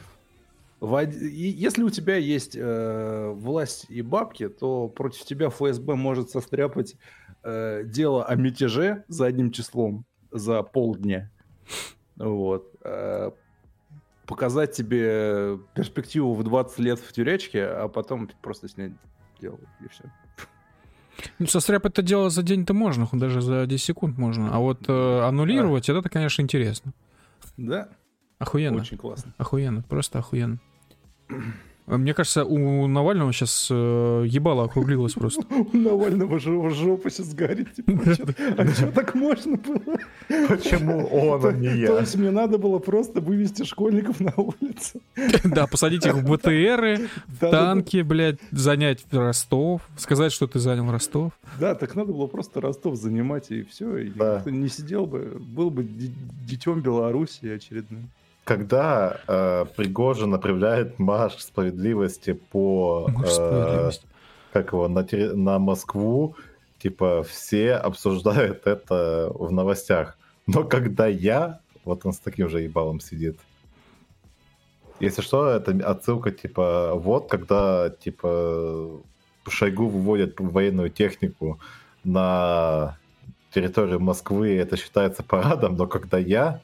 если у тебя есть э, власть и бабки, то против тебя ФСБ может состряпать э, дело о мятеже за одним числом за полдня. Вот. Э, показать тебе перспективу в 20 лет в тюрячке, а потом просто снять дело, и все. Ну, состряпать это дело за день-то можно, даже за 10 секунд можно. А вот э, аннулировать, это, конечно, интересно. Да, Охуенно. очень классно. Охуенно, просто охуенно. А Мне кажется, у Навального сейчас ебало округлилось просто. [LAUGHS] У Навального жо- жопа сейчас горит. Типа, а чё- а что так можно было? Почему он, а не То я? есть мне надо было просто вывести школьников на улицу. [LAUGHS] Да, посадить их в БТРы, танки, блядь, занять Ростов, сказать, что ты занял Ростов. Да, так надо было просто Ростов занимать и все. И не сидел бы, был бы детем Беларуси очередным. Когда э, Пригожин проявляет марш справедливости по... Марш э, как его, на, на Москву, типа, все обсуждают это в новостях. Но когда я, вот он с таким же ебалом сидит, если что, это отсылка, типа, вот когда, типа, Шойгу выводят военную технику на территорию Москвы, это считается парадом, но когда я,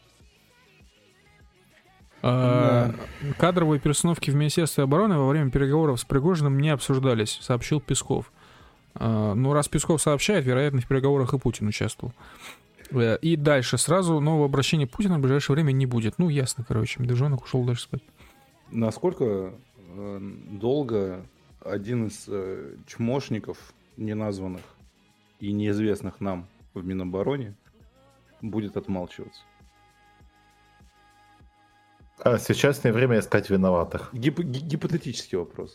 А, Кадровые перестановки в Министерстве обороны во время переговоров с Пригожиным не обсуждались, сообщил Песков. А, Ну, раз Песков сообщает, вероятно, в переговорах и Путин участвовал. Э, И дальше сразу нового обращения Путина в ближайшее время не будет. Ну, ясно, короче, медвежонок ушел дальше спать. Насколько э, долго один из э, чмошников, неназванных и неизвестных нам в Минобороне, будет отмалчиваться? А, сейчас не время искать виноватых. Гип- ги- гипотетический вопрос.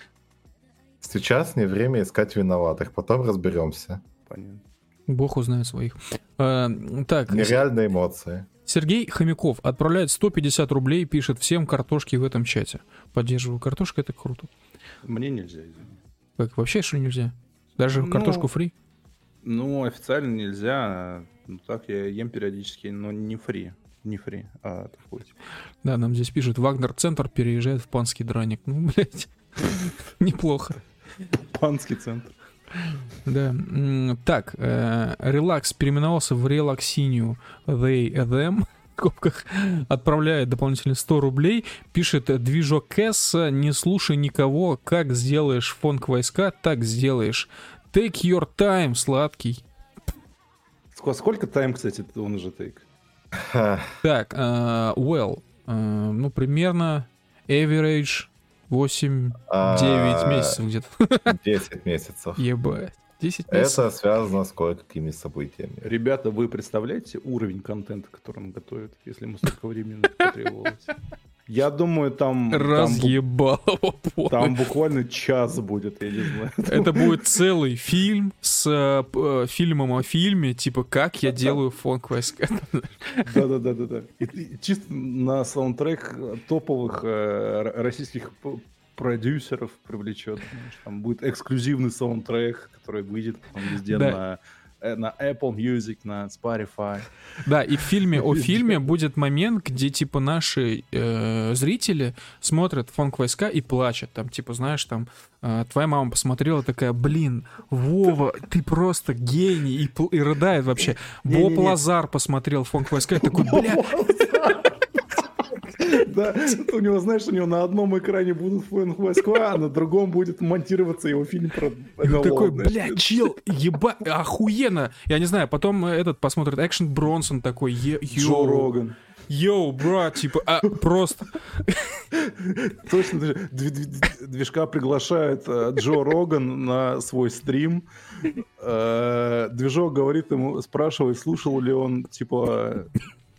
Сейчас не время искать виноватых, потом разберемся. Понятно. Бог узнает своих. А, так, Нереальные эмоции. Сергей Хомяков отправляет 150 рублей, пишет всем картошки в этом чате. Поддерживаю картошку, это круто. Мне нельзя, извини. Как, вообще что нельзя? Даже Ну, картошку фри? Ну, официально нельзя. Ну, так я ем периодически, но не фри. Не фри, а такой, типа. Да, нам здесь пишут, Вагнер-центр переезжает в панский драник. Ну, [LAUGHS] блядь, неплохо. Панский центр. Да. Так, э, релакс переименовался в релаксинию they, them. В скобках отправляет дополнительные 100 рублей, пишет движок Кэс, не слушай никого, как сделаешь фонк войска, так сделаешь. Take your time, сладкий. Ск- Сколько тайм, кстати, он уже тейк? [LAUGHS] Так, э, well, э, ну, примерно average 8-9 а, месяцев где-то. [LAUGHS] 10 месяцев. Ебать. 10 месяцев. Это связано с кое-какими событиями. Ребята, вы представляете уровень контента, который он готовит, если ему столько времени потребовалось? Я думаю, там... там бу- Разъебал его полностью. Там буквально час будет, я не знаю. Это [LAUGHS] будет целый фильм с э, э, фильмом о фильме, типа «Как я делаю фонк войска». [LAUGHS] Да-да-да-да-да. И, и чисто на саундтрек топовых э, российских продюсеров привлечет. Там будет эксклюзивный саундтрек, который выйдет там везде Да. на, на Apple Music, на Spotify. Да, и в фильме о [LAUGHS] фильме будет момент, где типа наши э, зрители смотрят фонк войска и плачут. Там типа, знаешь, там э, твоя мама посмотрела такая, блин, Вова, ты просто гений, и, и рыдает вообще. [LAUGHS] Боб. Лазар посмотрел фонк войска и такой, бля, Да, у него, знаешь, у него на одном экране будут фэн войска, а на другом будет монтироваться его фильм про такой, бля, чел, еба, охуенно. Я не знаю, потом этот посмотрит Экшен Бронсон такой, Джо Роган. yo, брат, типа, а, просто. Точно, движка приглашает э, Джо Роган на свой стрим. Э, Движок говорит ему, спрашивает, слушал ли он, типа,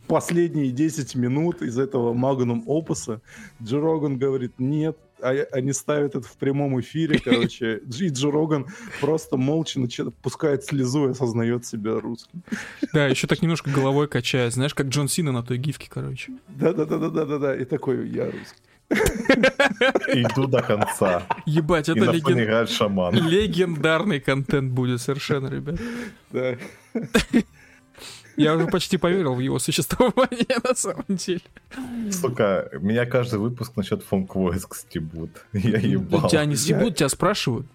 последние 10 минут из этого Магнум Опуса. Джо Роган говорит, нет. А они ставят это в прямом эфире, [LAUGHS] короче. И Джо Роган просто молча начи- пускает слезу и осознает себя русским. Да, еще так немножко головой качает, знаешь, как Джон Сина на той гифке, короче. Да-да-да-да-да-да. И такой, я русский. [LAUGHS] Иду до конца. Ебать, это леген- шаман. легендарный контент будет совершенно, ребят. Да. [LAUGHS] Я уже почти поверил в его существование, [LAUGHS] на самом деле. Сука, меня каждый выпуск насчет фонк войск стебут. Я ебал. Тебя не стебут, тебя спрашивают.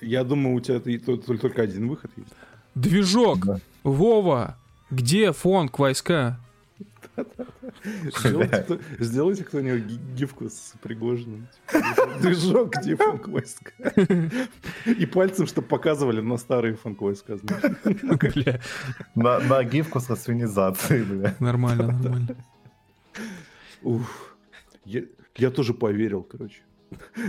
Я думаю, у тебя только один выход есть. Движок, Да. Вова, где фонк войска? Сделайте, кто- сделайте кто-нибудь ги- гифку с Пригожиным. Типа, [LAUGHS] Движок, где фанк войска. И пальцем, чтобы показывали на старые фанк войска. [LAUGHS] знаешь. Бля, На, гифку со свинизацией, бля. нормально, нормально. Уф. Я тоже поверил, короче.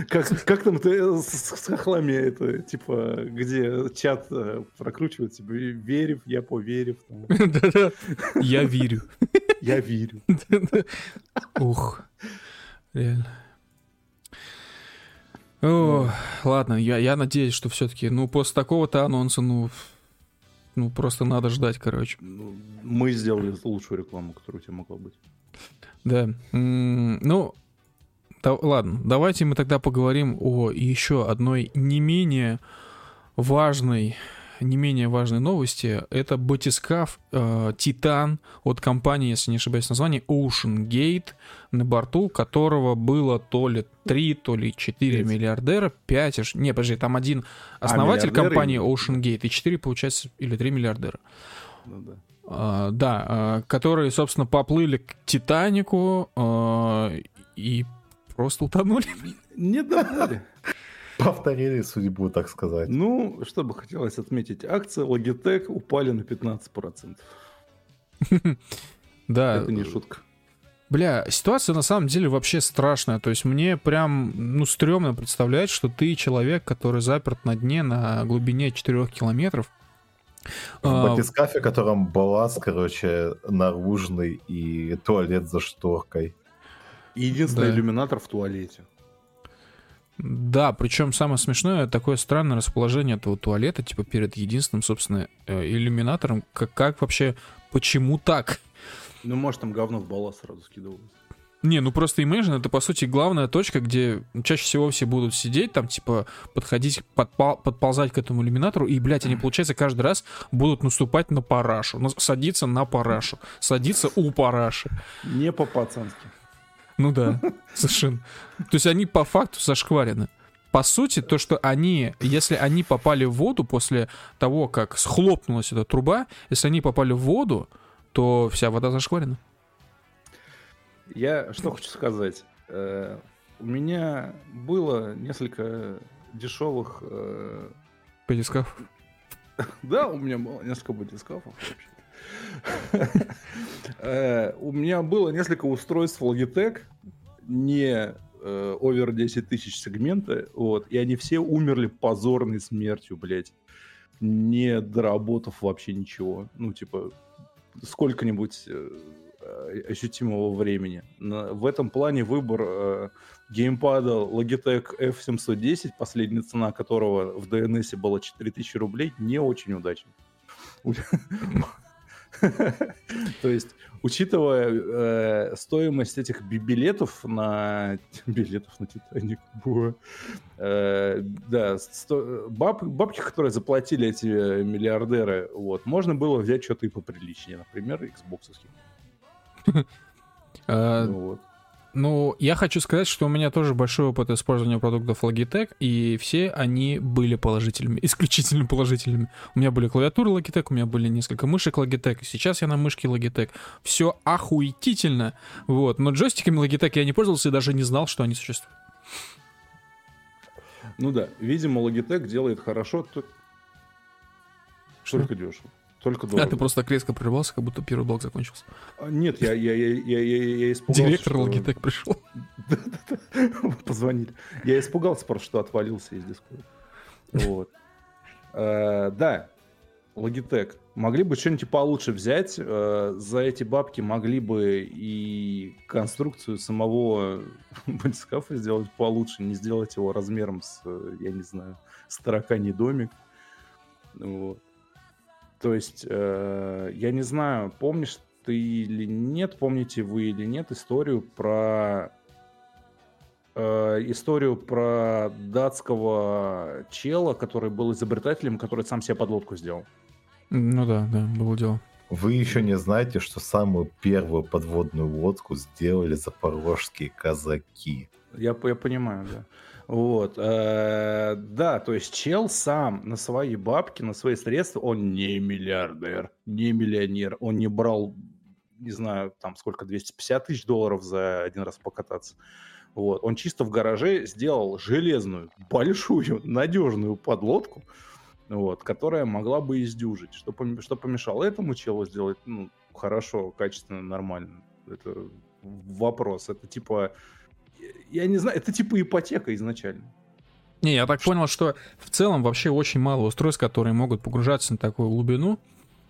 Как, как там ты с, с хохлами это, типа, где чат э, прокручивает, типа, верив, я поверив. [LAUGHS] Я верю. я верю. Ух, реально. О, ладно, я, я надеюсь, что все-таки, ну, после такого-то анонса, ну, ну, просто надо ждать, короче. Ну, Мы сделали лучшую рекламу, которая у тебя могла быть. Да. Ну, да- ладно, давайте мы тогда поговорим о еще одной не менее важной, не менее важной новости. Это батискаф э, Титан от компании, если не ошибаюсь, название Ocean Gate, на борту которого было то ли 3, то ли 4 Пять. миллиардера, 5, аж- не, подожди, там один основатель миллиардеры компании? Ocean Gate и 4, получается, или 3 миллиардера. Ну, да. А, да, а, которые, собственно, поплыли к Титанику а, и просто утонули. Не добавили. Повторили судьбу, так сказать. Ну, что бы хотелось отметить, акции Logitech упали на 15%. Да, Это не шутка. бля, ситуация на самом деле вообще страшная. То есть мне прям, ну, стрёмно представлять, что ты человек, который заперт на дне на глубине 4 километров. В А, батискафе, в котором балласт, короче, наружный и туалет за шторкой. И Единственный Да. иллюминатор в туалете. Да, причем самое смешное, такое странное расположение этого туалета, типа перед единственным, собственно, э, иллюминатором. Как, как вообще, почему так? Ну, может, там говно в балласт сразу скидывалось. Не, ну просто Imagine это, по сути, главная точка, где чаще всего все будут сидеть, там, типа, подходить, подпол- подползать к этому иллюминатору, и, блядь, они, получается, каждый раз будут наступать на парашу, садиться на парашу, садиться у параши. Не по-пацански. Ну да, совершенно. То есть они по факту зашкварены. По сути, то, что они, если они попали в воду после того, как схлопнулась эта труба, если они попали в воду, то вся вода зашкварена. Я что хочу сказать. Э, у меня было несколько дешевых... э, Батискаф. [LAUGHS] Да, у меня было несколько батискафов вообще. Э, У меня было несколько устройств Logitech, не э, овер 10 тысяч сегмента, вот, и они все умерли позорной смертью, блядь, не доработав вообще ничего. Ну, типа, сколько-нибудь э, э, ощутимого времени. В этом плане выбор э, геймпада Logitech F710, последняя цена которого в DNS была 4000 рублей, не очень удачен. [LAUGHS] То есть, учитывая э, стоимость этих би- билетов на [LAUGHS] билетов на Титаник, э, да, сто- баб- бабки, которые заплатили эти миллиардеры, вот, можно было взять что-то и поприличнее, например, Xbox. Э, [LAUGHS] Вот. Ну, я хочу сказать, что у меня тоже большой опыт использования продуктов Logitech, и все они были положительными, [LAUGHS] исключительно положительными. У меня были клавиатуры Logitech, у меня были несколько мышек Logitech, и сейчас я на мышке Logitech. Все охуительно, вот. Но джойстиками Logitech я не пользовался и даже не знал, что они существуют. Ну да, видимо, Logitech делает хорошо, то- Что? только дешево. Только А дорого. ты просто так резко прервался, как будто первый блок закончился. А, Нет, я, я, я, я, я, я испугался. Директор что- Logitech пришел. [LAUGHS] Позвонили. Я испугался просто, что отвалился из Discord. Вот. Э, Да, Logitech. Могли бы что-нибудь получше взять. э, За эти бабки могли бы и конструкцию самого [LAUGHS] батискафа сделать получше, не сделать его размером с, э, я не знаю, с тараканий домик. Вот. То есть, э, я не знаю, помнишь ты или нет, помните вы или нет историю про э, историю про датского чела, который был изобретателем, который сам себе подлодку сделал. Ну да, да, было дело. Вы еще не знаете, что самую первую подводную лодку сделали запорожские казаки. Я, я понимаю, да. Вот. э, да, то есть чел сам на свои бабки, на свои средства, он не миллиардер, не миллионер, он не брал, не знаю, там сколько, 250 тысяч долларов за один раз покататься. Вот. Он чисто в гараже сделал железную, большую, [LAUGHS] надежную подлодку, вот, которая могла бы издюжить. Что, пом- что помешало этому челу сделать ну, хорошо, качественно, нормально? Это вопрос. Это типа я не знаю, это типа ипотека изначально. Не, я так понял, что в целом вообще очень мало устройств, которые могут погружаться на такую глубину.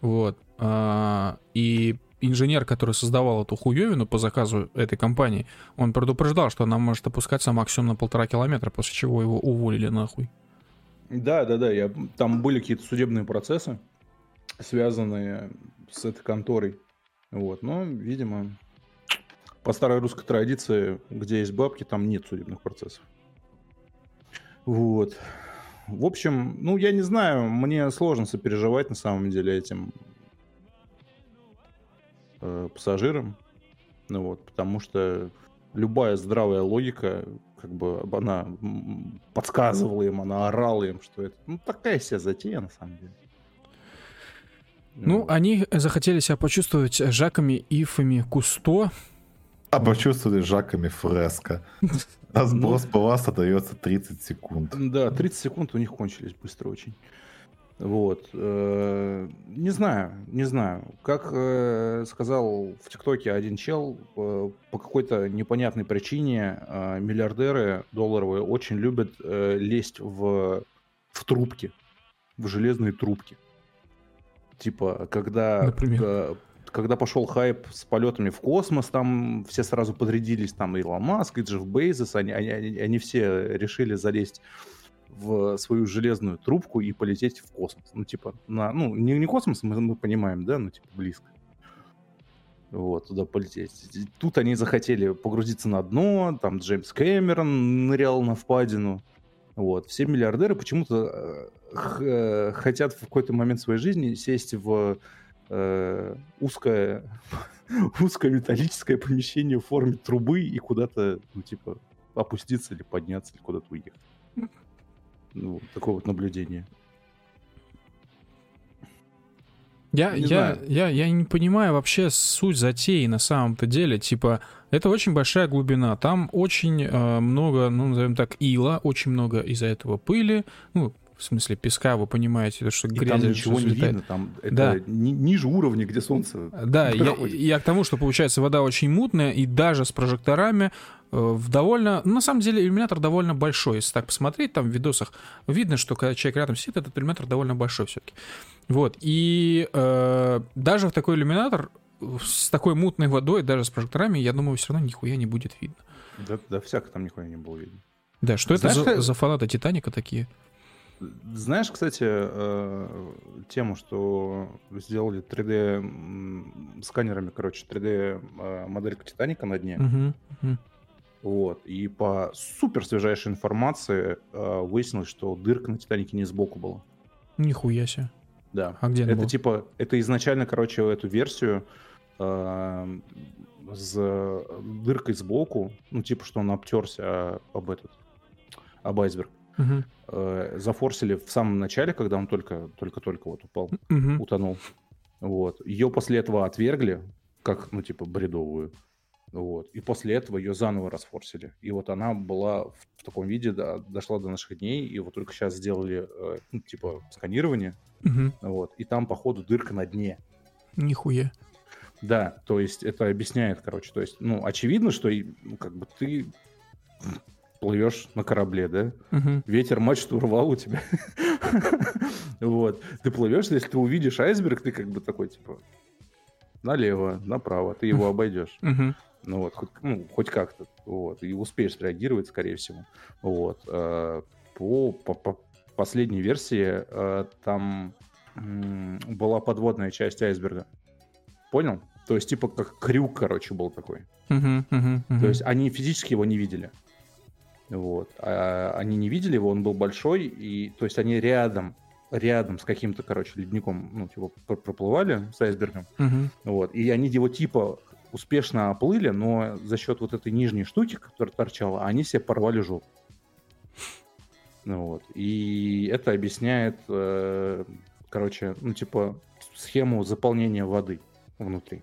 Вот. А, И инженер, который создавал эту хуевину по заказу этой компании, он предупреждал, что она может опускаться максимум на полтора километра, после чего его уволили нахуй. Да, да, да. Я, там были какие-то судебные процессы, связанные с этой конторой. Вот. Но, видимо, по старой русской традиции, где есть бабки, там нет судебных процессов. Вот. В общем, ну, я не знаю, мне сложно сопереживать на самом деле этим э, пассажирам. Ну вот, потому что любая здравая логика, как бы она подсказывала им, она орала им, что это ну, такая себе затея на самом деле. Ну, они захотели себя почувствовать Жаками Ифами Кусто. А почувствовали Жаками фреско. А [LAUGHS] сброс балласта дается 30 секунд. Да, 30 секунд у них кончились быстро очень. Вот. э, Не знаю, не знаю. Как э, сказал в ТикТоке один чел, э, по какой-то непонятной причине миллиардеры долларовые очень любят лезть в, в трубки, в железные трубки. Типа, когда Например? Э, когда пошел хайп с полетами в космос, там все сразу подрядились, там и Маск, и Джефф Бейзес, они, они, они все решили залезть в свою железную трубку и полететь в космос. Ну, типа, на, ну, не, не космос, мы, мы понимаем, да, ну, типа, близко. Вот, туда полететь. Тут они захотели погрузиться на дно, там Джеймс Кэмерон нырял на впадину. Вот, все миллиардеры почему-то э, хотят в какой-то момент своей жизни сесть в э, узкое, [LAUGHS] узкое металлическое помещение в форме трубы и куда-то, ну, типа, опуститься или подняться, или куда-то уехать. Ну, такое вот наблюдение. Я, не я, я, я не понимаю вообще суть затеи на самом-то деле. Типа, это очень большая глубина. Там очень э, много, ну, назовем так, ила, очень много из-за этого пыли. Ну, в смысле песка, вы понимаете, то, что грязь... там ничего не видно, там это да. ни, ниже уровня, где солнце Да, я, я к тому, что, получается, вода очень мутная, и даже с прожекторами э, в довольно... Ну, на самом деле, иллюминатор довольно большой. Если так посмотреть, там в видосах видно, что когда человек рядом сидит, этот иллюминатор довольно большой все-таки. Вот, и э, даже в такой иллюминатор с такой мутной водой, даже с прожекторами, я думаю, все равно нихуя не будет видно. Да, да всяко там нихуя не было видно. Да, что Знаешь, это за, за фанаты Титаника такие? Знаешь, кстати, э, тему, что сделали 3D сканерами, короче, 3D э, моделька Титаника на дне. Uh-huh, uh-huh. Вот. И по супер свежайшей информации э, выяснилось, что дырка на Титанике не сбоку была. Нихуя себе. Да. А где Это был? типа, это изначально, короче, эту версию э, с дыркой сбоку, ну, типа, что он обтерся об этот, об айсберг. Э, зафорсили в самом начале, когда он только, только-только вот упал, uh-huh. утонул. Вот. Ее после этого отвергли, как, ну, типа, бредовую. Вот. И после этого ее заново расфорсили. И вот она была в, в таком виде, да, дошла до наших дней, и вот только сейчас сделали, э, ну, типа, сканирование, угу. вот, и там, походу, дырка на дне. Нихуя. Да, то есть это объясняет, короче, то есть, ну, очевидно, что, ну, как бы ты плывешь на корабле, да? Угу. Ветер мачту урвал у тебя. [LAUGHS] вот. Ты плывешь, если ты увидишь айсберг, ты как бы такой, типа, налево, направо, ты его обойдешь. Ну вот, хоть, ну, хоть как-то, вот, и успеешь среагировать, скорее всего. Вот. Э, по, по, по последней версии э, там была подводная часть айсберга. Понял? То есть, типа, как крюк, короче, был такой. Uh-huh, uh-huh, uh-huh. То есть, они физически его не видели. Вот. А они не видели его, он был большой, и то есть они рядом, рядом с каким-то, короче, ледником, ну, типа, проплывали с айсбергом. Uh-huh. Вот. И они его типа успешно оплыли, но за счет вот этой нижней штуки, которая торчала, они себе порвали жопу. Ну, вот. И это объясняет, э, короче, ну, типа, схему заполнения воды внутри.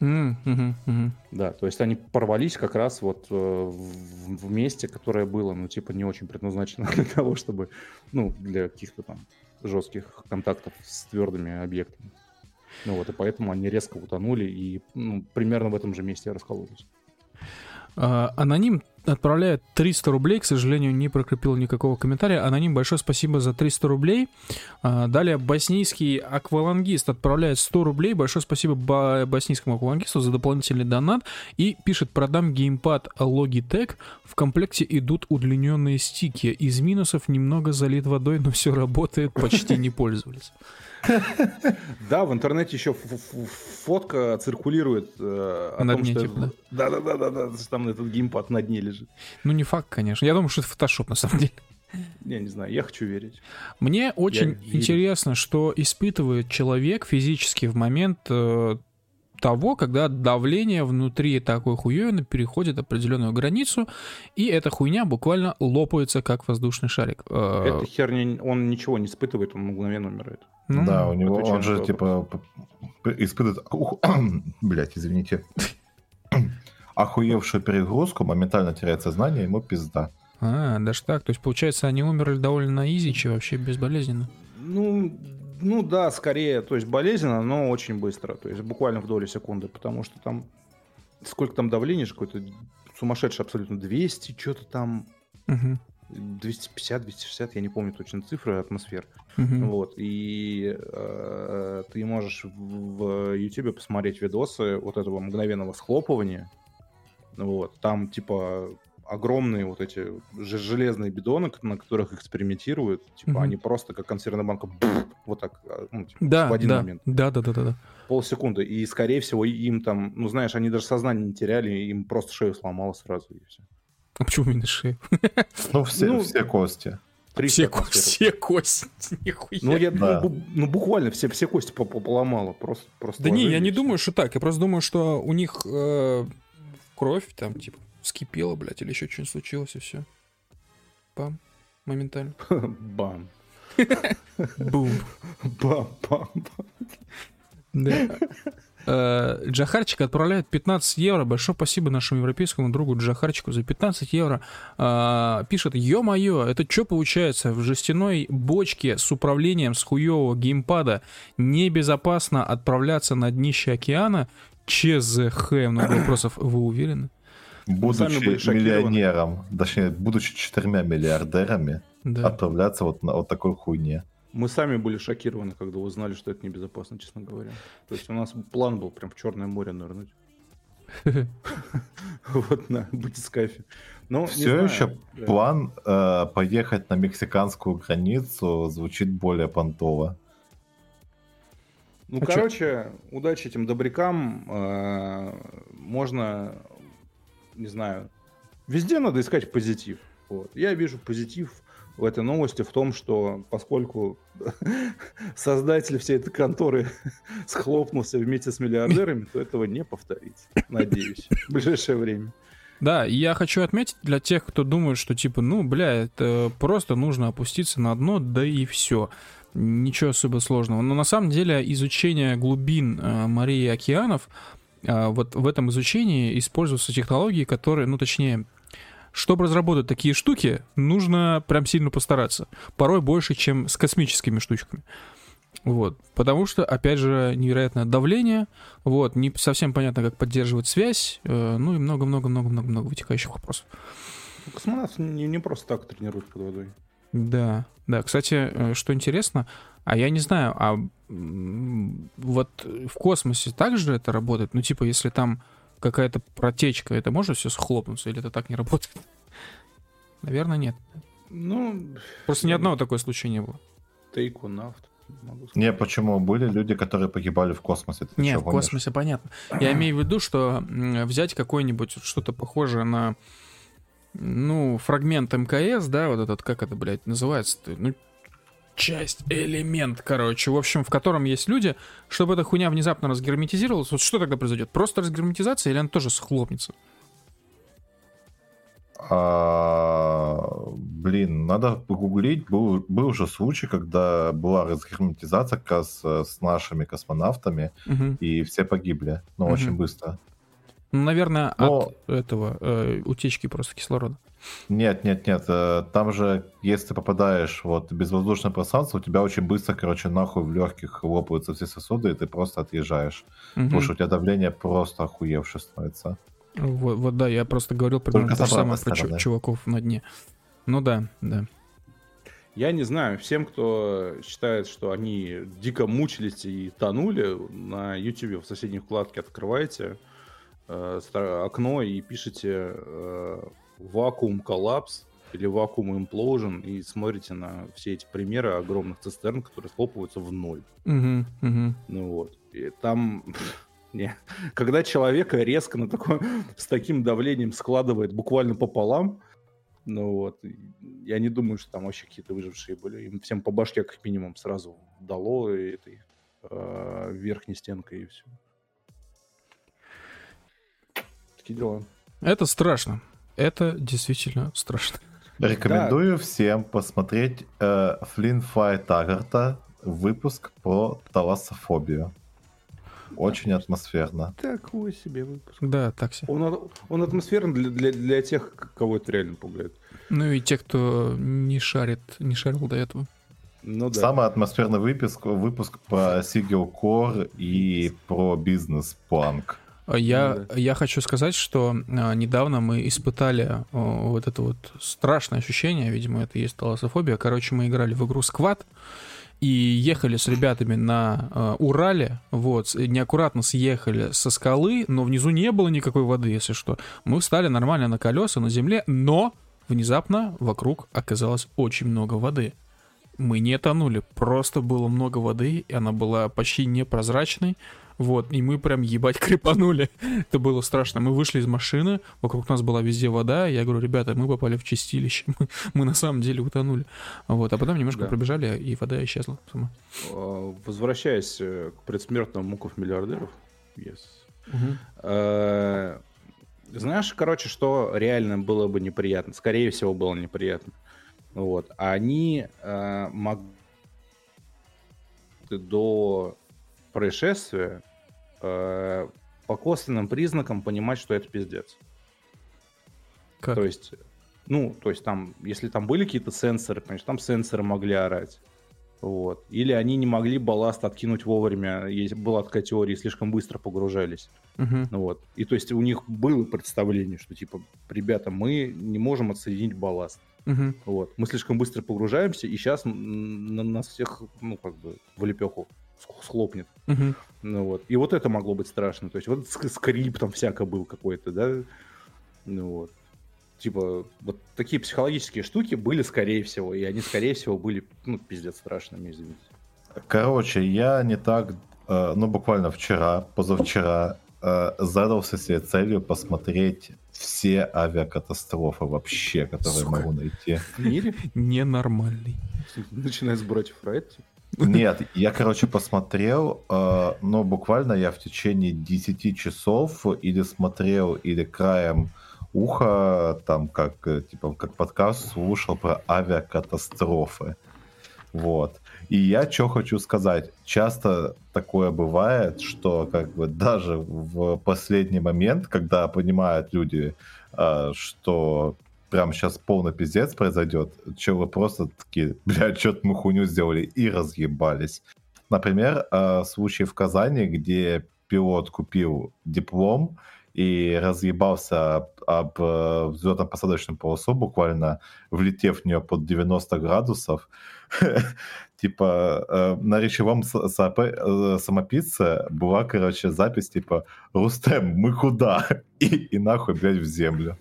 Mm, hmm mm Да, то есть они порвались как раз вот э, в, в месте, которое было, ну, типа, не очень предназначено [LAUGHS] для того, чтобы, ну, для каких-то там жестких контактов с твердыми объектами. Ну вот, и поэтому они резко утонули и ну, примерно в этом же месте раскололись. А, аноним отправляет 300 рублей, к сожалению, не прокрепил никакого комментария. Аноним, большое спасибо за 300 рублей. А, далее боснийский аквалангист отправляет 100 рублей. Большое спасибо боснийскому аквалангисту за дополнительный донат. И пишет, продам геймпад Logitech. В комплекте идут удлиненные стики. Из минусов немного залит водой, но все работает, почти не пользовались. Да, в интернете еще фотка циркулирует э, о том, что... Типа, да? Да, да, да, да, там этот геймпад на дне лежит. Ну, не факт, конечно. Я думаю, что это фотошоп, на самом деле. Я не знаю, я хочу верить. Мне очень я интересно, верю. что испытывает человек физически в момент э, того, когда давление внутри такой хуёвины переходит определенную границу, и эта хуйня буквально лопается, как воздушный шарик. Э, эта херня, он ничего не испытывает, он мгновенно умирает. Ну, да, у него, он же, типа, испытывает... [COUGHS] Блять, извините. [COUGHS] Охуевшую перегрузку, моментально теряет сознание, ему пизда. А, даже так. То есть, получается, они умерли довольно изичи, вообще безболезненно. Ну, ну да, скорее, то есть болезненно, но очень быстро, то есть буквально в доли секунды, потому что там сколько там давление, какое-то сумасшедшее абсолютно 200, что-то там. Угу. 250-260, я не помню точно цифры, атмосфер. Мгм. Вот, и э, ты можешь в YouTube посмотреть видосы вот этого мгновенного схлопывания. Вот, там типа огромные вот эти же- железные бидоны, на которых экспериментируют, типа Мгм. они просто как консервная банка вот так, а, ну, типа, Да, в один да, момент, да, да, да, да, да. полсекунды. И, скорее всего, им там, ну, знаешь, они даже сознание не теряли, им просто шею сломало сразу, и все. А почему именно шею? Ну, все, Ну, все кости. Все, ко- все кости, [LAUGHS] нихуя. Ну, я, Да. ну, ну, буквально все, все кости по- по- поломало, просто, просто Да не, я не думаю, что так. Я просто думаю, что у них э, кровь там, типа, вскипела, блядь, или еще что-нибудь случилось, и все. Пам. Моментально. [LAUGHS] Бам. Бум. [LAUGHS] Бам, бам, бам. Да. Э, Джахарчик отправляет 15 евро. Большое спасибо нашему европейскому другу Джахарчику за 15 евро. А, Пишет, ё-моё, это что получается? В жестяной бочке с управлением с хуевого геймпада небезопасно отправляться на днище океана? ЧЗХ, много сопросов. Вы уверены? Будучи миллионером, точнее, будучи четырьмя миллиардерами, Да. отправляться вот на вот такой хуйне. Мы сами были шокированы, когда узнали, что это небезопасно, честно говоря. То есть у нас план был прям в Черное море нырнуть. [LAUGHS] Вот на батискафе. Но Все еще план э, поехать на мексиканскую границу звучит более понтово. Ну, А чё? короче, удачи этим добрякам. Э, Можно, не знаю, везде надо искать позитив. Вот. Я вижу позитив в этой новости в том, что поскольку [LAUGHS] создатель всей этой конторы [LAUGHS] схлопнулся вместе с миллиардерами, то этого не повторится. Надеюсь. В ближайшее время. Да, и я хочу отметить для тех, кто думает, что типа, ну, бля, это просто нужно опуститься на дно, да и все. Ничего особо сложного. Но на самом деле изучение глубин э, морей и океанов, э, вот в этом изучении используются технологии, которые, ну, точнее, чтобы разработать такие штуки, нужно прям сильно постараться. Порой больше, чем с космическими штучками. Вот. Потому что, опять же, невероятное давление, вот, не совсем понятно, как поддерживать связь, э, ну и много-много-много-много-много вытекающих вопросов. Космонавт не, не просто так тренируют под водой. Да, да. Кстати, э, что интересно, а я не знаю, а вот в космосе также это работает? Ну, типа, если там какая-то протечка, это может все схлопнуться, или это так не работает? Наверное, нет. Ну, Просто ни одного такого случая не было. сказать. Не, почему? Были люди, которые погибали в космосе. Ты Не, в космосе понятно. Я имею в виду, что взять какое-нибудь что-то похожее на, ну, фрагмент МКС, да, вот этот, как это, блядь, называется-то? Ну, часть, элемент, короче, в общем, в котором есть люди, чтобы эта хуйня внезапно разгерметизировалась, вот что тогда произойдет? Просто разгерметизация или она тоже схлопнется? А, блин, надо погуглить. Был, был же случай, когда была разгерметизация как раз с нашими космонавтами, Мгм. и все погибли. Ну, Мгм. очень быстро. Ну, наверное, Но- от этого э, утечки просто кислорода. Нет, нет, нет. э, Там же, если ты попадаешь вот в безвоздушное пространство, у тебя очень быстро, короче, нахуй в легких лопаются все сосуды, и ты просто отъезжаешь. Мгм. Потому что у тебя давление просто охуевшее становится. Вот, вот, да, я просто говорил примерно Только то же самое про чуваков на дне. Ну да, да. Я не знаю, всем, кто считает, что они дико мучились и тонули, на YouTube в соседней вкладке открываете окно и пишите э, вакуум коллапс или вакуум имплоужен и смотрите на все эти примеры огромных цистерн, которые схлопываются в ноль. Ну вот. И там... [LAUGHS] Не. Когда человека резко на такое, с таким давлением складывает буквально пополам, ну вот, я не думаю, что там вообще какие-то выжившие были. Им всем по башке как минимум сразу дало этой э, верхней стенкой и все. Такие дела. Это страшно. Это действительно страшно. Рекомендую всем посмотреть э, Флинн Фай Таггарта выпуск про талассофобию. Очень атмосферно. Такой себе выпуск. Да, такси. Он, от- он атмосферный для, для, для тех, кого это реально пугает. Ну и те, кто не шарит, не шарил до этого. Ну да. Самый атмосферный выпуск, выпуск про Сигил Кор и про бизнес-планк. Я, я хочу сказать, что а, недавно мы испытали а, вот это вот страшное ощущение, видимо, это и есть таласофобия. Короче, мы играли в игру Сквад и ехали с ребятами на э, Урале, вот, неаккуратно съехали со скалы, но внизу не было никакой воды, если что. Мы встали нормально на колеса на земле, но внезапно вокруг оказалось очень много воды. Мы не тонули, просто было много воды, и она была почти непрозрачной, вот, и мы прям ебать крепанули. Это было страшно. Мы вышли из машины, вокруг нас была везде вода. Я говорю, ребята, мы попали в чистилище. Мы, мы на самом деле утонули. Вот, а потом немножко да. пробежали, и вода исчезла сама. А, возвращаясь э, к предсмертным муков миллиардеров, yes. угу. знаешь, короче, что реально было бы неприятно? Скорее всего, было неприятно. Вот. Они э, могли до происшествия э, по косвенным признакам понимать, что это пиздец. Как? То есть, ну, то есть там, если там были какие-то сенсоры, конечно, там сенсоры могли орать. Вот. Или они не могли балласт откинуть вовремя, есть, была такая теория, слишком быстро погружались. Uh-huh. Вот. И то есть у них было представление, что типа, ребята, мы не можем отсоединить балласт. Uh-huh. Вот. Мы слишком быстро погружаемся, и сейчас на нас всех, ну, как бы, в лепеху схлопнет. Угу. Ну, вот. И вот это могло быть страшно. То есть вот скрип там всяко был какой-то, да? Ну вот. Типа, вот такие психологические штуки были, скорее всего, и они, скорее всего, были, ну, пиздец страшными, извините. Короче, я не так, э, ну, буквально вчера, позавчера, э, задался себе целью посмотреть все авиакатастрофы вообще, которые Сука. могу найти. В мире? Ненормальный. Начинает сбрать Фрайд, нет, я, короче, посмотрел, э, но буквально я в течение 10 часов или смотрел, или краем уха, там, как, э, типа, как подкаст слушал про авиакатастрофы. Вот. И я что хочу сказать. Часто такое бывает, что как бы даже в последний момент, когда понимают люди, э, что прям сейчас полный пиздец произойдет, че вы просто такие, [LAUGHS] блядь, что-то мы хуйню сделали и разъебались. Например, э, случай в Казани, где пилот купил диплом и разъебался об, об э, взлетно-посадочную полосу, буквально влетев в нее под 90 градусов. [LAUGHS] Типа э, на речевом самописце была, короче, запись типа «Рустем, мы куда?» [LAUGHS] и нахуй, блядь, в землю.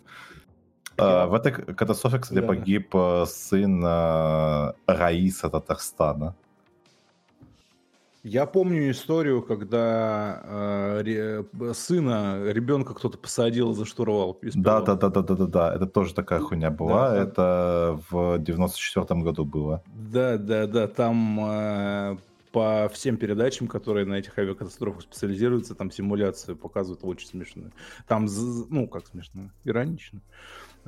А, в этой катастрофе, кстати, да. погиб э, сын э, Раиса Татарстана. Я помню историю, когда э, ре, сына ребенка кто-то посадил за штурвал. Да, да, да, да, да, да, да. Это тоже такая хуйня была. Да, Это в 94-м году было. Да, да, да. Там э, по всем передачам, которые на этих авиакатастрофах специализируются, там симуляцию показывают очень смешно. Там, ну, как смешно, иронично.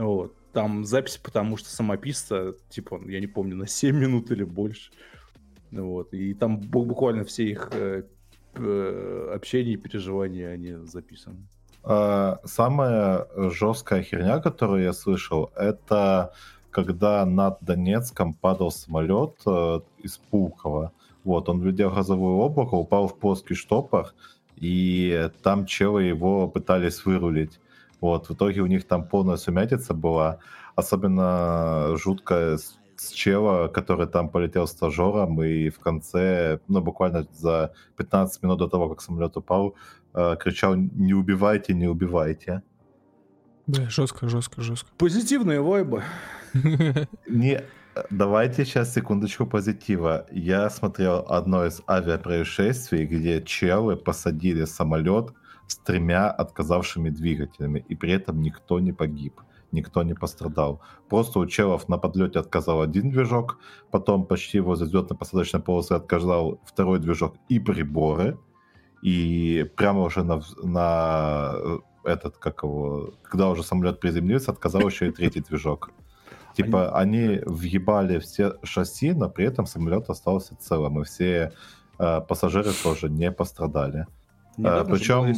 Вот. Там запись, потому что самописца, типа, я не помню, на 7 минут или больше. Вот. И там буквально все их э, э, общения и переживания, они записаны. А, самая жесткая херня, которую я слышал, это когда над Донецком падал самолет э, из Пулково. Вот, он влетел в газовое облако, упал в плоский штопор, и там челы его пытались вырулить. Вот, в итоге у них там полная сумятица была. Особенно жуткая с, с чела, который там полетел стажером, и в конце, ну, буквально за 15 минут до того, как самолет упал, э, кричал «Не убивайте, не убивайте». Да, жестко, жестко, жестко. Позитивные вайбы. Не, давайте сейчас секундочку позитива. Я смотрел одно из авиапроисшествий, где челы посадили самолет с тремя отказавшими двигателями, и при этом никто не погиб, никто не пострадал. Просто у челов на подлете отказал один движок, потом почти возле взлетно-посадочной полосы отказал второй движок и приборы, и прямо уже на, на э, этот, как его, когда уже самолет приземлился, отказал еще и третий движок. Типа они въебали все шасси, но при этом самолет остался целым, и все э, пассажиры тоже не пострадали. Э, причем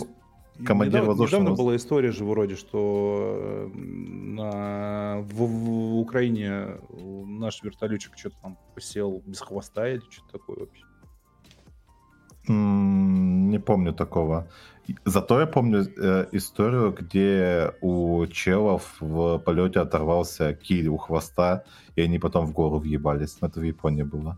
командир недавно, воздушного... Недавно была история же вроде, что э, на, в, в Украине наш вертолетчик что-то там посел без хвоста или что-то такое вообще. Не помню такого. Зато я помню э, историю, где у челов в полете оторвался киль у хвоста, и они потом в гору въебались. Это в Японии было.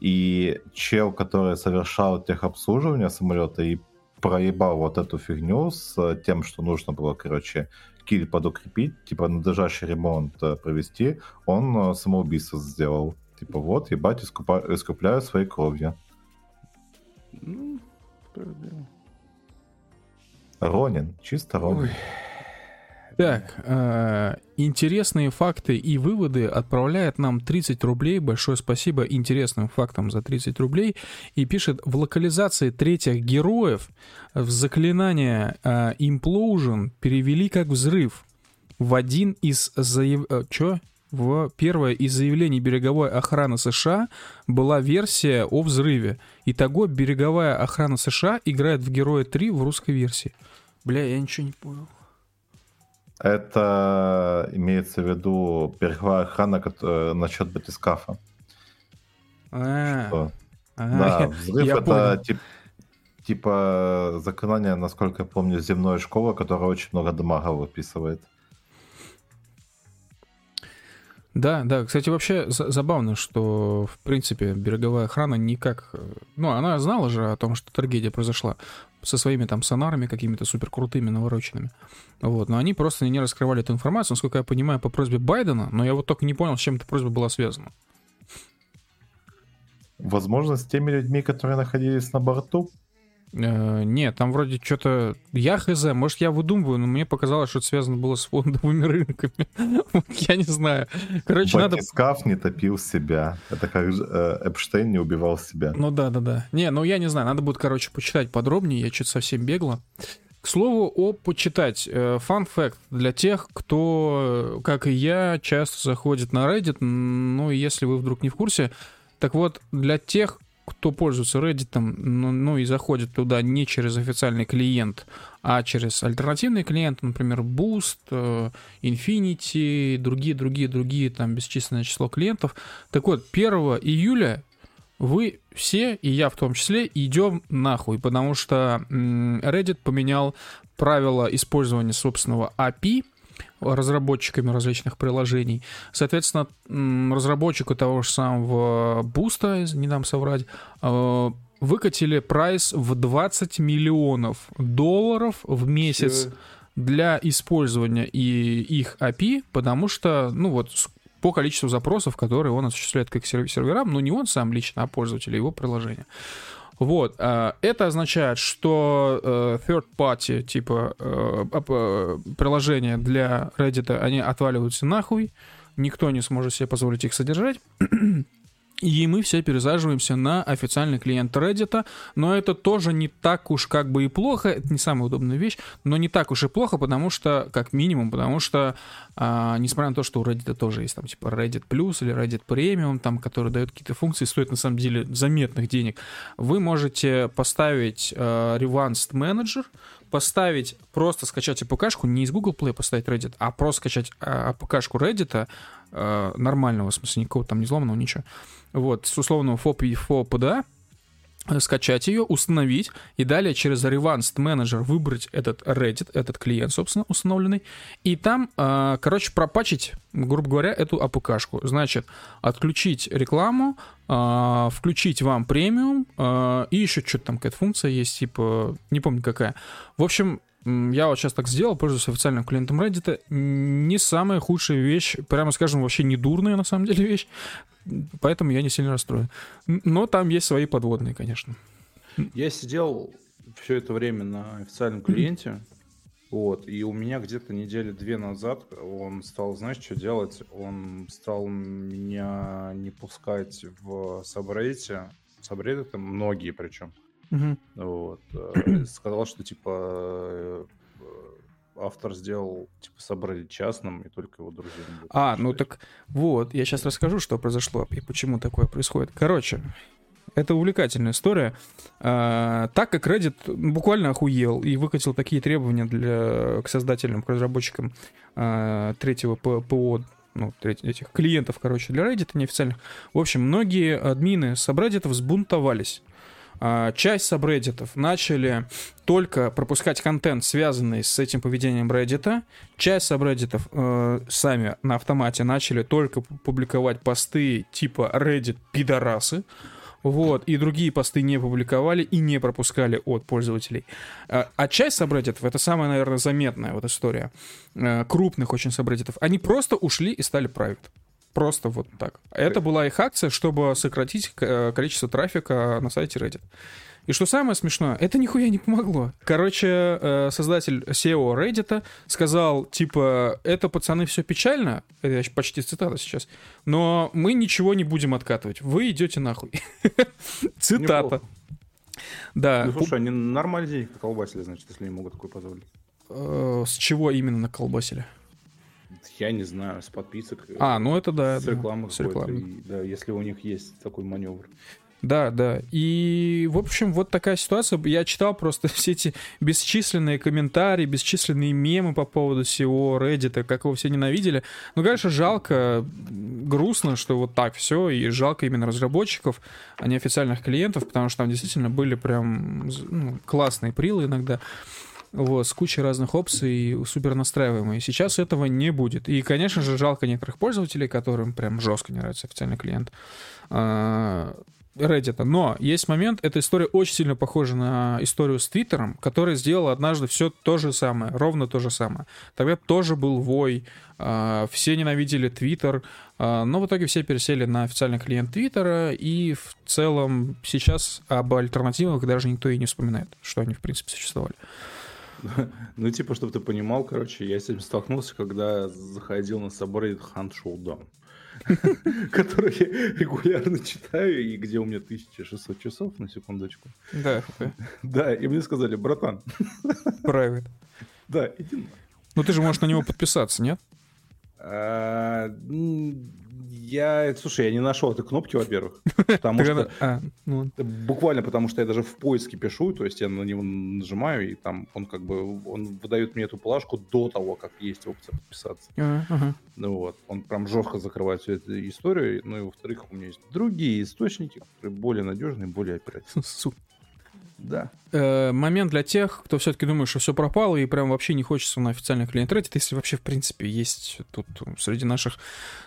И чел, который совершал техобслуживание самолета и проебал вот эту фигню с тем, что нужно было, короче, киль подукрепить, типа надлежащий ремонт э, провести, он э, самоубийство сделал. Типа вот, ебать, искупа... искупляю своей кровью. Ну, Ронин, чисто Ронин. Ой. Так, э, интересные факты и выводы отправляет нам 30 рублей. Большое спасибо интересным фактам за 30 рублей. И пишет, в локализации третьих героев в заклинание э, Implosion перевели как взрыв. В один из заяв... Э, чё? В первое из заявлений береговой охраны США была версия о взрыве. Итого береговая охрана США играет в Героя 3 в русской версии. Бля, я ничего не понял. Это имеется в виду береговая охрана который, насчет батискафа. А, да, взрыв это тип, типа заклинание, насколько я помню, земной школы, которая очень много дамага выписывает. Да, да. Кстати, вообще забавно, что, в принципе, береговая охрана никак... Э, ну, она знала же о том, что трагедия произошла со своими там сонарами какими-то супер крутыми, навороченными. Вот. Но они просто не раскрывали эту информацию, насколько я понимаю, по просьбе Байдена, но я вот только не понял, с чем эта просьба была связана. Возможно, с теми людьми, которые находились на борту? Э, нет, там вроде что-то... Я хз, может, я выдумываю, но мне показалось, что это связано было с фондовыми [LAUGHS] рынками. я не знаю. Короче, надо... Скаф не топил себя. Это как э, Эпштейн не убивал себя. Ну да, да, да. Не, ну я не знаю, надо будет, короче, почитать подробнее. Я что-то совсем бегло. К слову, о почитать. Фан э, факт для тех, кто, как и я, часто заходит на Reddit. Ну, если вы вдруг не в курсе. Так вот, для тех, кто пользуется Reddit, ну, ну и заходит туда не через официальный клиент, а через альтернативный клиент, например, Boost, э, Infinity, другие, другие, другие, там бесчисленное число клиентов. Так вот, 1 июля вы все, и я в том числе, идем нахуй, потому что Reddit поменял правила использования собственного API, разработчиками различных приложений. Соответственно, разработчику того же самого Буста, не дам соврать, э, выкатили прайс в 20 миллионов долларов в месяц Все. для использования и их API, потому что, ну вот, по количеству запросов, которые он осуществляет как серверам, но не он сам лично, а пользователи его приложения. Вот. А, это означает, что э, third party, типа э, приложения для Reddit, они отваливаются нахуй, никто не сможет себе позволить их содержать. И мы все пересаживаемся на официальный клиент Reddit, но это тоже не так уж как бы и плохо, это не самая удобная вещь, но не так уж и плохо, потому что, как минимум, потому что, а, несмотря на то, что у Reddit тоже есть там типа Reddit Plus или Reddit Premium, там, который дает какие-то функции, стоит на самом деле заметных денег, вы можете поставить а, Revanced Manager, поставить, просто скачать APK-шку, не из Google Play поставить Reddit, а просто скачать APK-шку Reddit, а, нормального, в смысле, никакого там не взломанного, ничего, вот, с условного FOP и FOPDA, э, скачать ее, установить, и далее через Revanced Manager выбрать этот Reddit, этот клиент, собственно, установленный, и там, э, короче, пропачить, грубо говоря, эту APK-шку. Значит, отключить рекламу, э, включить вам премиум, и еще что-то там какая-то функция есть, типа, не помню какая. В общем, я вот сейчас так сделал, пользуюсь официальным клиентом Reddit. Не самая худшая вещь, прямо скажем, вообще не дурная на самом деле [LAUGHS] вещь поэтому я не сильно расстроен. Но там есть свои подводные, конечно. Я сидел все это время на официальном клиенте, вот, и у меня где-то недели две назад он стал, знаешь, что делать? Он стал меня не пускать в Сабрейте. Сабрейт это многие причем. Угу. Вот. Э, [CLEARS THROAT] сказал, что типа автор сделал, типа, собрали частным, и только его друзья А, ну так вот, я сейчас расскажу, что произошло и почему такое происходит. Короче, это увлекательная история. А, так как Reddit буквально охуел и выкатил такие требования для, к создателям, к разработчикам а, третьего ПО, ну, этих клиентов, короче, для Reddit неофициальных. В общем, многие админы с Reddit взбунтовались. А, часть сабреддитов начали только пропускать контент, связанный с этим поведением Reddit. Часть сабреддитов э, сами на автомате начали только публиковать посты типа Reddit пидорасы. Вот, и другие посты не публиковали и не пропускали от пользователей. А, а часть сабреддитов, это самая, наверное, заметная вот история, э, крупных очень сабреддитов, они просто ушли и стали private. Просто вот так. Это была их акция, чтобы сократить э, количество трафика на сайте Reddit. И что самое смешное, это нихуя не помогло. Короче, э, создатель SEO Reddit сказал, типа, это, пацаны, все печально, это почти цитата сейчас, но мы ничего не будем откатывать, вы идете нахуй. [LAUGHS] Цитата. Да. Ну, слушай, они нормально денег наколбасили, значит, если не могут такой позволить. Э, с чего именно наколбасили? Я не знаю, с подписок. А, ну это да. С рекламы. С рекламы. Да, если у них есть такой маневр. Да, да. И, в общем, вот такая ситуация. Я читал просто [LAUGHS] все эти бесчисленные комментарии, бесчисленные мемы по поводу всего Reddit, как его все ненавидели. Ну, конечно, жалко, грустно, что вот так все, и жалко именно разработчиков, а не официальных клиентов, потому что там действительно были прям ну, классные прилы иногда вот, с кучей разных опций, супер настраиваемые. Сейчас этого не будет. И, конечно же, жалко некоторых пользователей, которым прям жестко не нравится официальный клиент а, Reddit. Но есть момент, эта история очень сильно похожа на историю с Твиттером, который сделал однажды все то же самое, ровно то же самое. Тогда тоже был вой, а, все ненавидели Твиттер, а, но в итоге все пересели на официальный клиент Твиттера, и в целом сейчас об альтернативах даже никто и не вспоминает, что они, в принципе, существовали. Ну, типа, чтобы ты понимал, короче, я с этим столкнулся, когда заходил на subreddit Hunt Showdown, [LAUGHS] который я регулярно читаю, и где у меня 1600 часов, на секундочку. Да, Да, и мне сказали, братан. Private. [LAUGHS] Да, иди Ну, ты же можешь на него подписаться, нет? А, я, слушай, я не нашел этой кнопки, во-первых, [LAUGHS] потому что а, ну. буквально потому что я даже в поиске пишу, то есть я на него нажимаю и там он как бы он выдает мне эту плашку до того, как есть опция подписаться. Ну вот, он прям жестко закрывает всю эту историю, ну и во-вторых у меня есть другие источники, которые более надежные, более оперативные. [LAUGHS] Да. Э, момент для тех, кто все-таки думает, что все пропало и прям вообще не хочется на официальный клиент Reddit, если вообще, в принципе, есть тут среди наших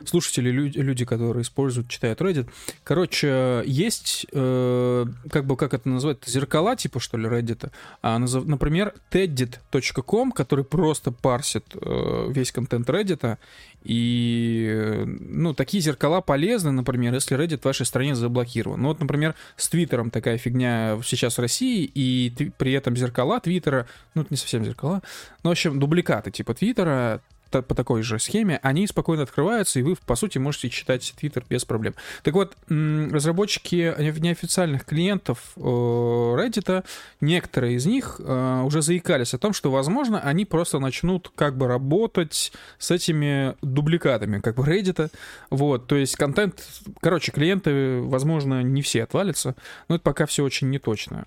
слушателей люди, люди которые используют, читают Reddit. Короче, есть, э, как бы, как это назвать, зеркала типа, что ли, Reddit. А, например, teddit.com, который просто парсит э, весь контент Reddit и, ну, такие зеркала полезны, например, если Reddit в вашей стране заблокирован. Ну, вот, например, с Твиттером такая фигня сейчас в России, и при этом зеркала Твиттера, ну, не совсем зеркала, ну, в общем, дубликаты типа Твиттера по такой же схеме, они спокойно открываются, и вы, по сути, можете читать Twitter без проблем. Так вот, разработчики неофициальных клиентов э, Reddit, некоторые из них э, уже заикались о том, что, возможно, они просто начнут как бы работать с этими дубликатами, как бы Reddit. Вот, то есть контент, короче, клиенты, возможно, не все отвалятся, но это пока все очень неточно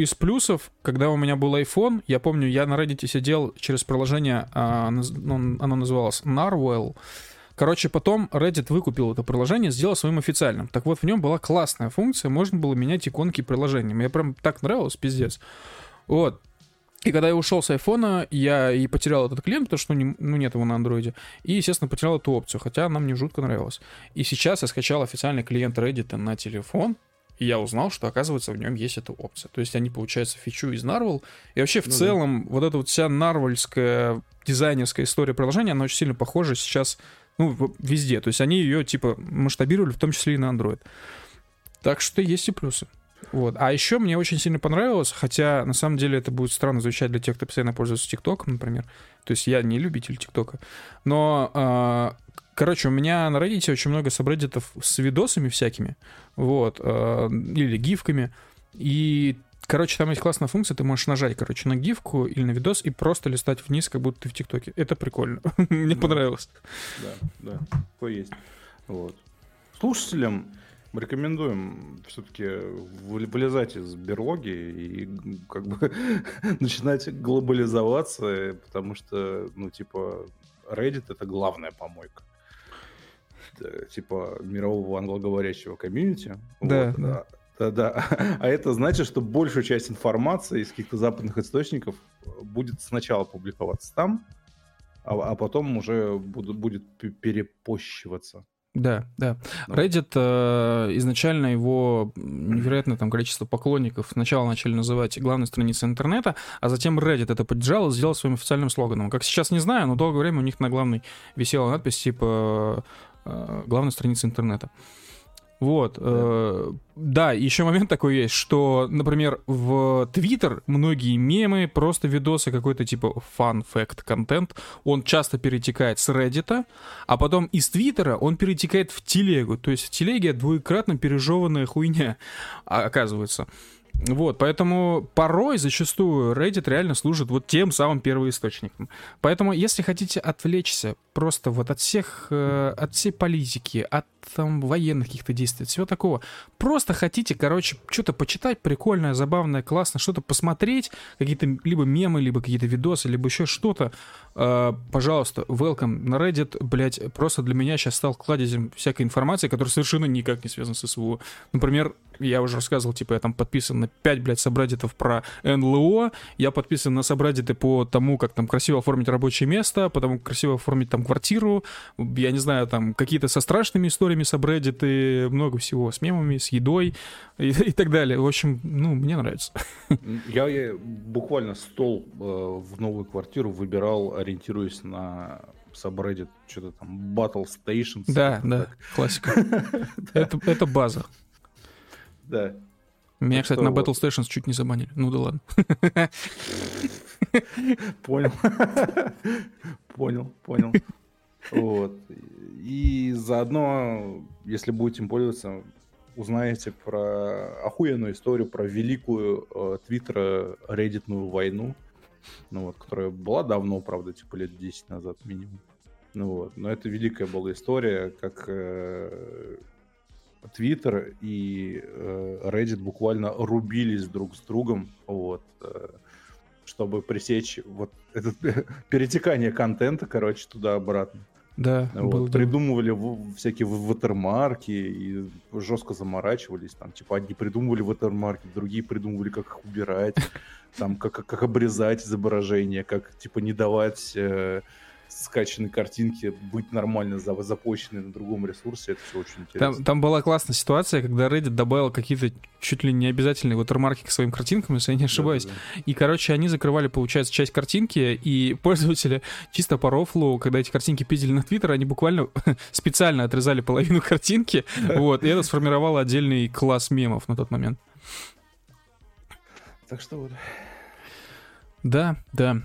из плюсов, когда у меня был iPhone, я помню, я на Reddit сидел через приложение, а, оно называлось Narwhal. Короче, потом Reddit выкупил это приложение, сделал своим официальным. Так вот, в нем была классная функция, можно было менять иконки приложения. Мне прям так нравилось, пиздец. Вот. И когда я ушел с айфона, я и потерял этот клиент, потому что ну, ну, нет его на андроиде. И, естественно, потерял эту опцию, хотя она мне жутко нравилась. И сейчас я скачал официальный клиент Reddit на телефон, и я узнал, что, оказывается, в нем есть эта опция. То есть они, получается, фичу из Narwhal. И вообще, в ну, целом, да. вот эта вот вся нарвальская дизайнерская история приложения, она очень сильно похожа сейчас, ну, везде. То есть они ее, типа, масштабировали, в том числе и на Android. Так что есть и плюсы. Вот. А еще мне очень сильно понравилось, хотя на самом деле это будет странно звучать для тех, кто постоянно пользуется ТикТоком, например. То есть я не любитель ТикТока. Но э, Короче, у меня на Reddit очень много сабреддитов с видосами всякими, вот, э, или гифками, и Короче, там есть классная функция, ты можешь нажать, короче, на гифку или на видос и просто листать вниз, как будто ты в ТикТоке. Это прикольно. [LAUGHS] Мне понравилось. Да, да, такое есть. Вот. Слушателям мы рекомендуем все-таки вылезать из берлоги и как бы [LAUGHS] начинать глобализоваться, потому что, ну, типа, Reddit — это главная помойка. Э, типа мирового англоговорящего комьюнити. Да, вот, да. Да-да. [LAUGHS] А это значит, что большая часть информации из каких-то западных источников будет сначала публиковаться там, а, а потом уже буд, будет перепощиваться. Да, да. Reddit э, изначально его невероятное там количество поклонников сначала начали называть главной страницей интернета, а затем Reddit это поддержал и сделал своим официальным слоганом. Как сейчас не знаю, но долгое время у них на главной висела надпись типа э, главной страницы интернета. Вот. Да. Э, да, еще момент такой есть, что, например, в Твиттер многие мемы, просто видосы какой-то типа fact контент, он часто перетекает с Reddit, а потом из Твиттера он перетекает в телегу. То есть в телеге двукратно пережеванная хуйня, оказывается. Вот, поэтому порой, зачастую, Reddit реально служит вот тем самым первоисточником. Поэтому, если хотите отвлечься просто вот от всех, э, от всей политики, от там военных каких-то действий, всего такого, просто хотите, короче, что-то почитать прикольное, забавное, классно, что-то посмотреть, какие-то либо мемы, либо какие-то видосы, либо еще что-то, э, пожалуйста, welcome на Reddit, блядь, просто для меня сейчас стал кладезем всякой информации, которая совершенно никак не связана с СВО. Например, я уже рассказывал, типа, я там подписан на 5, блядь, собрадитов про НЛО, я подписан на собрадиты по тому, как там красиво оформить рабочее место, потому как красиво оформить там квартиру, я не знаю, там какие-то со страшными историями собрадиты, много всего, с мемами, с едой и, [LAUGHS] и так далее. В общем, ну, мне нравится. [LAUGHS] Я, я буквально стол э, в новую квартиру выбирал, ориентируясь на subreddit, что-то там, Battle Stations. Да, да, так. классика. [LAUGHS] это, это база. Да. Меня, кстати, на Battle Stations чуть не забанили. Ну да ладно. Понял. Понял, понял. Вот. И заодно, если будете им пользоваться, узнаете про охуенную историю, про великую э, реддитную войну, ну вот, которая была давно, правда, типа лет 10 назад минимум. Ну вот, но это великая была история, как э, и э, Reddit буквально рубились друг с другом, вот, э, чтобы пресечь вот это [LAUGHS] перетекание контента, короче, туда-обратно. Да, вот, было придумывали в, всякие ватермарки и жестко заморачивались. Там, типа, одни придумывали ватермарки, другие придумывали, как их убирать, там, как, как обрезать изображение, как, типа, не давать э, скачанной картинки быть нормально запущенной на другом ресурсе, это все очень интересно. Там, там была классная ситуация, когда Reddit добавил какие-то чуть ли не обязательные watermarки к своим картинкам, если я не ошибаюсь. Да, да, да. И, короче, они закрывали, получается, часть картинки, и [LAUGHS] пользователи чисто по рофлу, когда эти картинки пиздили на Твиттер, они буквально [LAUGHS] специально отрезали половину картинки, вот, и это сформировало отдельный класс мемов на тот момент. Так что вот. Да, да.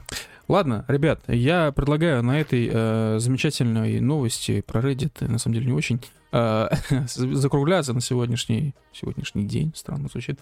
Ладно, ребят, я предлагаю на этой э, замечательной новости про Reddit, на самом деле не очень, [LAUGHS] закругляться на сегодняшний, сегодняшний день. Странно звучит.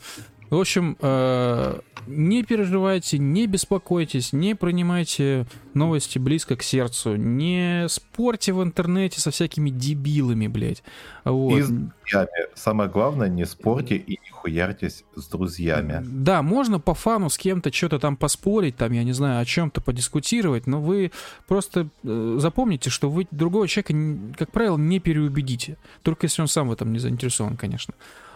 В общем, э, не переживайте, не беспокойтесь, не принимайте новости близко к сердцу, не спорьте в интернете со всякими дебилами, блядь. Вот. И с друзьями. Самое главное, не спорьте и не хуярьтесь с друзьями. Да, можно по фану с кем-то что-то там поспорить, там, я не знаю, о чем-то подискутировать, но вы просто э, запомните, что вы другого человека, как правило, не переубедите. Только если он сам в этом не заинтересован, конечно.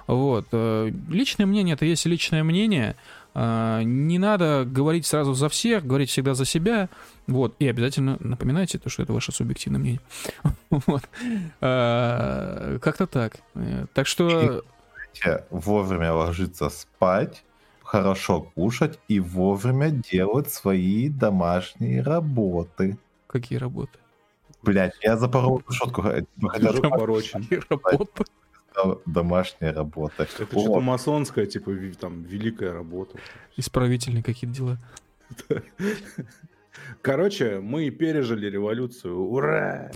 Вот. Э, личное мнение это есть личное мнение. Э, не надо говорить сразу за всех, говорить всегда за себя. Вот. И обязательно напоминайте то, что это ваше субъективное мнение. [LAUGHS] Вот. Э, как-то так. Так что... Вовремя ложиться спать, хорошо кушать и вовремя делать свои домашние работы. Какие работы? Блять, я запорол шутку. Хотел порочен. [LAUGHS] [LAUGHS] Работа домашняя работа. Это что-то масонское, типа, там, великая работа. Исправительные какие-то дела. [LAUGHS] Короче, мы пережили революцию. Ура!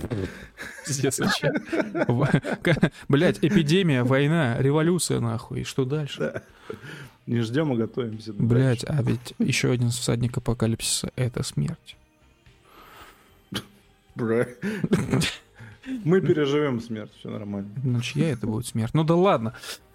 Блять, эпидемия, война, революция, нахуй. И что дальше? Не ждем, а готовимся. Блять, а ведь еще один всадник апокалипсиса — это смерть. Бра. Мы переживем смерть, все нормально. Ну, чья это будет смерть? Ну да ладно.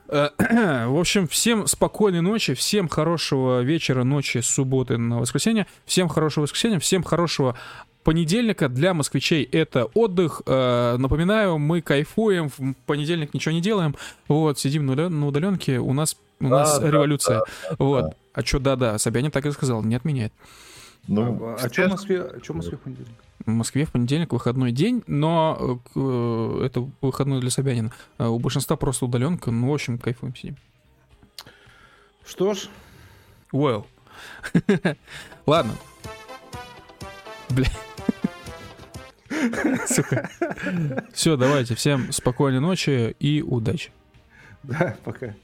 Э, [CLEARS THROAT] в общем, всем спокойной ночи, всем хорошего вечера, ночи, субботы на воскресенье, всем хорошего воскресенья, всем хорошего понедельника для москвичей это отдых. Э, напоминаю, мы кайфуем, в понедельник ничего не делаем. Вот, сидим на, удаленке, у нас, у нас да, революция. да, вот. А что, да-да, Собянин так и сказал, не отменяет. Ну, а, а что в Москве, а что в Москве в понедельник? В Москве в понедельник выходной день, но э, это выходной для Собянина. А у большинства просто удаленка. Ну, в общем, кайфуем сидим. Что ж. Well. [LAUGHS] Ладно. Бля. [LAUGHS] Сука. Все, давайте. Всем спокойной ночи и удачи. Да, пока.